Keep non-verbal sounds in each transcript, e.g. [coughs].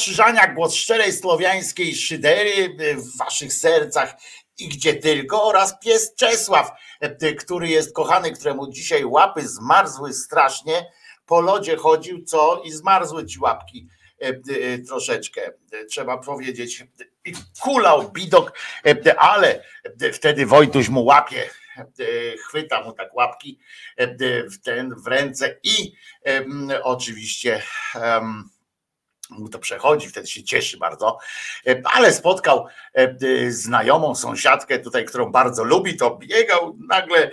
Krzyżaniak, głos szczerej słowiańskiej szydery w waszych sercach i gdzie tylko oraz pies Czesław, e, który jest kochany, któremu dzisiaj łapy zmarzły strasznie, po lodzie chodził co i zmarzły ci łapki e, e, troszeczkę, trzeba powiedzieć. I kulał bidok, ale wtedy Wojtuś mu łapie, chwyta mu tak łapki w ten w ręce i oczywiście em, mu to przechodzi, wtedy się cieszy bardzo, E, ale spotkał e, e, znajomą sąsiadkę tutaj, którą bardzo lubi, to biegał, nagle,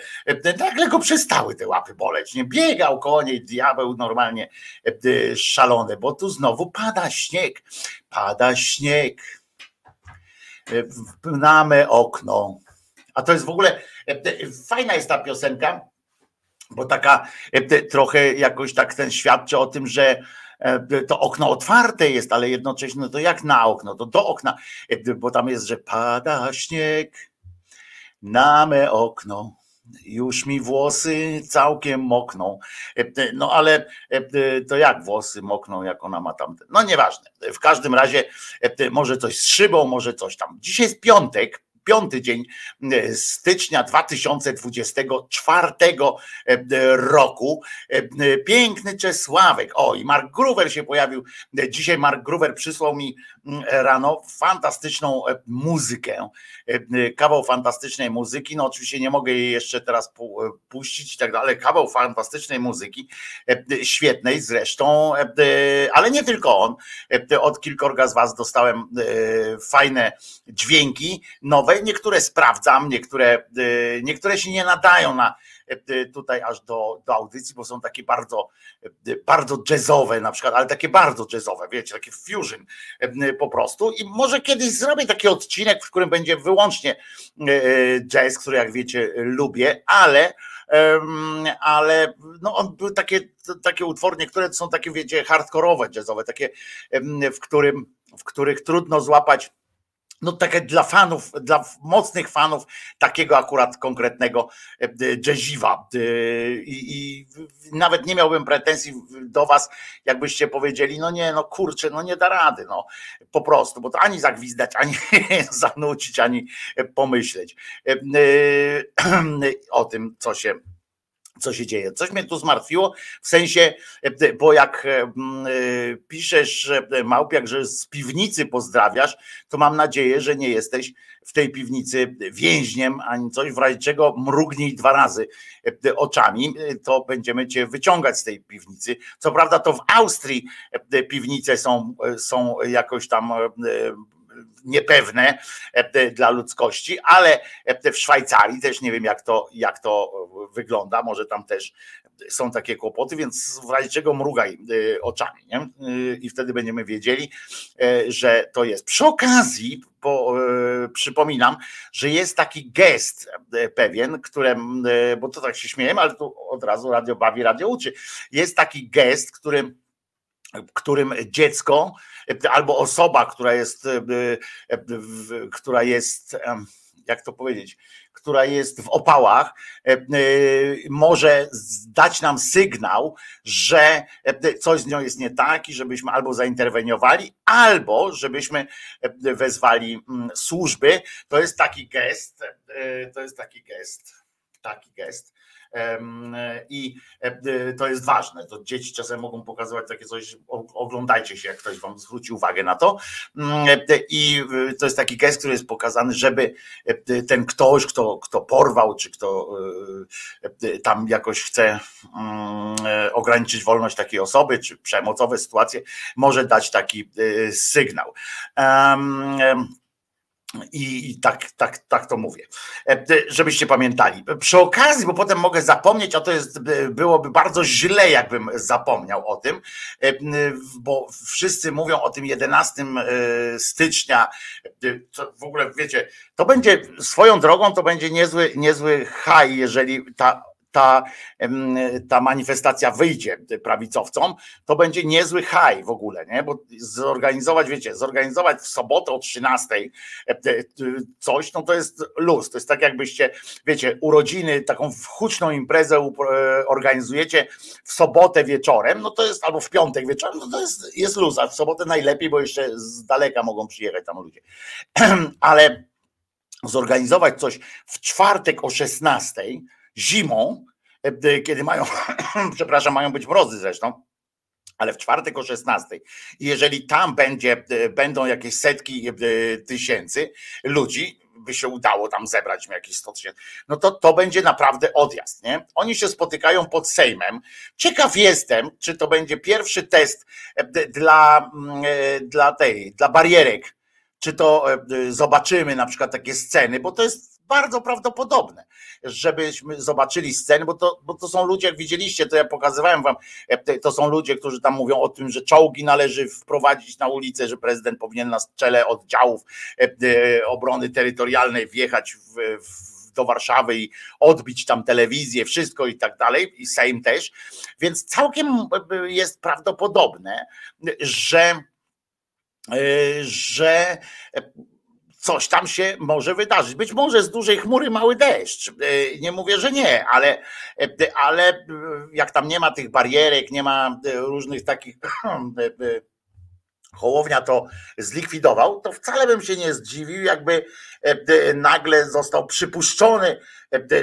nagle go przestały te łapy boleć, nie biegał koło niej, diabeł normalnie szalony, bo tu znowu pada śnieg, pada śnieg, pnamy okno, a to jest w ogóle, fajna jest ta piosenka, bo taka trochę jakoś tak ten świadczy o tym, że to okno otwarte jest, ale jednocześnie no to jak na okno, to do okna, bo tam jest, że pada śnieg na me okno już mi włosy całkiem mokną. No ale to jak włosy mokną, jak ona ma tam. No nieważne. W każdym razie może coś z szybą, może coś tam. Dzisiaj jest piątek, piąty dzień e, stycznia 2024 e, roku. E, piękny Czesławek. O, i Mark Gruwer się pojawił. Dzisiaj Mark Gruwer przysłał mi rano fantastyczną muzykę. Kawał fantastycznej muzyki. No oczywiście nie mogę jej jeszcze teraz puścić i tak dalej. Kawał fantastycznej muzyki. Świetnej zresztą, ale nie tylko on. Od kilkorga z was dostałem fajne dźwięki nowe niektóre sprawdzam, niektóre, niektóre się nie nadają na tutaj aż do, do audycji, bo są takie bardzo, y, bardzo jazzowe na przykład, ale takie bardzo jazzowe, wiecie, takie fusion po prostu. I może kiedyś zrobię taki odcinek, w którym będzie wyłącznie jazz, który jak wiecie lubię, ale ale no on był takie, takie utwory, które są takie, wiecie, hardkorowe, jazzowe, takie, w, którym, w których trudno złapać no takie dla fanów, dla mocnych fanów takiego akurat konkretnego e, e, jazziwa. E, I, I, nawet nie miałbym pretensji do was, jakbyście powiedzieli, no nie, no kurczę, no nie da rady, no po prostu, bo to ani zagwizdać, ani [laughs] zanucić, ani pomyśleć [clears throat] o tym, co się co się dzieje. Coś mnie tu zmartwiło, w sensie, e, bo jak e, e, piszesz, Małpiak, że z piwnicy pozdrawiasz, to mam nadzieję, że nie jesteś w tej piwnicy więźniem, ani coś, w razie czego mrugnij dwa razy oczami, to będziemy cię wyciągać z tej piwnicy. Co prawda to w Austrii piwnice są, są jakoś tam niepewne e, dla ludzkości, ale e, w Szwajcarii też nie wiem, jak to, jak to wygląda. Może tam też są takie kłopoty, więc w razie czego mrugaj e, oczami, nie? I wtedy będziemy wiedzieli, że to jest. Przy okazji, bo, przypominam, że jest taki gest pewien, którym, bo to tak się śmieję, ale tu od razu radio bawi, radio uczy. Jest taki gest, którym, którym dziecko albo osoba, która jest, e, e, która jest, jak to powiedzieć, która jest w opałach, e, może dać nam sygnał, że coś z nią jest nie tak i żebyśmy albo zainterweniowali, albo żebyśmy wezwali mm, służby. To jest taki gest, to jest taki gest, taki gest i e, to jest ważne. To dzieci czasem mogą pokazywać takie coś, oglądajcie się, jak ktoś wam zwróci uwagę na to. Mm, e, I e, to jest taki gest, który jest pokazany, żeby ten ktoś, kto, kto porwał, czy kto tam jakoś chce mm, ograniczyć wolność takiej osoby, czy przemocowe sytuacje, może dać taki sygnał. I, tak, tak, tak to mówię, e, żebyście pamiętali. Przy okazji, bo potem mogę zapomnieć, a to jest, byłoby bardzo źle, jakbym zapomniał o tym, e, bo wszyscy mówią o tym 11 e, stycznia. w ogóle wiecie, to będzie swoją drogą, to będzie niezły, niezły haj, jeżeli ta ta, ta manifestacja wyjdzie prawicowcom, to będzie niezły haj w ogóle, nie? Bo zorganizować, wiecie, zorganizować w sobotę o 13 coś, no to jest luz. To jest tak, jakbyście, wiecie, urodziny, taką huczną imprezę e, organizujecie w sobotę wieczorem, no to jest albo w piątek wieczorem, no to jest, jest luz, a w sobotę najlepiej, bo jeszcze z daleka mogą przyjechać tam ludzie. [clears throat] Ale zorganizować coś w czwartek o 16 zimą, e, kiedy mają, [clears throat] przepraszam, mają być mrozy zresztą, ale w czwartek o 16. Jeżeli tam będzie, e, będą jakieś setki e, tysięcy ludzi, by się udało tam zebrać jakieś 100 tysięcy, no to to będzie naprawdę odjazd, nie? Oni się spotykają pod Sejmem. Ciekaw jestem, czy to będzie pierwszy test dla, mm, dla tej, dla barierek, czy to zobaczymy na przykład takie sceny, bo to jest bardzo prawdopodobne, żebyśmy zobaczyli sceny, bo to, bo to są ludzie, jak widzieliście, to ja pokazywałem wam, e, to są ludzie, którzy tam mówią o tym, że czołgi należy wprowadzić na ulicę, że prezydent powinien na czele oddziałów e, e, obrony terytorialnej wjechać w, w do Warszawy i odbić tam telewizję, wszystko i tak dalej, i Sejm też. Więc całkiem jest prawdopodobne, że że coś tam się może wydarzyć. Być może z dużej chmury mały deszcz. Nie mówię, że nie, ale, ale jak tam nie ma tych barierek, nie ma różnych takich [clears throat] Hołownia to zlikwidował, to wcale bym się nie zdziwił, jakby nagle został przypuszczony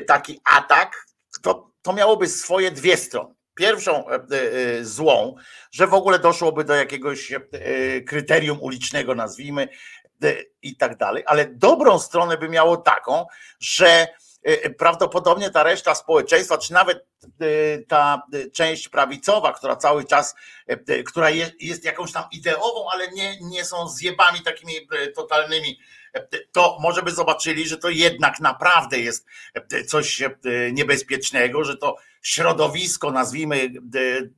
taki atak, to, to miałoby swoje dwie strony. Pierwszą złą, że w ogóle doszłoby do jakiegoś kryterium ulicznego, nazwijmy, i tak dalej, ale dobrą stronę by miało taką, że prawdopodobnie ta reszta społeczeństwa, czy nawet ta część prawicowa, która cały czas, która jest jakąś tam ideową, ale nie, nie są zjebami takimi totalnymi, to może by zobaczyli, że to jednak naprawdę jest coś niebezpiecznego, że to środowisko, nazwijmy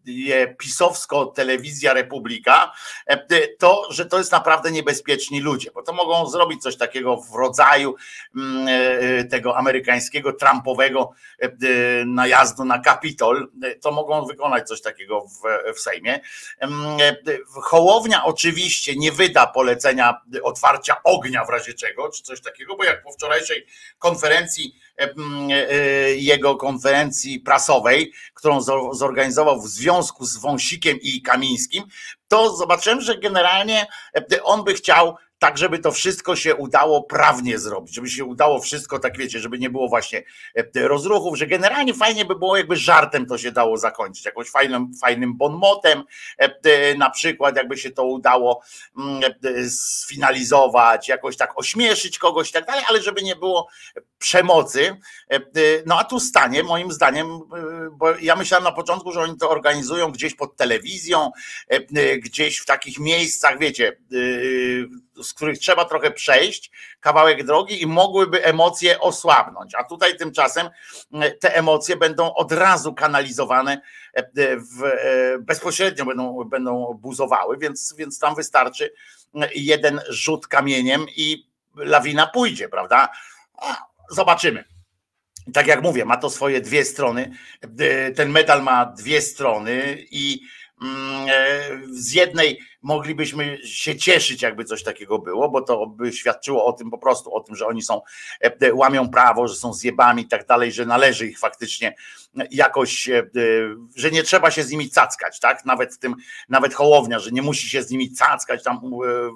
je pisowsko Telewizja Republika, to, że to jest naprawdę niebezpieczni ludzie, bo to mogą zrobić coś takiego w rodzaju mm, e, tego amerykańskiego Trumpowego e, najazdu na Kapitol, to mogą wykonać coś takiego w, w Sejmie. E, Hołownia oczywiście nie wyda polecenia otwarcia ognia w razie czego, czy coś takiego, bo jak po wczorajszej konferencji jego konferencji prasowej, którą zorganizował w związku z Wąsikiem i Kamińskim, to zobaczyłem, że generalnie on by chciał tak żeby to wszystko się udało prawnie zrobić, żeby się udało wszystko, tak wiecie, żeby nie było właśnie e, rozruchów, że generalnie fajnie by było, jakby żartem to się dało zakończyć, jakąś fajnym, fajnym bonmotem, e, na przykład jakby się to udało mm, e, sfinalizować, jakoś tak ośmieszyć kogoś i tak dalej, ale żeby nie było przemocy. No a tu stanie, moim zdaniem, bo ja myślałem na początku, że oni to organizują gdzieś pod telewizją, gdzieś w takich miejscach, wiecie, z których trzeba trochę przejść, kawałek drogi i mogłyby emocje osłabnąć. A tutaj tymczasem e, te emocje będą od razu kanalizowane e, w, e, bezpośrednio będą, będą buzowały, więc, więc tam wystarczy jeden rzut kamieniem i lawina pójdzie, prawda? Zobaczymy. Tak jak mówię, ma to swoje dwie strony. Ten medal ma dwie strony i z jednej moglibyśmy się cieszyć, jakby coś takiego było, bo to by świadczyło o tym po prostu, o tym, że oni są, e, łamią prawo, że są zjebami i tak dalej, że należy ich faktycznie jakoś, e, że nie trzeba się z nimi cackać, tak? Nawet w tym, nawet Hołownia, że nie musi się z nimi cackać, tam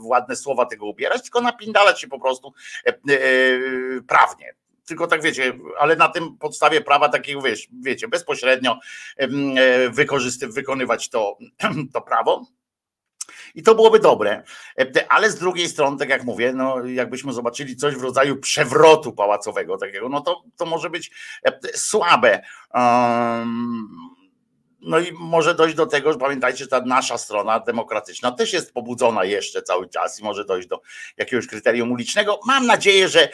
ładne słowa tego ubierać, tylko napindalać się po prostu prawnie tylko tak wiecie, ale na tym podstawie prawa takiego, wiesz, wiecie, bezpośrednio e, wykorzystywać, wykonywać to, [clears throat] to prawo. I to byłoby dobre, e, ale z drugiej strony, tak jak mówię, no jakbyśmy zobaczyli coś w rodzaju przewrotu pałacowego takiego, no to, to może być e, słabe. Um, no i może dojść do tego, że pamiętajcie, że ta nasza strona demokratyczna też jest pobudzona jeszcze cały czas i może dojść do jakiegoś kryterium ulicznego. Mam nadzieję, że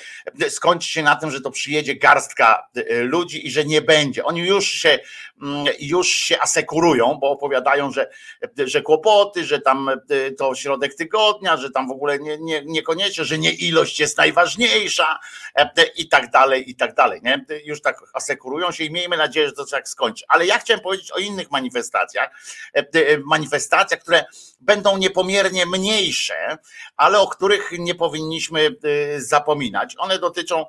skończy się na tym, że to przyjedzie garstka y, ludzi i że nie będzie. Oni już się, mm, już się asekurują, bo opowiadają, że, że kłopoty, że tam y, to środek tygodnia, że tam w ogóle nie, nie, niekoniecznie, że nie ilość jest najważniejsza y, i tak dalej, i tak dalej. Nie? Już tak asekurują się i miejmy nadzieję, że to tak skończy. Ale ja chciałem powiedzieć o innym innych manifestacjach, e, e, manifestacjach, które będą niepomiernie mniejsze, ale o których nie powinniśmy e, zapominać. One dotyczą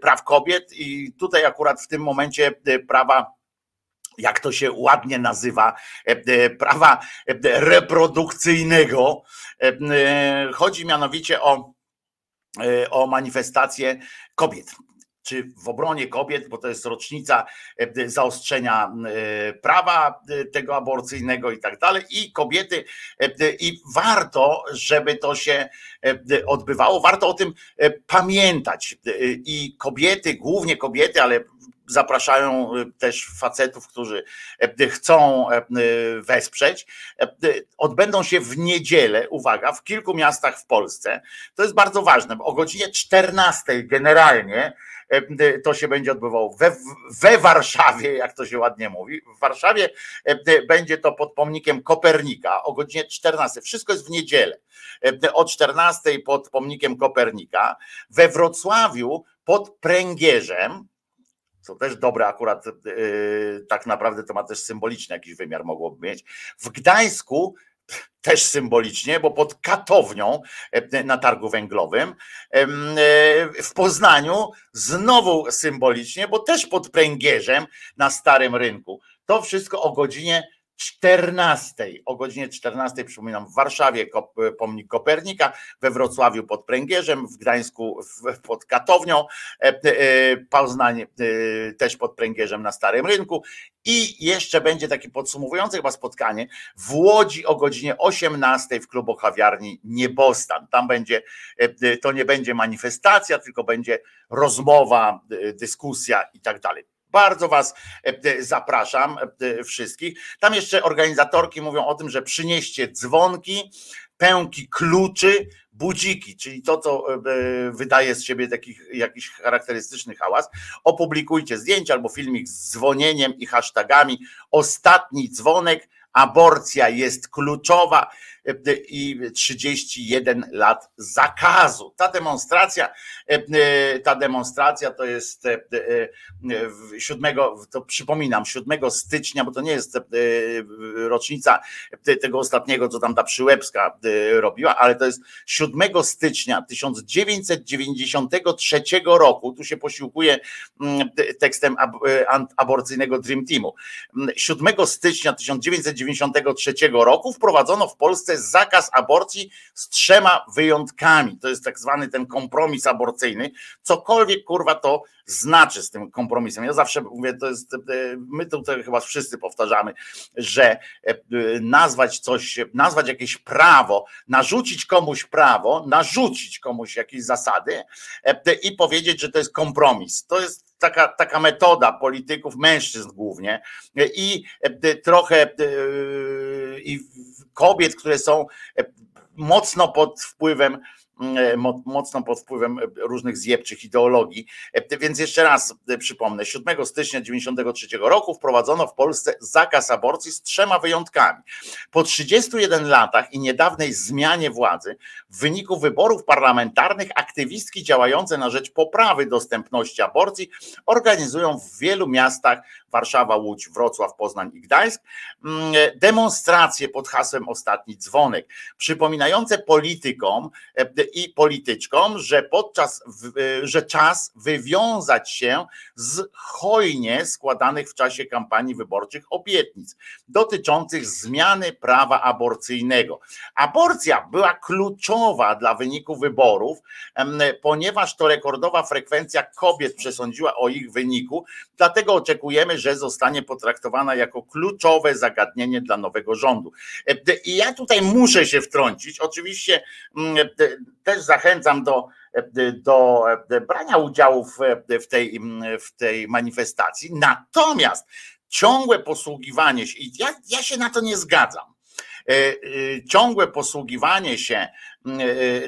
praw kobiet i tutaj akurat w tym momencie prawa jak to się ładnie nazywa, prawa reprodukcyjnego. Chodzi mianowicie o, o manifestację kobiet czy w obronie kobiet, bo to jest rocznica e, zaostrzenia e, prawa e, tego aborcyjnego i tak dalej, i kobiety, i warto, żeby to się odbywało, warto o tym pamiętać. I kobiety, głównie kobiety, ale zapraszają też facetów, którzy chcą wesprzeć. Odbędą się w niedzielę, uwaga, w kilku miastach w Polsce. To jest bardzo ważne, bo o godzinie 14 generalnie E, to się będzie odbywało we, we Warszawie, jak to się ładnie mówi. W Warszawie e, będzie to pod pomnikiem Kopernika o godzinie 14. Wszystko jest w niedzielę. E, o 14 pod pomnikiem Kopernika. We Wrocławiu pod pręgierzem, co też dobre akurat, yy, tak naprawdę to ma też symboliczny jakiś wymiar mogłoby mieć. W Gdańsku też symbolicznie, bo pod katownią e, na targu węglowym. E, w Poznaniu znowu symbolicznie, bo też pod pręgierzem na Starym Rynku. To wszystko o godzinie 14. O godzinie 14 przypominam w Warszawie pomnik Kopernika, we Wrocławiu pod Pręgierzem, w Gdańsku pod Katownią, e, e, Poznań e, też pod Pręgierzem na Starym Rynku i jeszcze będzie takie podsumowujące chyba spotkanie w Łodzi o godzinie 18 w klubu kawiarni Niebostan. Tam będzie, to nie będzie manifestacja, tylko będzie rozmowa, dyskusja i tak dalej. Bardzo Was e, e, zapraszam e, wszystkich. Tam jeszcze organizatorki mówią o tym, że przynieście dzwonki, pęki kluczy, budziki, czyli to, co wydaje z siebie taki, jakiś charakterystyczny hałas. Opublikujcie zdjęcie albo filmik z dzwonieniem i hashtagami. Ostatni dzwonek, aborcja jest kluczowa i 31 lat zakazu. Ta demonstracja, e, e, ta demonstracja to jest 7, e, to przypominam, 7 stycznia, bo to nie jest rocznica tego ostatniego, co tam ta Przyłębska robiła, ale to jest 7 stycznia 1993 roku, tu się posiłkuje mm, tekstem aborcyjnego Dream Teamu. 7 stycznia 1993 roku wprowadzono w Polsce zakaz aborcji z trzema wyjątkami. To jest tak zwany ten kompromis aborcyjny. Cokolwiek kurwa to znaczy z tym kompromisem. Ja zawsze mówię, to jest, e, my tutaj chyba wszyscy powtarzamy, że e, nazwać coś, nazwać jakieś prawo, narzucić komuś prawo, narzucić komuś jakieś zasady e, i powiedzieć, że to jest kompromis. To jest taka, taka metoda polityków, mężczyzn głównie i trochę i kobiet, które są mocno pod wpływem E, mocno pod wpływem różnych zjebczych ideologii. E, więc jeszcze raz e, przypomnę, 7 stycznia 1993 roku wprowadzono w Polsce zakaz aborcji z trzema wyjątkami. Po 31 latach i niedawnej zmianie władzy w wyniku wyborów parlamentarnych aktywistki działające na rzecz poprawy dostępności aborcji organizują w wielu miastach Warszawa, Łódź, Wrocław, Poznań i Gdańsk mm, demonstracje pod hasłem Ostatni Dzwonek, przypominające politykom i polityczkom, że podczas, że czas wywiązać się z hojnie składanych w czasie kampanii wyborczych obietnic dotyczących zmiany prawa aborcyjnego. Aborcja była kluczowa dla wyniku wyborów, ponieważ to rekordowa frekwencja kobiet przesądziła o ich wyniku, dlatego oczekujemy, że zostanie potraktowana jako kluczowe zagadnienie dla nowego rządu. I ja tutaj muszę się wtrącić. Oczywiście też zachęcam do, do brania udziału w, tej, w tej manifestacji. Natomiast ciągłe posługiwanie się, i ja, ja się na to nie zgadzam. E, e, ciągłe posługiwanie się E,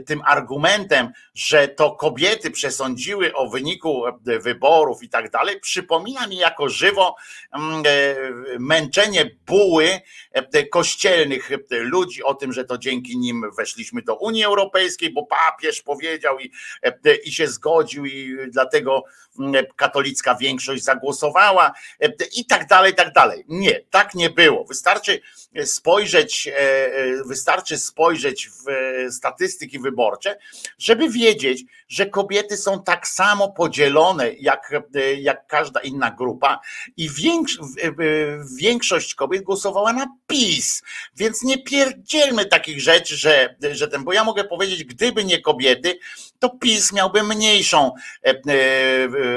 tym argumentem, że to kobiety przesądziły o wyniku wyborów i tak dalej, przypomina mi jako żywo mm, e, męczenie buły e, kościelnych ludzi o tym, że to dzięki nim weszliśmy do Unii Europejskiej, bo papież powiedział i, i się zgodził i dlatego mm, katolicka większość zagłosowała i tak dalej, i tak dalej. Nie, tak nie było. Wystarczy spojrzeć, wystarczy spojrzeć w statystyki wyborcze, żeby wiedzieć, że kobiety są tak samo podzielone jak, jak każda inna grupa i większość kobiet głosowała na PiS. Więc nie pierdzielmy takich rzeczy, że, że ten, bo ja mogę powiedzieć, gdyby nie kobiety, to PiS miałby mniejszą e, e,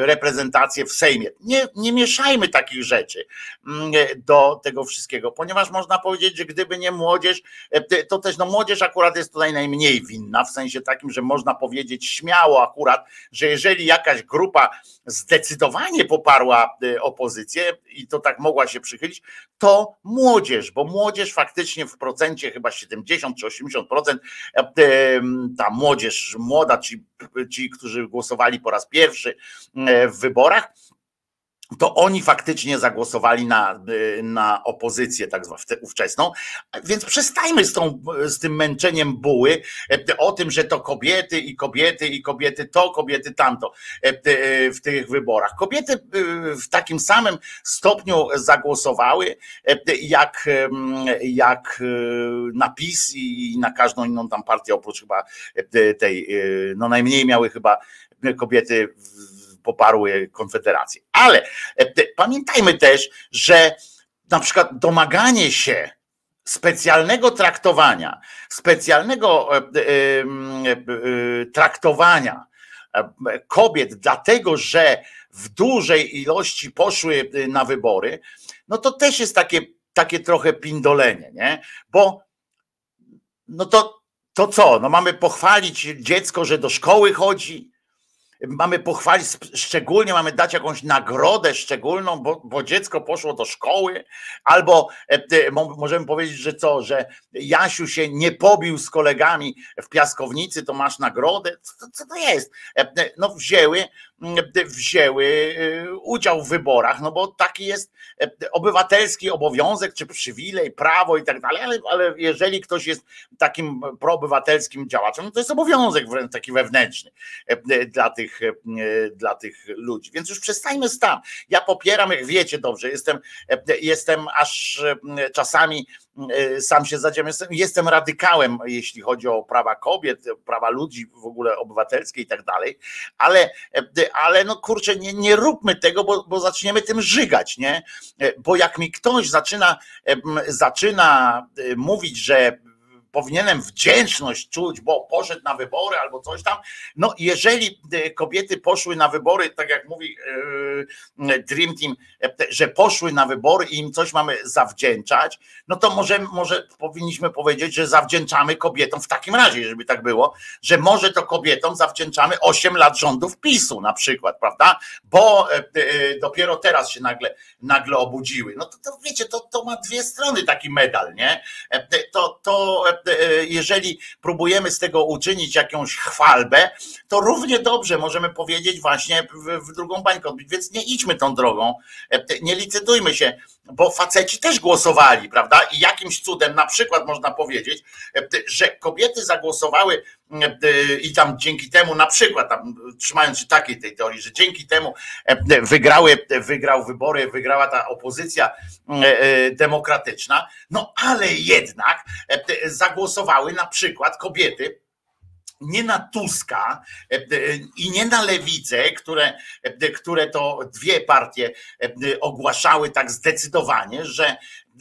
reprezentację w Sejmie. Nie, nie mieszajmy takich rzeczy mm, do tego wszystkiego, ponieważ można powiedzieć, że gdyby nie młodzież, e, to też no młodzież akurat jest tutaj najmniej winna, w sensie takim, że można powiedzieć śmiało akurat, że jeżeli jakaś grupa zdecydowanie poparła opozycję i to tak mogła się przychylić, to młodzież, bo młodzież faktycznie w procencie chyba 70 czy 80% ta młodzież młoda, ci, ci którzy głosowali po raz pierwszy w wyborach, to oni faktycznie zagłosowali na, y, na opozycję tak zwaną ówczesną, więc przestajmy z, tą, z tym męczeniem buły e, o tym, że to kobiety i kobiety i kobiety to, kobiety tamto e, w tych wyborach. Kobiety w takim samym stopniu zagłosowały jak, jak na PiS i na każdą inną tam partię oprócz chyba tej, no najmniej miały chyba kobiety poparły Konfederację. Ale e, pamiętajmy też, że na przykład domaganie się specjalnego traktowania, specjalnego e, e, traktowania kobiet, dlatego że w dużej ilości poszły na wybory, no to też jest takie, takie trochę pindolenie, nie? Bo no to, to co? No mamy pochwalić dziecko, że do szkoły chodzi, mamy pochwalić, szczególnie mamy dać jakąś nagrodę szczególną, bo, bo dziecko poszło do szkoły, albo e, możemy powiedzieć, że co, że Jasiu się nie pobił z kolegami w piaskownicy, to masz nagrodę. Co, co to jest? E, no wzięły wzięły y, udział w wyborach, no bo taki jest e, obywatelski obowiązek, czy przywilej, prawo i tak dalej, ale, ale jeżeli ktoś jest takim proobywatelskim działaczem, no to jest obowiązek wręcz taki wewnętrzny e, dla tych, e, dla tych ludzi. Więc już przestańmy z tam. Ja popieram, jak wiecie dobrze, jestem, jestem aż czasami E, sam się zadziałem. Jestem, jestem radykałem, jeśli chodzi o prawa kobiet, prawa ludzi w ogóle obywatelskie i tak dalej, ale, e, ale no kurczę, nie, nie róbmy tego, bo, bo zaczniemy tym żygać, nie? E, bo jak mi ktoś zaczyna, zaczyna mówić, że powinienem wdzięczność czuć, bo poszedł na wybory albo coś tam. No, jeżeli e, kobiety poszły na wybory, tak jak mówi e, Dream Team, e, że poszły na wybory i im coś mamy zawdzięczać, no to może, może powinniśmy powiedzieć, że zawdzięczamy kobietom w takim razie, żeby tak było, że może to kobietom zawdzięczamy 8 lat rządów PiSu na przykład, prawda? Bo dopiero teraz się nagle, nagle obudziły. No to, to wiecie, to, to ma dwie strony taki medal, nie? To, to E, jeżeli próbujemy z tego uczynić jakąś chwalbę, to równie dobrze możemy powiedzieć właśnie w, drugą bańkę. Więc nie idźmy tą drogą, e, nie licytujmy się, bo faceci też głosowali, prawda? I jakimś cudem na przykład można powiedzieć, e, że kobiety zagłosowały i tam dzięki temu na przykład, tam, trzymając się takiej tej teorii, że dzięki temu wygrały, wygrał wybory, wygrała ta opozycja demokratyczna, no ale jednak zagłosowały na przykład kobiety nie na Tuska i nie na lewicę, które, które to dwie partie ogłaszały tak zdecydowanie, że,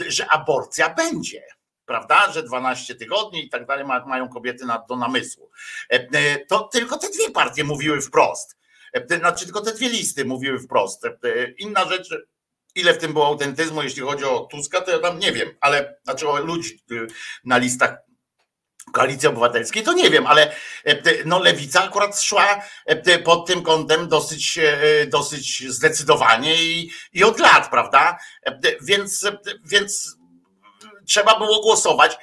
że aborcja będzie prawda, że 12 tygodni i tak dalej mają kobiety na, do namysłu. To tylko te dwie partie mówiły wprost. Znaczy tylko te dwie listy mówiły wprost. Inna rzecz, ile w tym było autentyzmu, jeśli chodzi o Tuska, to ja tam nie wiem, ale znaczy o ludzi y, na listach Koalicji Obywatelskiej, to nie wiem, ale no, lewica akurat szła pod tym kątem dosyć, dosyć zdecydowanie i, i od lat, prawda? Więc, więc trzeba było głosować,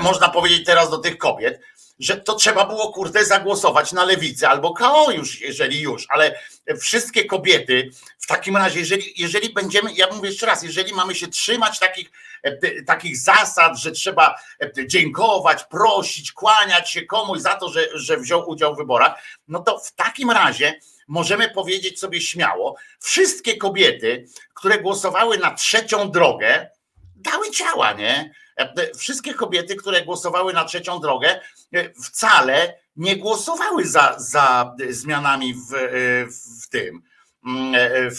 można powiedzieć teraz do tych kobiet, że to trzeba było kurde zagłosować na lewicę albo KO już, jeżeli już, ale wszystkie kobiety w takim razie, jeżeli, jeżeli będziemy, ja mówię jeszcze raz, jeżeli mamy się trzymać takich, takich zasad, że trzeba dziękować, prosić, kłaniać się komuś za to, że, że wziął udział w wyborach, no to w takim razie możemy powiedzieć sobie śmiało, wszystkie kobiety, które głosowały na trzecią drogę, dały ciała, nie? Wszystkie kobiety, które głosowały na trzecią drogę, wcale nie głosowały za, za zmianami w, w tym,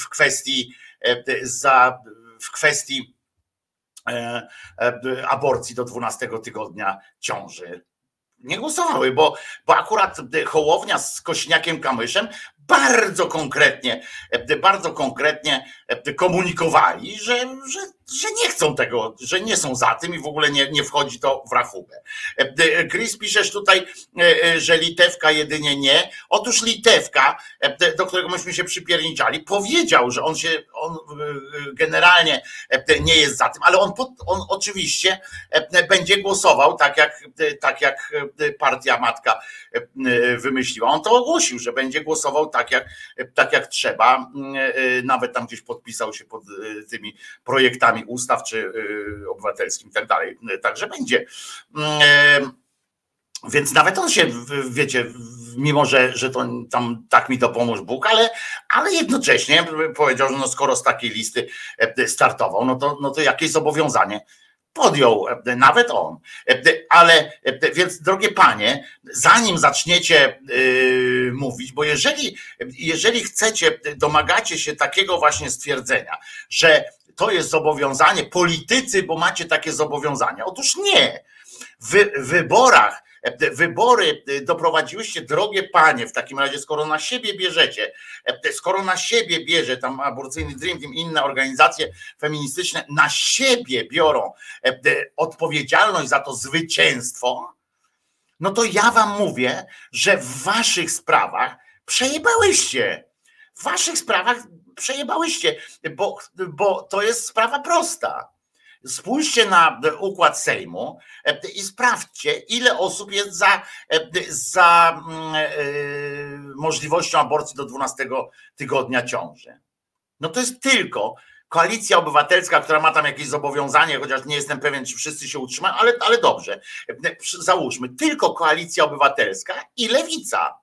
w kwestii, za, w kwestii e, e, aborcji do 12 tygodnia ciąży. Nie głosowały, bo, bo akurat Hołownia z Kośniakiem Kamyszem bardzo konkretnie, bardzo konkretnie komunikowali, że, że, że nie chcą tego, że nie są za tym i w ogóle nie, nie wchodzi to w rachubę. Chris piszesz tutaj, że litewka jedynie nie. Otóż litewka, do którego myśmy się przypierniczali, powiedział, że on się, on generalnie nie jest za tym, ale on, on oczywiście będzie głosował tak jak, tak jak partia matka wymyśliła. On to ogłosił, że będzie głosował tak jak, tak jak trzeba. Nawet tam gdzieś podpisał się pod tymi projektami ustaw czy obywatelskim i tak dalej. Także będzie. Więc nawet on się, wiecie, mimo że, że to tam tak mi to pomóż Bóg, ale, ale jednocześnie powiedział, że no skoro z takiej listy startował, no to, no to jakieś zobowiązanie podjął nawet on. Ale więc, drogie panie, zanim zaczniecie yy, mówić, bo jeżeli, jeżeli chcecie, domagacie się takiego właśnie stwierdzenia, że to jest zobowiązanie, politycy, bo macie takie zobowiązania. Otóż nie. W wyborach wybory doprowadziłyście, drogie panie, w takim razie, skoro na siebie bierzecie, skoro na siebie bierze tam aborcyjny Dream Team, inne organizacje feministyczne, na siebie biorą odpowiedzialność za to zwycięstwo, no to ja wam mówię, że w waszych sprawach przejebałyście. W waszych sprawach przejebałyście, bo, bo to jest sprawa prosta. Spójrzcie na układ Sejmu e, i sprawdźcie, ile osób jest za, e, za mm, e, możliwością aborcji do 12 tygodnia ciąży. No to jest tylko koalicja obywatelska, która ma tam jakieś zobowiązanie, chociaż nie jestem pewien, czy wszyscy się utrzymają, ale, ale dobrze, załóżmy, tylko koalicja obywatelska i lewica.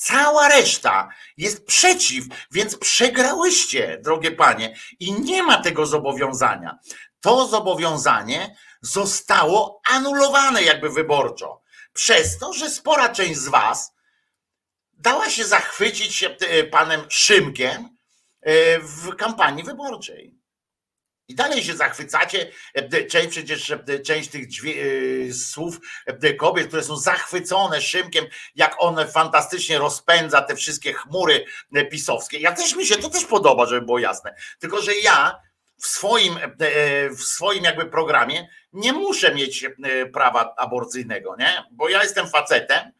Cała reszta jest przeciw, więc przegrałyście, drogie panie, i nie ma tego zobowiązania to zobowiązanie zostało anulowane jakby wyborczo. Przez to, że spora część z was dała się zachwycić e, panem Szymkiem e, w kampanii wyborczej. I dalej się zachwycacie. E, część przecież część tych słów kobiet, które są zachwycone Szymkiem, jak on fantastycznie rozpędza te wszystkie chmury pisowskie. Ja też mi się to też podoba, żeby było jasne. Tylko, że ja w swoim, e, e, w swoim jakby programie nie muszę mieć e, prawa aborcyjnego, nie? Bo ja jestem facetem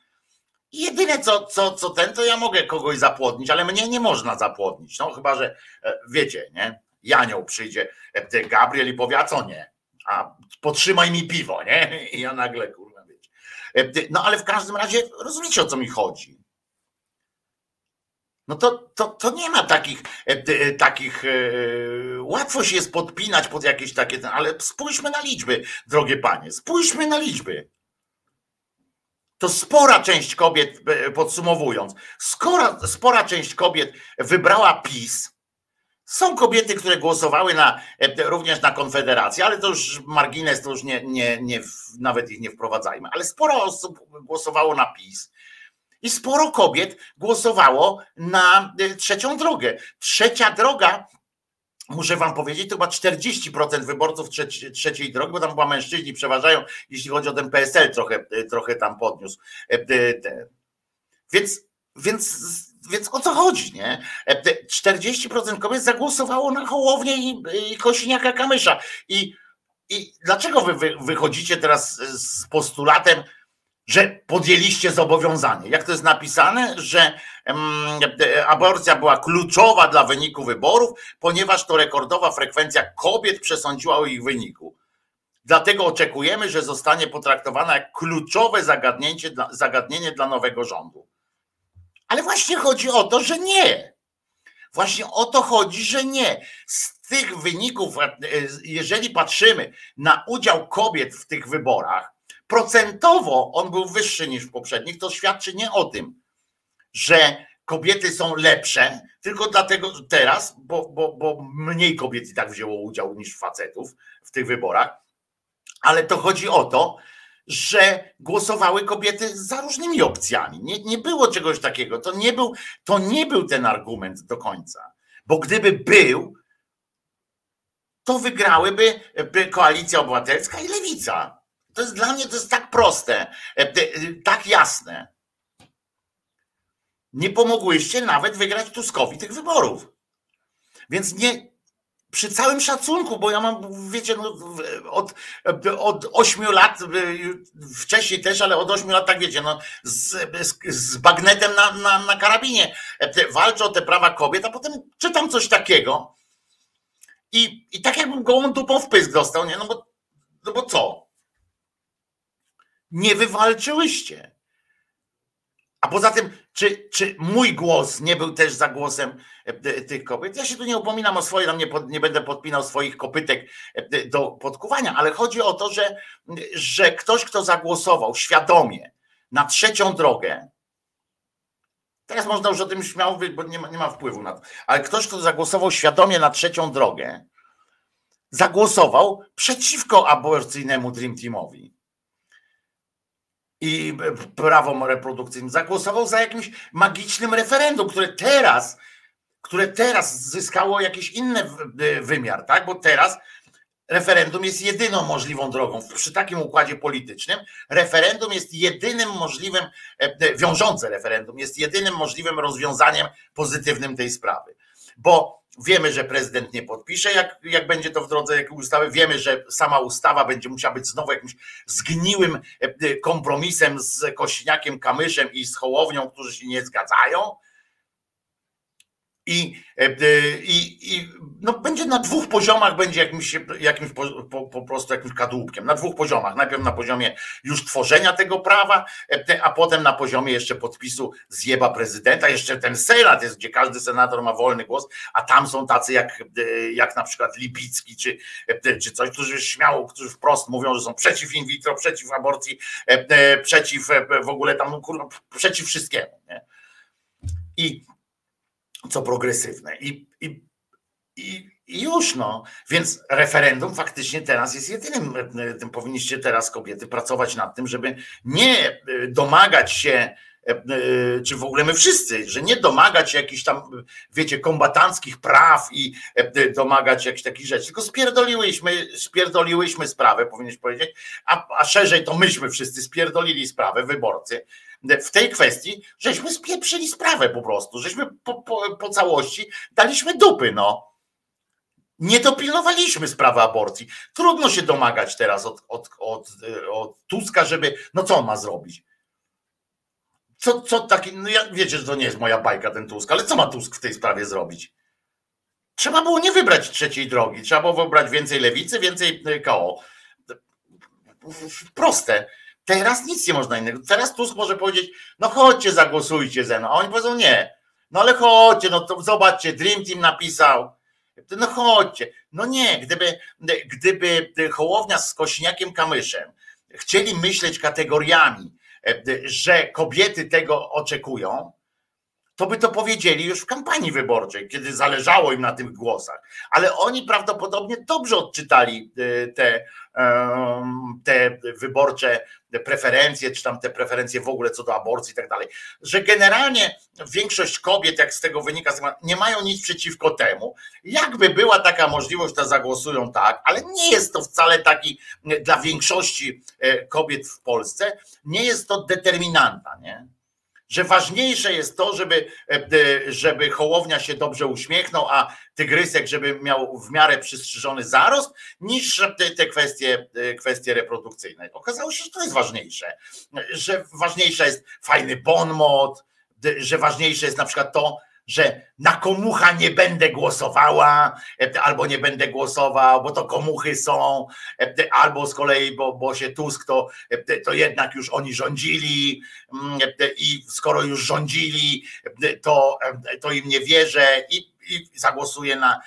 jedyne co, co, co ten, to ja mogę kogoś zapłodnić, ale mnie nie można zapłodnić. No chyba, że wiecie, nie? Janioł przyjdzie, Gabriel i powie, a co nie? A potrzymaj mi piwo, nie? I ja nagle, kurwa, wiecie. No ale w każdym razie rozumiecie o co mi chodzi. No to, to, to nie ma takich, e, e, takich e, łatwo się jest podpinać pod jakieś takie, ale spójrzmy na liczby, drogie panie, spójrzmy na liczby. To spora część kobiet, podsumowując, skora, spora część kobiet wybrała PiS. Są kobiety, które głosowały na, również na Konfederację, ale to już margines, to już nie, nie, nie, nawet ich nie wprowadzajmy. Ale sporo osób głosowało na PiS i sporo kobiet głosowało na y, trzecią drogę. Trzecia droga muszę wam powiedzieć, to chyba 40% wyborców trzeci, trzeciej drogi, bo tam chyba mężczyźni przeważają, jeśli chodzi o ten PSL, trochę, y, trochę tam podniósł. Więc, więc, więc o co chodzi, nie? 40% kobiet zagłosowało na Hołownię i, i Kosiniaka Kamysza. I, i dlaczego wy wychodzicie teraz z postulatem, że podjęliście zobowiązanie. Jak to jest napisane, że aborcja była kluczowa dla wyniku wyborów, ponieważ to rekordowa frekwencja kobiet przesądziła o ich wyniku. Dlatego oczekujemy, że zostanie potraktowana jak kluczowe zagadnienie dla, zagadnienie dla nowego rządu. Ale właśnie chodzi o to, że nie. Właśnie o to chodzi, że nie. Z tych wyników, e, jeżeli patrzymy na udział kobiet w tych wyborach, procentowo on był wyższy niż w poprzednich, to świadczy nie o tym, że kobiety są lepsze, tylko dlatego teraz, bo, bo, bo mniej kobiet i tak wzięło udział niż facetów w tych wyborach, ale to chodzi o to, że głosowały kobiety za różnymi opcjami. Nie, nie było czegoś takiego. To nie, był, to nie był ten argument do końca. Bo gdyby był, to wygrałyby koalicja obywatelska i lewica. To jest dla mnie to jest tak proste, e, e, tak jasne. Nie pomogłyście nawet wygrać Tuskowi tych wyborów. Więc nie, przy całym szacunku, bo ja mam, wiecie, no, od, od 8 lat, wcześniej też, ale od 8 lat, tak wiecie, no, z, z, z bagnetem na, na, na karabinie walczę o te prawa kobiet, a potem czytam coś takiego i, i tak jakbym gołą dupą w pysk dostał, nie? No bo, no bo co? Nie wywalczyłyście. A poza tym, czy, czy mój głos nie był też za głosem e, tych kobiet? Ja się tu nie upominam o swoje, nie, pod, nie będę podpinał swoich kopytek e, do podkuwania, ale chodzi o to, że, że ktoś, kto zagłosował świadomie na trzecią drogę, teraz można już o tym śmiało mówić, bo nie ma, nie ma wpływu na to, ale ktoś, kto zagłosował świadomie na trzecią drogę, zagłosował przeciwko aborcyjnemu Dream Teamowi i prawom reprodukcyjnym. Zagłosował za jakimś magicznym referendum, które teraz, które teraz zyskało jakiś inny wymiar, tak? Bo teraz referendum jest jedyną możliwą drogą. Przy takim układzie politycznym referendum jest jedynym możliwym, e, e, wiążące referendum jest jedynym możliwym rozwiązaniem pozytywnym tej sprawy. Bo Wiemy, że prezydent nie podpisze, jak, jak będzie to w drodze jakiej ustawy. Wiemy, że sama ustawa będzie musiała być znowu jakimś zgniłym e, e, kompromisem z Kośniakiem, Kamyszem i z Hołownią, którzy się nie zgadzają. I, e, i, i no będzie na dwóch poziomach, będzie jakimś, jakimś po, po, po, prostu jakimś kadłubkiem. Na dwóch poziomach. Najpierw na poziomie już tworzenia tego prawa, e, a potem na poziomie jeszcze podpisu zjeba prezydenta. Jeszcze ten senat jest, gdzie każdy senator ma wolny głos, a tam są tacy jak, e, jak na przykład Lipicki czy, czy coś, którzy śmiało, którzy wprost mówią, że są przeciw in vitro, przeciw aborcji, przeciw w ogóle tam, kurwa, przeciw wszystkiemu. Nie? I co progresywne. I, i, i, i już no. Więc referendum faktycznie teraz jest jedynym, tym powinniście teraz kobiety pracować nad tym, żeby nie e, domagać się e, czy w ogóle my wszyscy, że nie domagać się jakichś tam, wiecie, kombatanckich praw i domagać jakichś takich rzeczy, tylko spierdoliłyśmy, spierdoliłyśmy sprawę, powinieneś powiedzieć, a, a szerzej to myśmy wszyscy spierdolili sprawę, wyborcy, w tej kwestii, żeśmy spieprzyli sprawę po prostu, żeśmy po, po, po całości daliśmy dupy, no. Nie dopilnowaliśmy sprawy aborcji. Trudno się domagać teraz od, od, od, od Tuska, żeby. No co on ma zrobić? Co, co taki. No ja wiecie, że to nie jest moja bajka, ten Tusk, ale co ma Tusk w tej sprawie zrobić? Trzeba było nie wybrać trzeciej drogi. Trzeba było wybrać więcej lewicy, więcej KO. Proste. Teraz nic nie można innego. Teraz Tusk może powiedzieć, no chodźcie, zagłosujcie ze mną. A oni powiedzą nie. No ale chodźcie, no to zobaczcie, Dream Team napisał. No chodźcie. No nie, gdyby, gdyby Hołownia z Kośniakiem Kamyszem chcieli myśleć kategoriami, że kobiety tego oczekują, to by to powiedzieli już w kampanii wyborczej, kiedy zależało im na tych głosach. Ale oni prawdopodobnie dobrze odczytali y, te, te wyborcze preferencje, czy tam te preferencje w ogóle co do aborcji i tak dalej, że generalnie większość kobiet, jak z tego wynika, nie mają nic przeciwko temu. Jakby była taka możliwość, to zagłosują tak, ale nie jest to wcale taki dla większości e, kobiet w Polsce, nie jest to determinanta, nie? Że ważniejsze jest to, żeby, e, żeby Hołownia się dobrze uśmiechnął, a Tygrysek, żeby miał w miarę przystrzyżony zarost, niż te, kwestie, e, kwestie reprodukcyjne. Okazało się, że to jest ważniejsze, że ważniejsza jest fajny bon mot, że ważniejsze jest na przykład to, że na komucha nie będę głosowała, e, albo nie będę głosował, bo to komuchy są, e, albo z kolei, bo, bo się Tusk to, e, to jednak już oni rządzili mm, i skoro już rządzili, to, to im nie wierzę i i zagłosuje na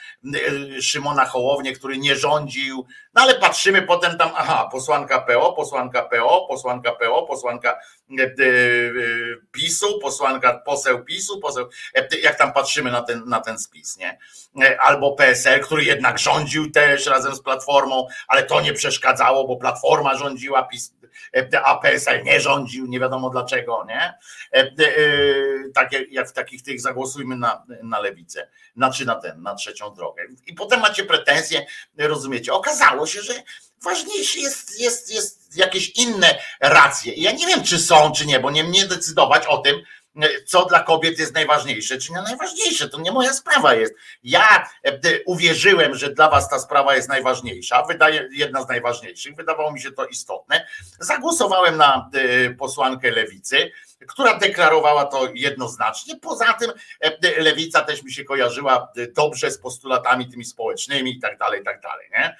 Szymona Hołownię, który nie rządził. No ale patrzymy potem tam, aha, posłanka PO, posłanka PO, posłanka PO, posłanka PiSu, posłanka poseł PiSu, poseł, jak tam patrzymy na ten, na ten spis, nie? Albo PSL, który jednak rządził też razem z Platformą, ale to nie przeszkadzało, bo Platforma rządziła, PiS a PSL nie rządził, nie wiadomo dlaczego, nie? Tak jak w takich tych zagłosujmy na, na lewicę, znaczy na ten, na trzecią drogę. I potem macie pretensje, rozumiecie? Okazało się, że ważniejsze jest, jest, jest jakieś inne racje. I ja nie wiem, czy są, czy nie, bo nie mnie decydować o tym, co dla kobiet jest najważniejsze, czy nie najważniejsze, to nie moja sprawa jest. Ja uwierzyłem, że dla was ta sprawa jest najważniejsza, wydaje jedna z najważniejszych, wydawało mi się to istotne. Zagłosowałem na posłankę lewicy, która deklarowała to jednoznacznie. Poza tym lewica też mi się kojarzyła dobrze z postulatami tymi społecznymi i tak dalej, i tak dalej. Nie?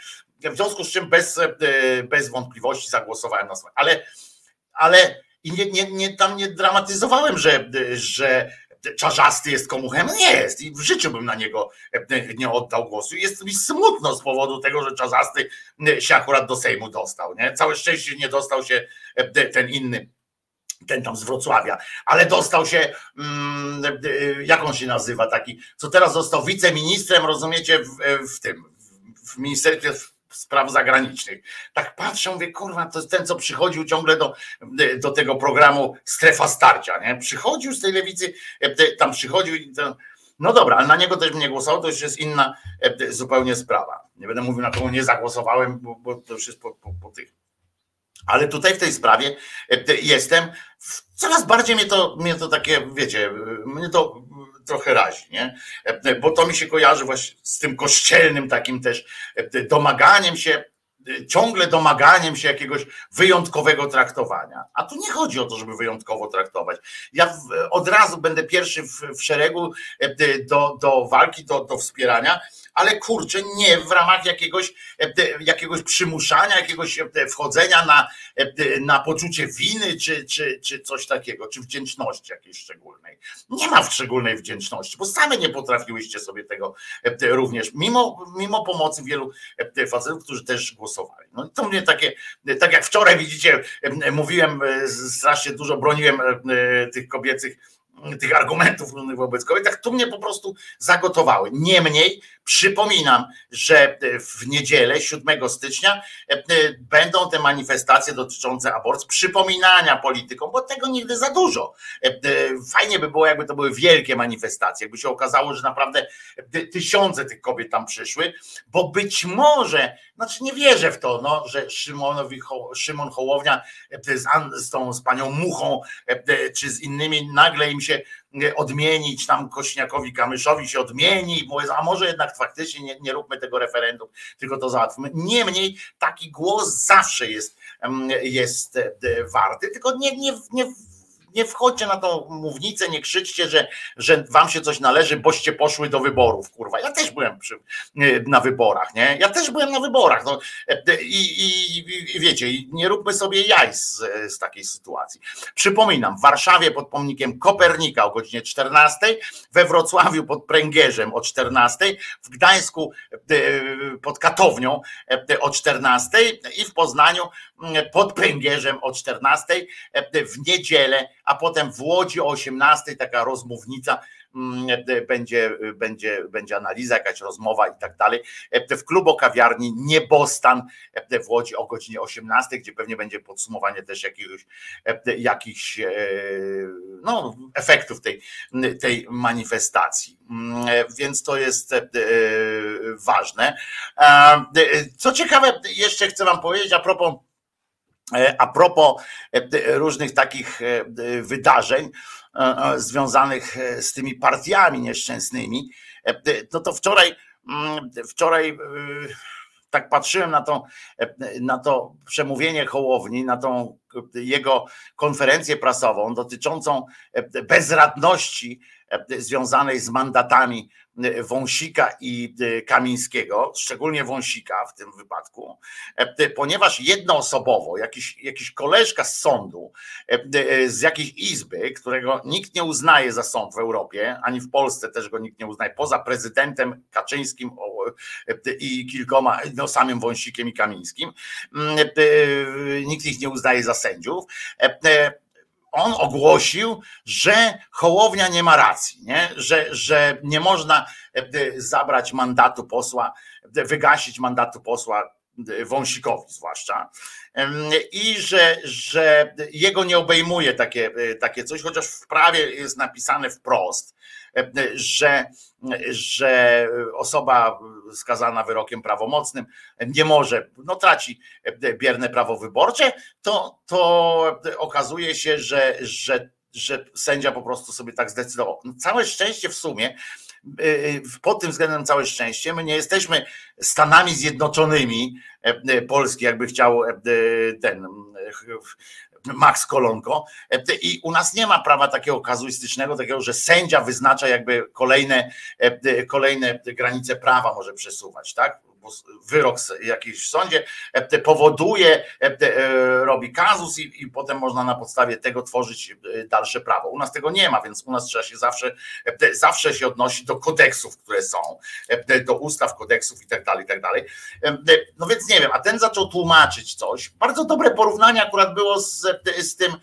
W związku z czym bez, bez wątpliwości zagłosowałem na swoje. Ale, ale i nie, nie, nie, tam nie dramatyzowałem, że, że czarzasty jest komuchem. Nie jest i w życiu bym na niego nie oddał głosu. Jest mi smutno z powodu tego, że czarzasty się akurat do Sejmu dostał. Nie? Całe szczęście nie dostał się ten inny ten tam z Wrocławia, ale dostał się, mm, jak on się nazywa, taki, co teraz został wiceministrem, rozumiecie, w, w tym, w Ministerstwie Spraw Zagranicznych. Tak patrzę, mówię, kurwa, to jest ten, co przychodził ciągle do, do tego programu Strefa Starcia, nie? Przychodził z tej lewicy, tam przychodził i to, no dobra, ale na niego też mnie głosował, to już jest inna zupełnie sprawa. Nie będę mówił, na kogo nie zagłosowałem, bo, bo to już jest po, po, po tych ale tutaj w tej sprawie e, jestem, coraz bardziej mnie to, mnie to takie, wiecie, mnie to trochę razi, nie? E, bo to mi się kojarzy właśnie z tym kościelnym takim też e, domaganiem się, ciągle domaganiem się jakiegoś wyjątkowego traktowania. A tu nie chodzi o to, żeby wyjątkowo traktować. Ja od razu będę pierwszy w, w szeregu do, do walki, do, do wspierania ale kurczę, nie w ramach jakiegoś, e, jakiegoś przymuszania, jakiegoś e, wchodzenia na, e, na poczucie winy, czy, czy, czy coś takiego, czy wdzięczności jakiejś szczególnej. Nie ma szczególnej wdzięczności, bo same nie potrafiłyście sobie tego również, mimo, mimo pomocy wielu facetów, którzy też głosowali. No to mnie takie, tak jak wczoraj widzicie, mówiłem, strasznie dużo broniłem tych kobiecych tych argumentów wobec kobiet, tak tu mnie po prostu zagotowały. Niemniej przypominam, że w niedzielę 7 stycznia e, będą te manifestacje dotyczące aborcji, przypominania politykom, bo tego nigdy za dużo. Fajnie by było, jakby to były wielkie manifestacje, jakby się okazało, że naprawdę tysiące tych kobiet tam przyszły, bo być może, znaczy nie wierzę w to, no, że Szymonowi, Szymon Hołownia z, z tą z panią Muchą, czy z innymi nagle im się się odmienić, tam Kośniakowi Kamyszowi się odmieni, a może jednak faktycznie nie, nie róbmy tego referendum, tylko to załatwmy. Niemniej taki głos zawsze jest, jest e, warty, tylko nie, nie, nie nie wchodźcie na tą mównicę, nie krzyczcie, że, że wam się coś należy, boście poszły do wyborów, kurwa. Ja też byłem przy, na wyborach, nie? Ja też byłem na wyborach. No, i, i, i wiecie, nie róbmy sobie jaj z, z takiej sytuacji. Przypominam, w Warszawie pod pomnikiem Kopernika o godzinie 14, we Wrocławiu pod Pręgierzem o 14, w Gdańsku pod Katownią o 14 i w Poznaniu pod Pręgierzem o 14, w niedzielę a potem w Łodzi o 18 taka rozmównica mm, będzie, będzie, będzie analiza, jakaś rozmowa i tak dalej. W klubo kawiarni Niebostan w Łodzi o godzinie 18, gdzie pewnie będzie podsumowanie też jakiegoś, jakichś e, no, efektów tej, tej manifestacji. Mm, więc to jest e, ważne. Co ciekawe, jeszcze chcę Wam powiedzieć a propos E, a propos e, różnych takich e, wydarzeń związanych z tymi partiami nieszczęsnymi, no to wczoraj, mm, wczoraj tak patrzyłem na to, na to przemówienie Hołowni, na tą jego konferencję prasową dotyczącą bezradności związanej z mandatami Wąsika i e, Kamińskiego, szczególnie Wąsika w tym wypadku, e, ponieważ jednoosobowo jakiś, jakiś koleżka z sądu, e, z jakiejś izby, którego nikt nie uznaje za sąd w Europie, ani w Polsce też go nikt nie uznaje, poza prezydentem Kaczyńskim i kilkoma, no samym Wąsikiem i Kamińskim, nikt ich nie uznaje za sędziów on ogłosił, że Hołownia nie ma racji, nie? Że, że nie można e, zabrać mandatu posła, wygasić mandatu posła e, Wąsikowi zwłaszcza i że, że jego nie obejmuje takie, e, takie coś, chociaż w prawie jest napisane wprost, że, że osoba skazana wyrokiem prawomocnym nie może, no traci bierne prawo wyborcze, to, to okazuje się, że, że że sędzia po prostu sobie tak zdecydował. Całe szczęście w sumie, pod tym względem całe szczęście, my nie jesteśmy Stanami Zjednoczonymi Polski, jakby chciał ten Max Kolonko. I u nas nie ma prawa takiego kazuistycznego, takiego, że sędzia wyznacza jakby kolejne, kolejne granice prawa może przesuwać, tak? Wyrok jakiś w sądzie e, powoduje, e, e, robi kazus i, i potem można na podstawie tego tworzyć dalsze prawo. U nas tego nie ma, więc u nas trzeba się zawsze, zawsze się odnosić do kodeksów, które są, do ustaw, kodeksów i tak dalej, i tak dalej. No więc nie wiem, a ten zaczął tłumaczyć coś. Bardzo dobre porównanie akurat było z, z tym,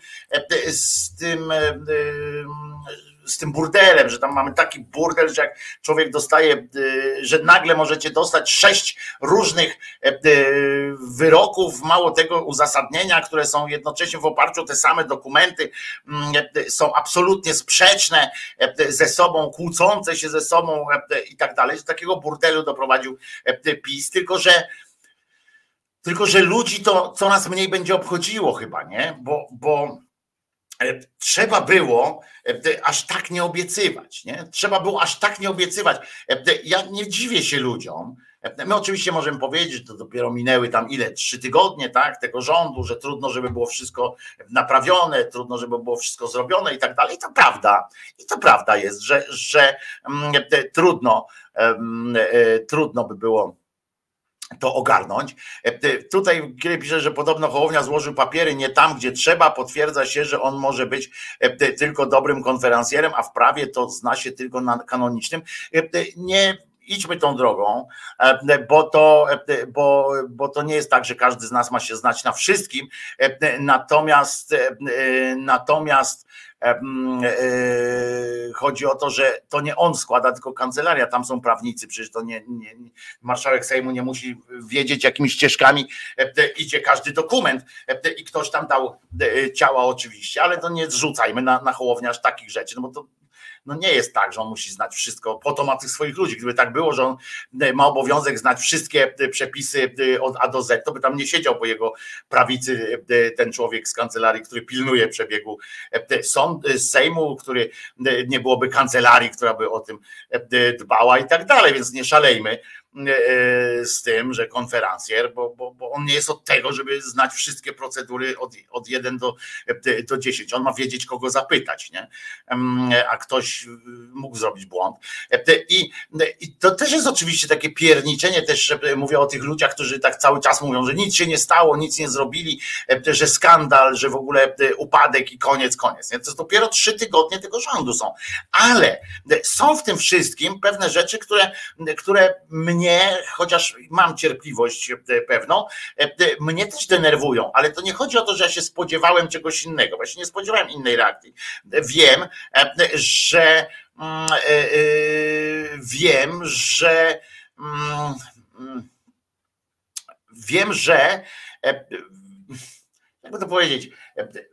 z tym z tym burdelem, że tam mamy taki burdel, że jak człowiek dostaje, y, że nagle możecie dostać sześć różnych e, y, wyroków, mało tego uzasadnienia, które są jednocześnie w oparciu o te same dokumenty, mm, e, są absolutnie sprzeczne e, ze sobą, kłócące się ze sobą i tak dalej. Z takiego burdelu doprowadził PiS, tylko że tylko, że ludzi to coraz mniej będzie obchodziło chyba, nie? Bo, bo E, trzeba było e, aż tak nie obiecywać. Nie? Trzeba było aż tak nie obiecywać. E, ja nie dziwię się ludziom. My oczywiście możemy powiedzieć, że to dopiero minęły tam ile? Trzy tygodnie tak, tego rządu, że trudno, żeby było wszystko naprawione, trudno, żeby było wszystko zrobione i tak dalej. I to prawda. I to prawda jest, że, że mm, trudno, trudno by było to ogarnąć. E, tutaj kiedy pisze, że podobno Hołownia złożył papiery nie tam, gdzie trzeba, potwierdza się, że on może być e, tylko dobrym konferencjerem, a w prawie to zna się tylko na kanonicznym. E, nie idźmy tą drogą, bo to, bo, bo to nie jest tak, że każdy z nas ma się znać na wszystkim. Natomiast natomiast chodzi o to, że to nie on składa, tylko kancelaria, tam są prawnicy, przecież to nie, nie marszałek Sejmu nie musi wiedzieć, jakimi ścieżkami idzie każdy dokument i ktoś tam dał ciała oczywiście, ale to nie zrzucajmy na, na hołowniarz takich rzeczy, no bo to no nie jest tak, że on musi znać wszystko, po to ma tych swoich ludzi. Gdyby tak było, że on e, ma obowiązek znać wszystkie e, przepisy e, od A do Z, to by tam nie siedział po jego prawicy ten człowiek z kancelarii, który pilnuje przebiegu sąd, Sejmu, który nie byłoby kancelarii, która by o tym dbała i tak dalej, więc nie szalejmy z tym, że konferencjer, bo, bo, bo on nie jest od tego, żeby znać wszystkie procedury od, od 1 do, do 10. On ma wiedzieć, kogo zapytać, nie? A ktoś mógł zrobić błąd. I, I to też jest oczywiście takie pierniczenie, też mówię o tych ludziach, którzy tak cały czas mówią, że nic się nie stało, nic nie zrobili, że skandal, że w ogóle upadek i koniec, koniec. Nie? To dopiero trzy tygodnie tego rządu są. Ale są w tym wszystkim pewne rzeczy, które, które mnie mnie, chociaż mam cierpliwość e, pewną, e, e, mnie też denerwują, ale to nie chodzi o to, że ja się spodziewałem czegoś innego, właśnie nie spodziewałem innej reakcji. Wiem, że mm, wiem, że mm, mm, wiem, że jakby to powiedzieć,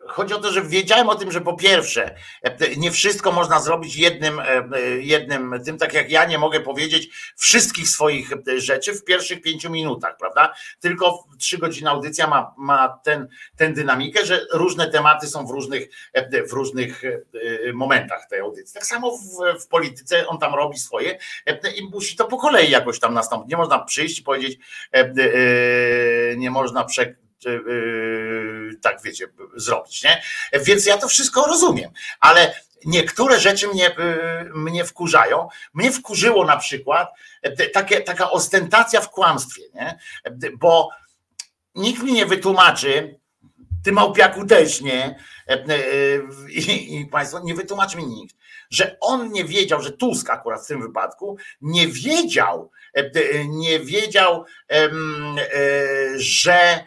Chodzi o to, że wiedziałem o tym, że po pierwsze, nie wszystko można zrobić jednym, jednym tym, tak jak ja nie mogę powiedzieć wszystkich swoich rzeczy w pierwszych pięciu minutach, prawda? Tylko trzy godziny audycja ma, ma ten, ten dynamikę, że różne tematy są w różnych, w różnych momentach tej audycji. Tak samo w, w polityce on tam robi swoje i musi to po kolei jakoś tam nastąpić. Nie można przyjść i powiedzieć, nie można prze, tak wiecie, zrobić, nie? Więc ja to wszystko rozumiem, ale niektóre rzeczy mnie, y, mnie wkurzają. Mnie wkurzyło na przykład e, takie, taka ostentacja w kłamstwie, nie? Bo nikt mi nie wytłumaczy, ty małpiaku też nie, e, e, i, i państwo, nie wytłumaczy mi nikt, że on nie wiedział, że Tusk akurat w tym wypadku nie wiedział, nie wiedział, że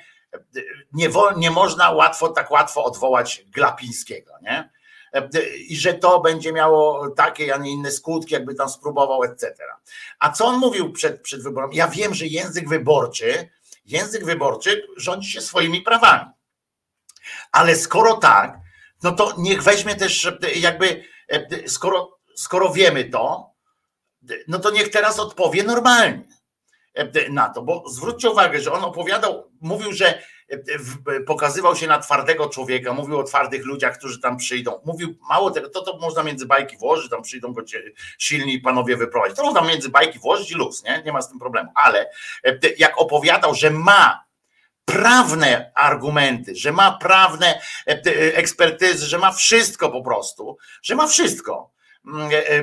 nie, nie można łatwo, tak łatwo odwołać Glapińskiego, nie? I że to będzie miało takie, a nie inne skutki, jakby tam spróbował, etc. A co on mówił przed, przed wyborami? Ja wiem, że język wyborczy, język wyborczy rządzi się swoimi prawami. Ale skoro tak, no to niech weźmie też jakby, skoro, skoro wiemy to, no to niech teraz odpowie normalnie. E, na to, bo zwróćcie uwagę, że on opowiadał, mówił, że pokazywał się na twardego człowieka, mówił o twardych ludziach, którzy tam przyjdą. Mówił mało tego, to, to można między bajki włożyć, tam przyjdą go silni panowie wyprowadzić. To można między bajki włożyć i luz, nie? nie ma z tym problemu. Ale jak opowiadał, że ma prawne argumenty, że ma prawne ekspertyzy, że ma wszystko po prostu, że ma wszystko e, e,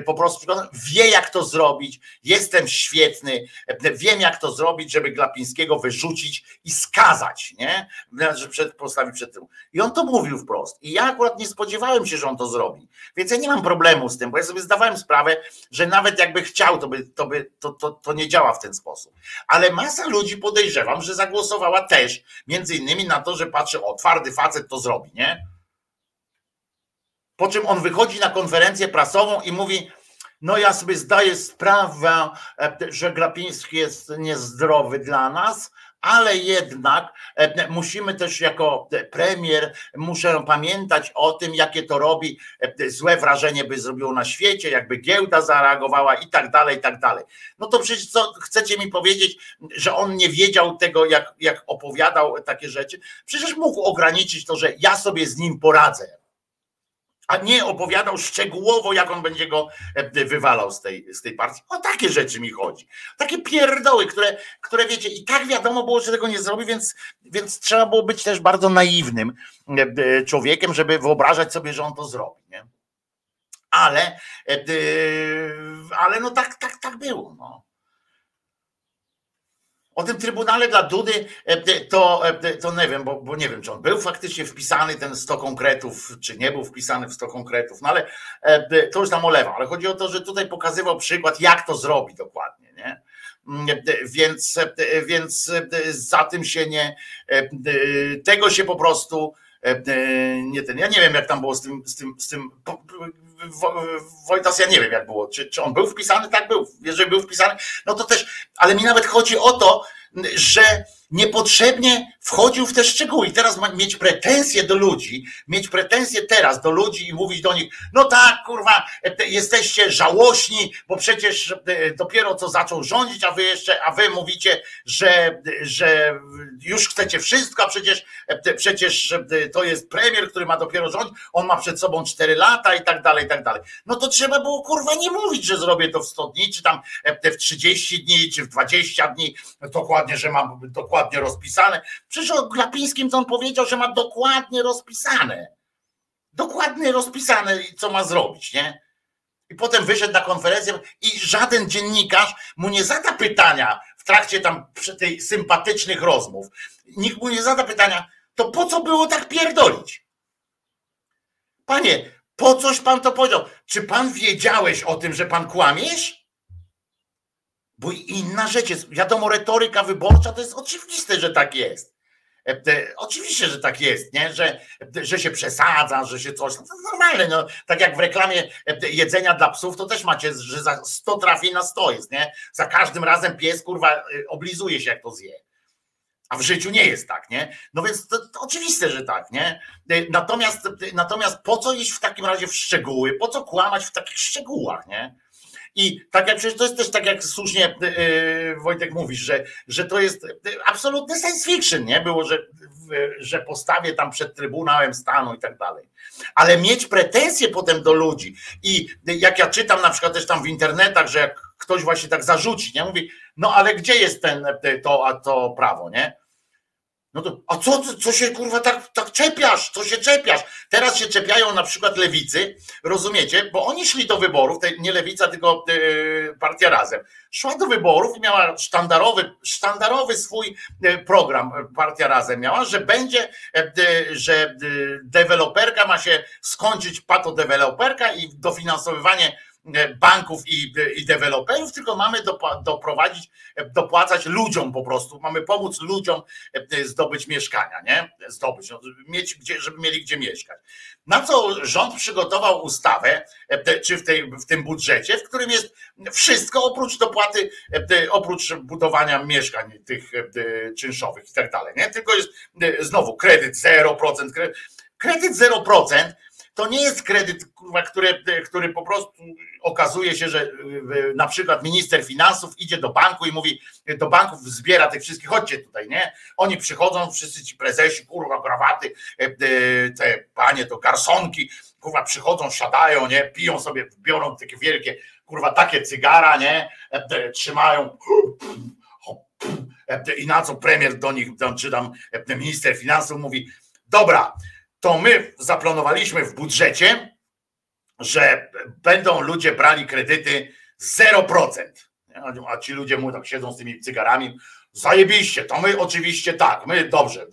po prostu wie, jak to zrobić. Jestem świetny, e, wiem, jak to zrobić, żeby Glapińskiego wyrzucić i skazać, nie? Że przed, postawić przed tym. I on to mówił wprost. I ja akurat nie spodziewałem się, że on to zrobi. Więc ja nie mam problemu z tym, bo ja sobie zdawałem sprawę, że nawet jakby chciał, to, by, to, by, to, to, to nie działa w ten sposób. Ale masa ludzi podejrzewam, że zagłosowała też, między innymi na to, że patrzy, o, twardy facet to zrobi, nie? Po czym on wychodzi na konferencję prasową i mówi: No, ja sobie zdaję sprawę, e, że Glapiński jest niezdrowy dla nas, ale jednak e, musimy też jako premier, muszę pamiętać o tym, jakie to robi e, złe wrażenie by zrobiło na świecie, jakby giełda zareagowała i tak dalej, i tak dalej. No to przecież co chcecie mi powiedzieć, że on nie wiedział tego, jak, jak opowiadał takie rzeczy? Przecież mógł ograniczyć to, że ja sobie z nim poradzę a nie opowiadał szczegółowo, jak on będzie go e, wywalał z tej, z tej partii. O takie rzeczy mi chodzi. Takie pierdoły, które, które wiecie, i tak wiadomo było, że tego nie zrobi, więc, więc trzeba było być też bardzo naiwnym e, e, człowiekiem, żeby wyobrażać sobie, że on to zrobi. Nie? Ale, ale no tak, tak, tak było. No. O tym Trybunale dla Dudy e, to, e, to nie wiem, bo, bo, nie wiem, czy on był faktycznie wpisany ten 100 konkretów, czy nie był wpisany w 100 konkretów, no ale e, to już tam olewa, ale chodzi o to, że tutaj pokazywał przykład, jak to zrobi dokładnie, nie? Mm, więc, więc za tym się nie, tego się po prostu nie ten, ja nie wiem jak tam było z tym, z tym, z tym Wojtas, ja nie wiem jak było, czy, czy on był wpisany, tak był, jeżeli był wpisany, no to też, ale mi nawet chodzi o to, że niepotrzebnie wchodził w te szczegóły. I teraz mieć pretensje do ludzi, mieć pretensje teraz do ludzi i mówić do nich, no tak, kurwa, jesteście żałośni, bo przecież e, dopiero co zaczął rządzić, a wy jeszcze, a wy mówicie, że, że już chcecie wszystko, a przecież, e, przecież e, to jest premier, który ma dopiero rządzić, on ma przed sobą 4 lata i tak dalej, i tak dalej. No to trzeba było, kurwa, nie mówić, że zrobię to w 100 dni, czy tam w 30 dni, czy w 20 dni, dokładnie, że mam dokładnie rozpisane. Przecież o Glapińskim to on powiedział, że ma dokładnie rozpisane. Dokładnie rozpisane, co ma zrobić, nie? I potem wyszedł na konferencję i żaden dziennikarz mu nie zada pytania w trakcie tam przy tej sympatycznych rozmów. Nikt mu nie zada pytania, to po co było tak pierdolić? Panie, po coś pan to powiedział? Czy pan wiedziałeś o tym, że pan kłamiesz? Bo inna rzecz jest, wiadomo, retoryka wyborcza to jest oczywiste, że tak jest. E, oczywiście, że tak jest, nie? Że, że się przesadza, że się coś. No to normalne. No, tak jak w reklamie e, jedzenia dla psów, to też macie, że za 100 trafi na 100 jest, nie? Za każdym razem pies kurwa e, oblizuje się, jak to zje. A w życiu nie jest tak, nie? No więc to, to, oczywiste, że tak, nie? Natomiast, natomiast po co iść w takim razie w szczegóły? Po co kłamać w takich szczegółach, nie? I tak jak przecież to jest też tak, jak słusznie yy, Wojtek mówisz, że, że to jest absolutny science fiction, nie? Było, że, że postawię tam przed Trybunałem Stanu i tak dalej. Ale mieć pretensje potem do ludzi i jak ja czytam na przykład też tam w internetach, że jak ktoś właśnie tak zarzuci, nie? Mówi, no ale gdzie jest ten, to, a to prawo, nie? No to, a co, co się kurwa tak, tak czepiasz? Co się czepiasz? Teraz się czepiają na przykład lewicy, rozumiecie? Bo oni szli do wyborów, nie lewica, tylko yy, partia razem. Szła do wyborów i miała sztandarowy, sztandarowy swój e, program, e, partia razem miała, że będzie, że deweloperka ma się skończyć patodeweloperka i dofinansowywanie E, banków i, i deweloperów, tylko mamy doprowadzić, e, dopłacać ludziom po prostu, mamy pomóc ludziom e, zdobyć mieszkania, nie? Zdobyć, no, mieć gdzie, żeby mieli gdzie mieszkać. Na co rząd przygotował ustawę, czy w, tej, w tym budżecie, w którym jest wszystko oprócz dopłaty, oprócz budowania mieszkań tych czynszowych i tak dalej, nie? Tylko jest znowu kredyt 0%, kredyt 0%, to nie jest kredyt, kurwa, który, który po prostu okazuje się, że na przykład minister finansów idzie do banku i mówi, do banków zbiera tych wszystkich, chodźcie tutaj, nie? Oni przychodzą, wszyscy ci prezesi, kurwa, krawaty, te panie, to garsonki, kurwa, przychodzą, siadają, nie? Piją sobie, biorą takie wielkie, kurwa, takie cygara, nie? Trzymają i na co premier do nich, czy tam minister finansów mówi, dobra, to my zaplanowaliśmy w budżecie, że będą ludzie brali kredyty 0%. A ci ludzie mu tak siedzą z tymi cygarami, zajebiście, to my oczywiście tak, my dobrze,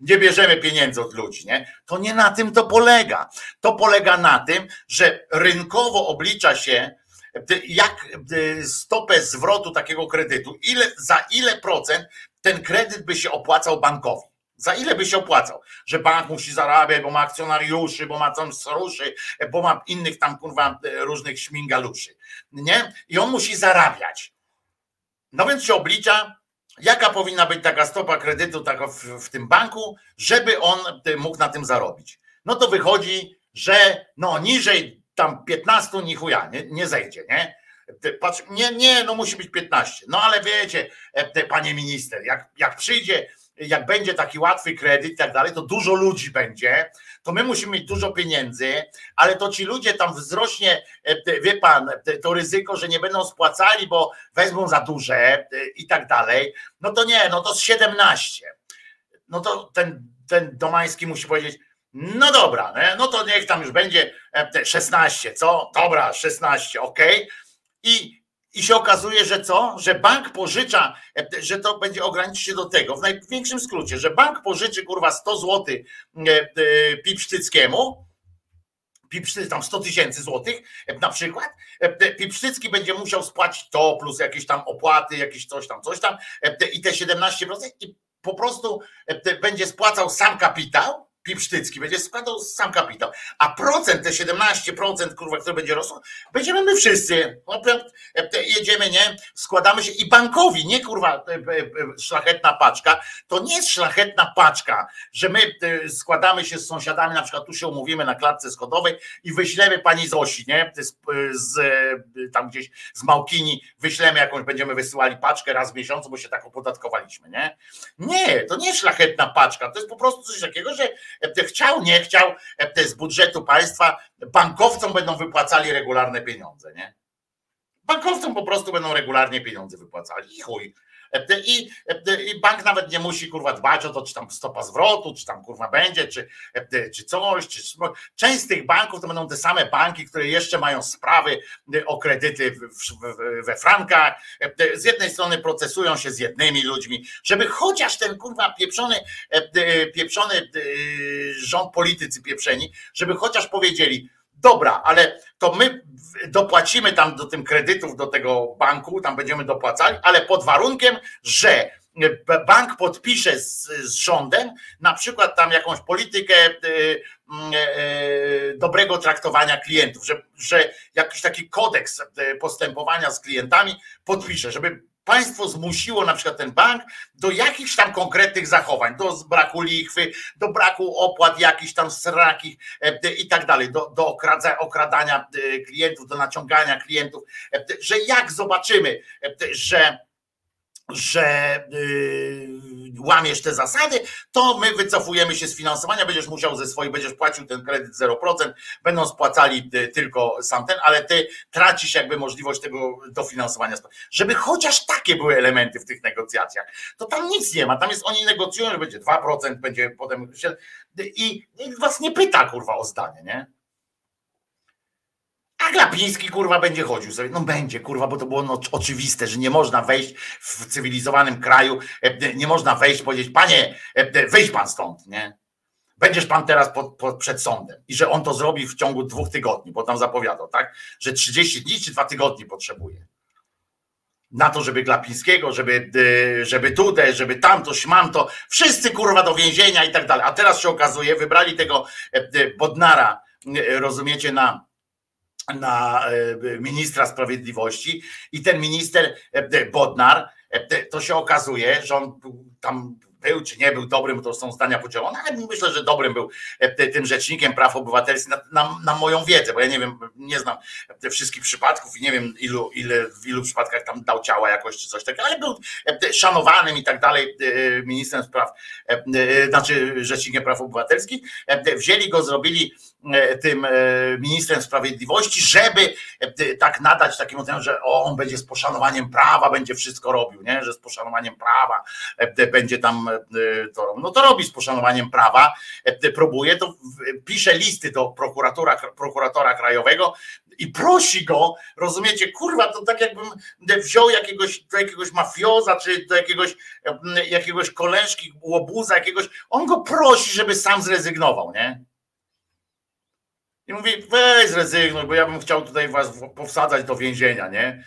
nie bierzemy pieniędzy od ludzi, nie? To nie na tym to polega. To polega na tym, że rynkowo oblicza się jak stopę zwrotu takiego kredytu, ile, za ile procent ten kredyt by się opłacał bankowi. Za ile by się opłacał? Że bank musi zarabiać, bo ma akcjonariuszy, bo ma tam ruszy, bo ma innych tam kurwa różnych śmingaluszy. Nie? I on musi zarabiać. No więc się oblicza, jaka powinna być taka stopa kredytu w, w tym banku, żeby on mógł na tym zarobić. No to wychodzi, że no niżej tam 15 ni chuja, nie, nie zejdzie, nie? Patrz, nie, nie, no musi być 15. No ale wiecie, panie minister, jak, jak przyjdzie jak będzie taki łatwy kredyt i tak dalej, to dużo ludzi będzie, to my musimy mieć dużo pieniędzy, ale to ci ludzie tam wzrośnie, e, wie pan, to ryzyko, że nie będą spłacali, bo wezmą za duże e, i tak dalej, no to nie, no to z 17. No to ten, ten Domański musi powiedzieć, no dobra, no to niech tam już będzie 16, e, co? Dobra, 16, ok. I i się okazuje, że co? Że bank pożycza, że to będzie ograniczyć się do tego, w największym skrócie, że bank pożyczy kurwa 100 zł e, e, Pipsztyckiemu, Pipsztyc, tam 100 tysięcy złotych e, na przykład, Pipsztycki będzie musiał spłacić to, plus jakieś tam opłaty, jakieś coś tam, coś tam i te 17% i po prostu będzie spłacał sam kapitał, Pipsztycki będzie składał sam kapitał, a procent, te 17%, kurwa, które będzie rosło, będziemy my wszyscy. No, jedziemy, nie? Składamy się i bankowi, nie kurwa szlachetna paczka. To nie jest szlachetna paczka, że my składamy się z sąsiadami, na przykład tu się umówimy na klatce schodowej i wyślemy pani Zosi, nie? Z, z tam gdzieś z Małkini wyślemy jakąś, będziemy wysyłali paczkę raz w miesiącu, bo się tak opodatkowaliśmy, nie? Nie, to nie jest szlachetna paczka, to jest po prostu coś takiego, że chciał, nie chciał, z budżetu państwa bankowcom będą wypłacali regularne pieniądze, nie? Bankowcom po prostu będą regularnie pieniądze wypłacali i chuj. I, I, bank nawet nie musi kurwa dbać o to, czy tam stopa zwrotu, czy tam kurwa będzie, czy, czy coś. Czy, część z tych banków to będą te same banki, które jeszcze mają sprawy o kredyty we frankach. Z jednej strony procesują się z jednymi ludźmi, żeby chociaż ten kurwa pieprzony, pieprzony rząd politycy pieprzeni, żeby chociaż powiedzieli, dobra, ale to my dopłacimy tam do tym kredytów, do tego banku, tam będziemy dopłacali, ale pod warunkiem, że bank podpisze z, z rządem na przykład tam jakąś politykę y, y, y, dobrego traktowania klientów, że, że jakiś taki kodeks postępowania z klientami podpisze, żeby państwo zmusiło na przykład ten bank do jakichś tam konkretnych zachowań, do braku lichwy, do braku opłat jakichś tam srakich e, i tak dalej, do, do okradania e, klientów, do naciągania klientów, e, że jak zobaczymy, że że yy, łamiesz te zasady, to my wycofujemy się z finansowania, będziesz musiał ze swoich, będziesz płacił ten kredyt 0%, będą spłacali ty, tylko sam ten, ale ty tracisz jakby możliwość tego dofinansowania. Żeby chociaż takie były elementy w tych negocjacjach, to tam nic nie ma, tam jest, oni negocjują, że będzie 2%, będzie potem i was nie pyta kurwa o zdanie, nie? A Glapiński kurwa będzie chodził sobie. No będzie kurwa, bo to było no, oczywiste, że nie można wejść w cywilizowanym kraju, e, nie można wejść, powiedzieć, panie, e, wyjść pan stąd, nie? Będziesz pan teraz pod, pod, przed sądem. I że on to zrobi w ciągu dwóch tygodni, bo tam zapowiadał, tak? Że 30 dni czy dwa tygodnie potrzebuje. Na to, żeby Glapińskiego, żeby, e, żeby tutaj, żeby tamto, śmamto, wszyscy kurwa do więzienia i tak dalej. A teraz się okazuje, wybrali tego Bodnara, rozumiecie, na na e, ministra sprawiedliwości i ten minister e, Bodnar, e, to się okazuje, że on tam był czy nie był dobrym, to są zdania podzielone, ale myślę, że dobrym był tym rzecznikiem praw obywatelskich na, na, na moją wiedzę, bo ja nie wiem, nie znam wszystkich przypadków i nie wiem ilu, ile w ilu przypadkach tam dał ciała jakoś czy coś takiego, ale był szanowanym i tak dalej ministrem spraw, znaczy rzecznikiem praw obywatelskich. Wzięli go, zrobili tym ministrem sprawiedliwości, żeby tak nadać oceniem, że on będzie z poszanowaniem prawa, będzie wszystko robił, nie? że z poszanowaniem prawa będzie tam to robił. No to robi z poszanowaniem prawa, próbuje, to pisze listy do prokuratora, prokuratora krajowego i prosi go, rozumiecie, kurwa, to tak jakbym wziął jakiegoś, do jakiegoś mafioza, czy do jakiegoś, jakiegoś koleżki, łobuza, jakiegoś, on go prosi, żeby sam zrezygnował, nie? I mówi, weź zrezygnuj, bo ja bym chciał tutaj was powsadzać do więzienia, nie?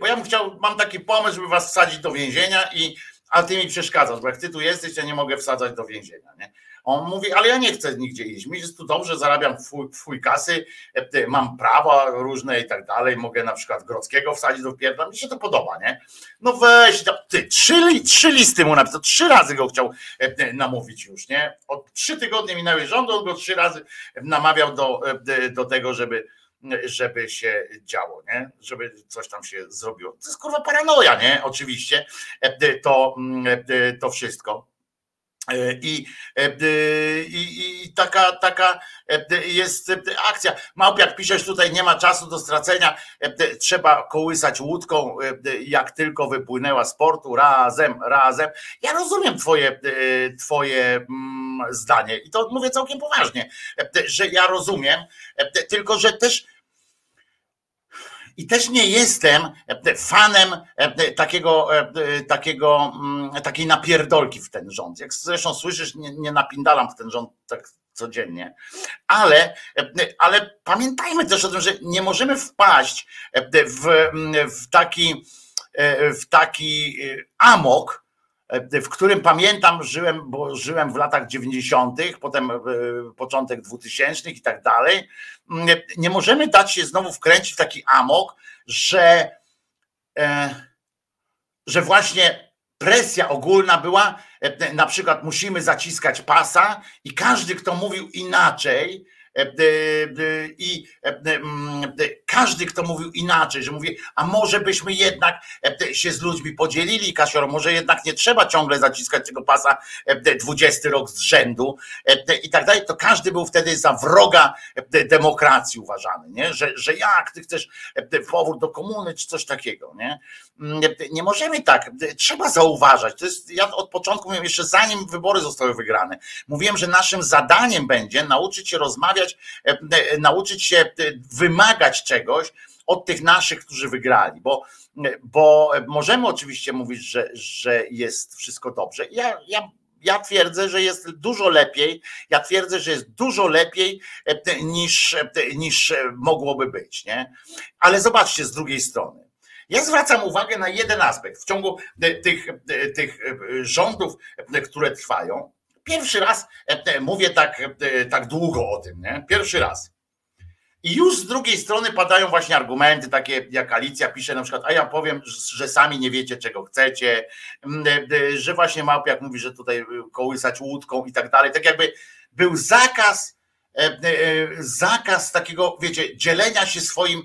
Bo ja bym chciał, mam taki pomysł, żeby was wsadzić do więzienia i a ty mi przeszkadzasz, bo jak ty tu jesteś, ja nie mogę wsadzać do więzienia. Nie? On mówi, ale ja nie chcę nigdzie iść. Mi jest tu dobrze, zarabiam twój kasy, e, mam prawa różne i tak dalej. Mogę na przykład Grodzkiego wsadzić do pierdla. Mi się to podoba, nie? No weź, ty, trzy, trzy listy mu napisał, trzy razy go chciał e, namówić już, nie? Od trzy tygodnie minęły rządu, on go trzy razy namawiał do, e, do tego, żeby żeby się działo, nie? żeby coś tam się zrobiło. To jest kurwa paranoja, nie? Oczywiście to, to wszystko. E, I, e, i, I, taka, taka e, jest akcja. Małpiak piszesz tutaj, nie ma czasu do stracenia, trzeba kołysać łódką, jak tylko wypłynęła z portu, razem, razem. Ja rozumiem twoje, twoje mm, zdanie i to mówię całkiem poważnie, że ja rozumiem, tylko że też i też nie jestem e, fanem e, takiego, e, takiego, mm, takiej napierdolki w ten rząd. Jak zresztą słyszysz, nie, nie napindalam w ten rząd tak codziennie, ale, ale pamiętajmy też o tym, że nie możemy wpaść w, w taki, w taki amok, w którym pamiętam, żyłem, bo żyłem w latach 90., potem e, początek 2000 i tak dalej. Nie możemy dać się znowu wkręcić w taki amok, że, e, że właśnie presja ogólna była, e, na przykład musimy zaciskać pasa i każdy, kto mówił inaczej, E, I e, każdy, kto mówił inaczej, że mówi, a może byśmy jednak e, się z ludźmi podzielili, Kasior, może jednak nie trzeba ciągle zaciskać tego pasa 20 rok z rzędu i tak dalej, to każdy był wtedy za wroga demokracji uważany, nie? Że, że jak ty chcesz powrót do komuny, czy coś takiego, nie? Nie możemy tak, trzeba zauważać, to jest, ja od początku mówiłem, jeszcze zanim wybory zostały wygrane, mówiłem, że naszym zadaniem będzie nauczyć się rozmawiać e, e, nauczyć się e, wymagać czegoś od tych naszych, którzy wygrali, bo, bo możemy oczywiście mówić, że, że jest wszystko dobrze. Ja, ja ja twierdzę, że jest dużo lepiej. Ja twierdzę, że jest dużo lepiej niż, niż mogłoby być. Nie? Ale zobaczcie z drugiej strony. Ja zwracam uwagę na jeden aspekt w ciągu tych, tych rządów, które trwają. Pierwszy raz e, e, mówię tak, e, tak długo o tym, nie? Pierwszy raz. I już z drugiej strony padają właśnie argumenty takie, jak Alicja pisze na przykład, a ja powiem, że sami nie wiecie, czego chcecie, że właśnie Małpiak mówi, że tutaj kołysać łódką i tak dalej. Tak jakby był zakaz, zakaz takiego, wiecie, dzielenia się swoim,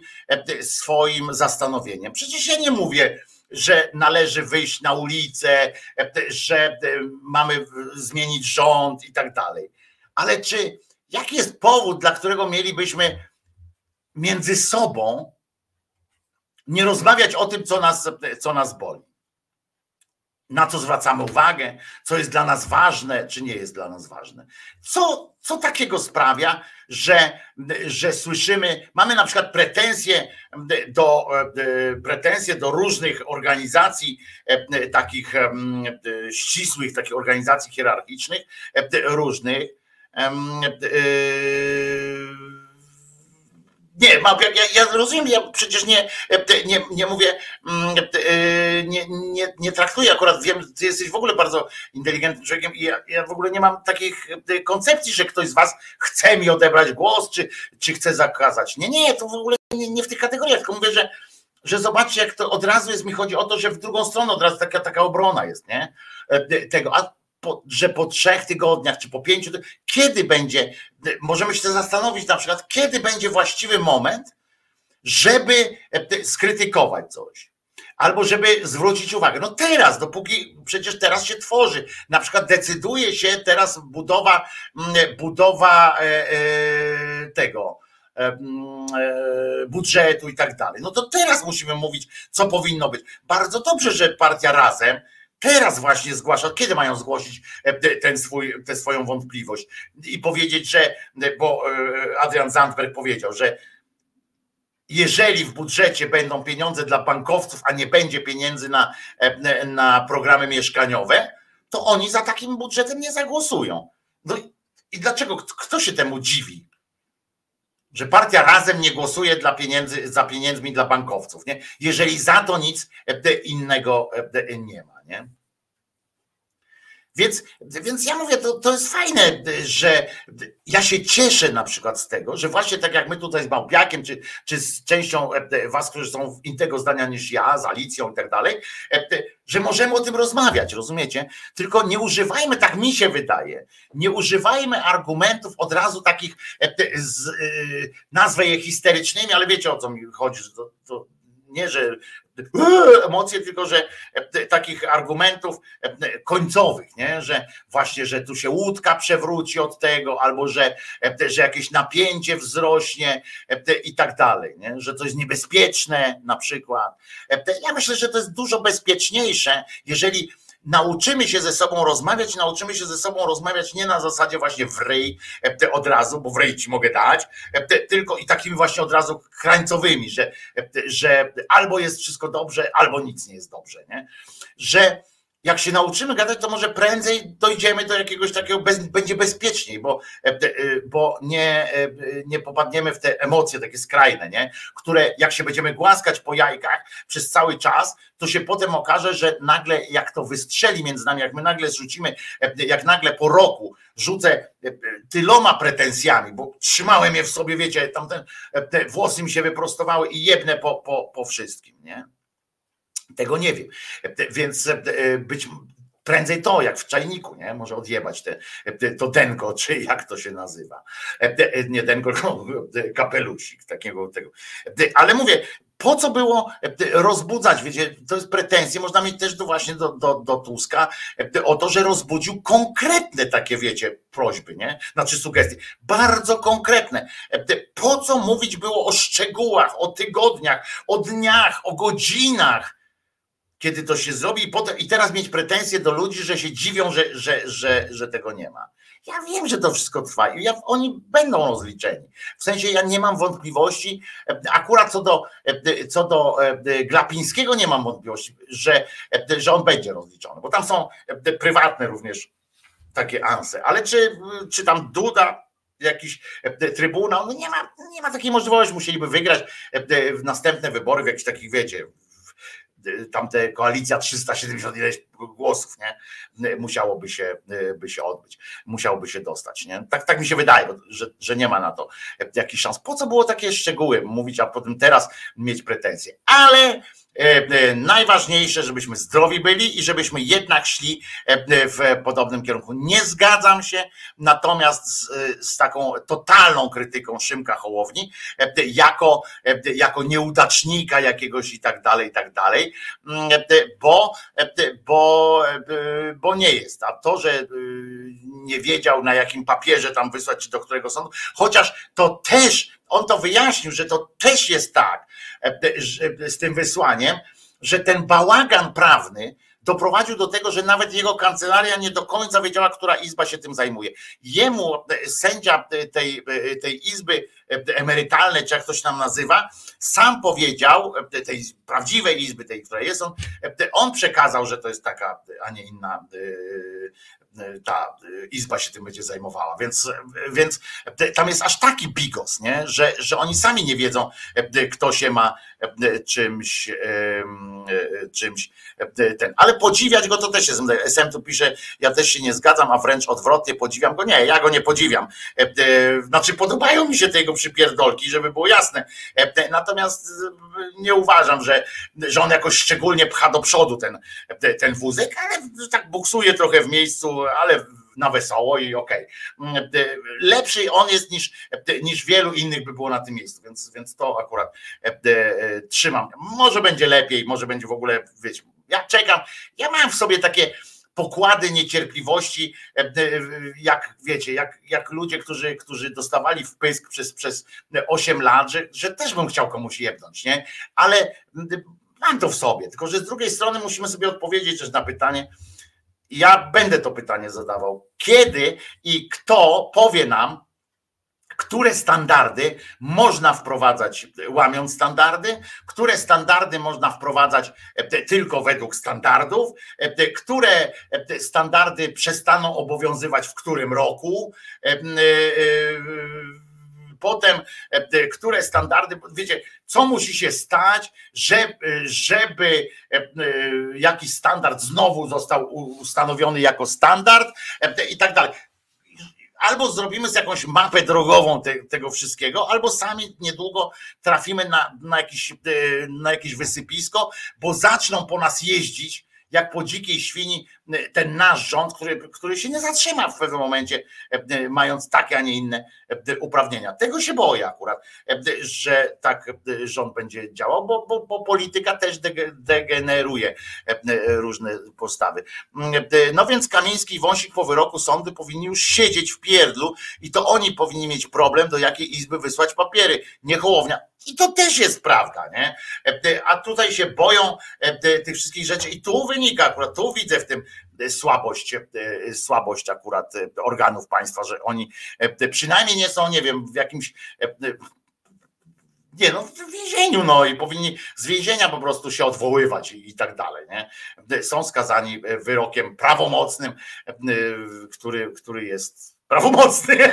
swoim zastanowieniem. Przecież ja nie mówię, że należy wyjść na ulicę, że mamy zmienić rząd i tak dalej. Ale czy jaki jest powód, dla którego mielibyśmy między sobą nie rozmawiać o tym, co nas, co nas boli? Na co zwracamy uwagę, co jest dla nas ważne, czy nie jest dla nas ważne. Co, co takiego sprawia, że, że słyszymy, mamy na przykład pretensje do, pretensje do różnych organizacji, takich ścisłych, takich organizacji hierarchicznych, różnych nie, ja, ja rozumiem, ja przecież nie, nie, nie mówię, mm, nie, nie, nie traktuję akurat, wiem, ty jesteś w ogóle bardzo inteligentnym człowiekiem i ja, ja w ogóle nie mam takich koncepcji, że ktoś z was chce mi odebrać głos, czy, czy chce zakazać. Nie, nie, to w ogóle nie, nie w tych kategoriach, tylko mówię, że, że zobaczcie, jak to od razu jest, mi chodzi o to, że w drugą stronę od razu taka, taka obrona jest, nie? Tego, a po, że po trzech tygodniach czy po pięciu, kiedy będzie, możemy się zastanowić na przykład, kiedy będzie właściwy moment, żeby skrytykować coś albo żeby zwrócić uwagę. No teraz, dopóki przecież teraz się tworzy, na przykład decyduje się teraz budowa, budowa e, e, tego e, budżetu i tak dalej. No to teraz musimy mówić, co powinno być. Bardzo dobrze, że partia razem teraz właśnie zgłasza, kiedy mają zgłosić ten swój, tę swoją wątpliwość i powiedzieć, że, bo Adrian Zandberg powiedział, że jeżeli w budżecie będą pieniądze dla bankowców, a nie będzie pieniędzy na, e, na programy mieszkaniowe, to oni za takim budżetem nie zagłosują. No i dlaczego? Kto się temu dziwi? Że partia razem nie głosuje dla pieniędzy, za pieniędzmi dla bankowców, nie? jeżeli za to nic e, innego e, nie ma. Nie? Więc, więc ja mówię, to, to jest fajne, że ja się cieszę na przykład z tego, że właśnie tak jak my tutaj z Małpiakiem, czy, czy z częścią e, was, którzy są innego zdania niż ja, z Alicją i tak dalej, e, że możemy o tym rozmawiać, rozumiecie? Tylko nie używajmy, tak mi się wydaje, nie używajmy argumentów od razu takich, e, z, nazwę je histerycznymi, ale wiecie o co mi chodzi, to, to nie, że emocje, tylko że e, takich argumentów e, końcowych, nie? że właśnie, że tu się łódka przewróci od tego, albo że, e, że jakieś napięcie wzrośnie i tak dalej, nie? że coś niebezpieczne na przykład. Ja myślę, że to jest dużo bezpieczniejsze, jeżeli nauczymy się ze sobą rozmawiać, nauczymy się ze sobą rozmawiać nie na zasadzie właśnie w ryj e, od razu, bo w ryj ci mogę dać, e, tylko i takimi właśnie od razu krańcowymi, że, e, że albo jest wszystko dobrze, albo nic nie jest dobrze, nie? Że jak się nauczymy gadać, to może prędzej dojdziemy do jakiegoś takiego, bez, będzie bezpieczniej, bo, e, e, bo nie, e, nie popadniemy w te emocje takie skrajne, nie? które jak się będziemy głaskać po jajkach przez cały czas, to się potem okaże, że nagle jak to wystrzeli między nami, jak my nagle zrzucimy, jak nagle po roku rzucę tyloma pretensjami, bo trzymałem je w sobie, wiecie, tamten, te włosy mi się wyprostowały i jedne po, po, po wszystkim, nie? Tego nie wiem. Więc e, być prędzej to, jak w czajniku, nie? Może odjebać te, to denko, czy jak to się nazywa. E, nie denko, tylko kapelusik takiego tego. Ale mówię, po co było rozbudzać, wiecie, to jest pretensje, można mieć też do właśnie do, do, do Tuska o to, że rozbudził konkretne takie, wiecie, prośby, nie? Znaczy sugestie, bardzo konkretne. Po co mówić było o szczegółach, o tygodniach, o dniach, o godzinach, kiedy to się zrobi i, potem, i teraz mieć pretensje do ludzi, że się dziwią, że, że, że, że tego nie ma. Ja wiem, że to wszystko trwa i ja, oni będą rozliczeni. W sensie ja nie mam wątpliwości, akurat co do, co do Glapińskiego nie mam wątpliwości, że, że on będzie rozliczony, bo tam są prywatne również takie anse, ale czy, czy tam Duda, jakiś trybunał, no nie ma, nie ma takiej możliwości, musieliby wygrać w następne wybory w jakichś takich, wiecie, tamte koalicja 370 ileś głosów, nie? Musiałoby się, by się odbyć, musiałoby się dostać, nie? Tak, tak mi się wydaje, że, że nie ma na to jakichś szans. Po co było takie szczegóły mówić, a potem teraz mieć pretensje? Ale najważniejsze, żebyśmy zdrowi byli i żebyśmy jednak szli e, w podobnym kierunku. Nie zgadzam się natomiast z, z taką totalną krytyką Szymka Hołowni jako, jako nieudacznika jakiegoś i tak dalej, i tak dalej, mm, bo, bo, bo nie jest. A to, że nie wiedział na jakim papierze tam wysłać, czy do którego sądu, chociaż to też, on to wyjaśnił, że to też jest tak, E, z tym wysłaniem, że ten bałagan prawny doprowadził do tego, że nawet jego kancelaria nie do końca wiedziała, która izba się tym zajmuje. Jemu e, sędzia tej, e, tej izby emerytalnej, czy jak to się tam nazywa, sam powiedział, tej prawdziwej izby, tej, która jest, on, on przekazał, że to jest taka, a nie inna ta izba się tym będzie zajmowała. Więc, więc tam jest aż taki bigos, nie? Że, że oni sami nie wiedzą, kto się ma czymś czymś ten. Ale podziwiać go to też jest. SM tu pisze, ja też się nie zgadzam, a wręcz odwrotnie podziwiam go. Nie, ja go nie podziwiam. Znaczy podobają mi się te jego przypierdolki, żeby było jasne. Natomiast nie uważam, że, że on jakoś szczególnie pcha do przodu ten, ten wózek, ale tak buksuje trochę w miejscu, ale na wesoło i okej. Okay. Lepszy on jest niż, niż wielu innych by było na tym miejscu, więc, więc to akurat trzymam. Może będzie lepiej, może będzie w ogóle, wiecie, ja czekam, ja mam w sobie takie pokłady niecierpliwości, jak wiecie, jak, jak ludzie, którzy, którzy dostawali wpysk przez, przez 8 lat, że, że też bym chciał komuś jebnąć, nie? Ale mam to w sobie, tylko że z drugiej strony musimy sobie odpowiedzieć też na pytanie, ja będę to pytanie zadawał. Kiedy i kto powie nam, które standardy można wprowadzać łamiąc standardy, które standardy można wprowadzać e, tylko według standardów, e, które e, standardy przestaną obowiązywać w którym roku? Potem które standardy, wiecie, co musi się stać, żeby, żeby jakiś standard znowu został ustanowiony jako standard i tak dalej albo zrobimy z jakąś mapę drogową te, tego wszystkiego, albo sami niedługo trafimy na, na, jakiś, na jakieś wysypisko, bo zaczną po nas jeździć jak po dzikiej świni ten nasz rząd, który, który się nie zatrzyma w pewnym momencie, e, mając takie, a nie inne e, uprawnienia. Tego się boję akurat, e, że tak rząd będzie działał, bo, bo, bo polityka też degeneruje różne postawy. No więc Kamiński i Wąsik po wyroku sądy powinni już siedzieć w pierdlu i to oni powinni mieć problem, do jakiej izby wysłać papiery, nie Hołownia. I to też jest prawda, nie? A tutaj się boją tych wszystkich rzeczy i tu wynika, akurat tu widzę w tym słabość, e, słabość akurat e, organów państwa, że oni e, przynajmniej nie są, nie wiem, w jakimś nie no, w więzieniu, no i powinni z więzienia po prostu się odwoływać i, i, tak dalej, nie? Są skazani wyrokiem prawomocnym, który, który jest prawomocny. [laughs]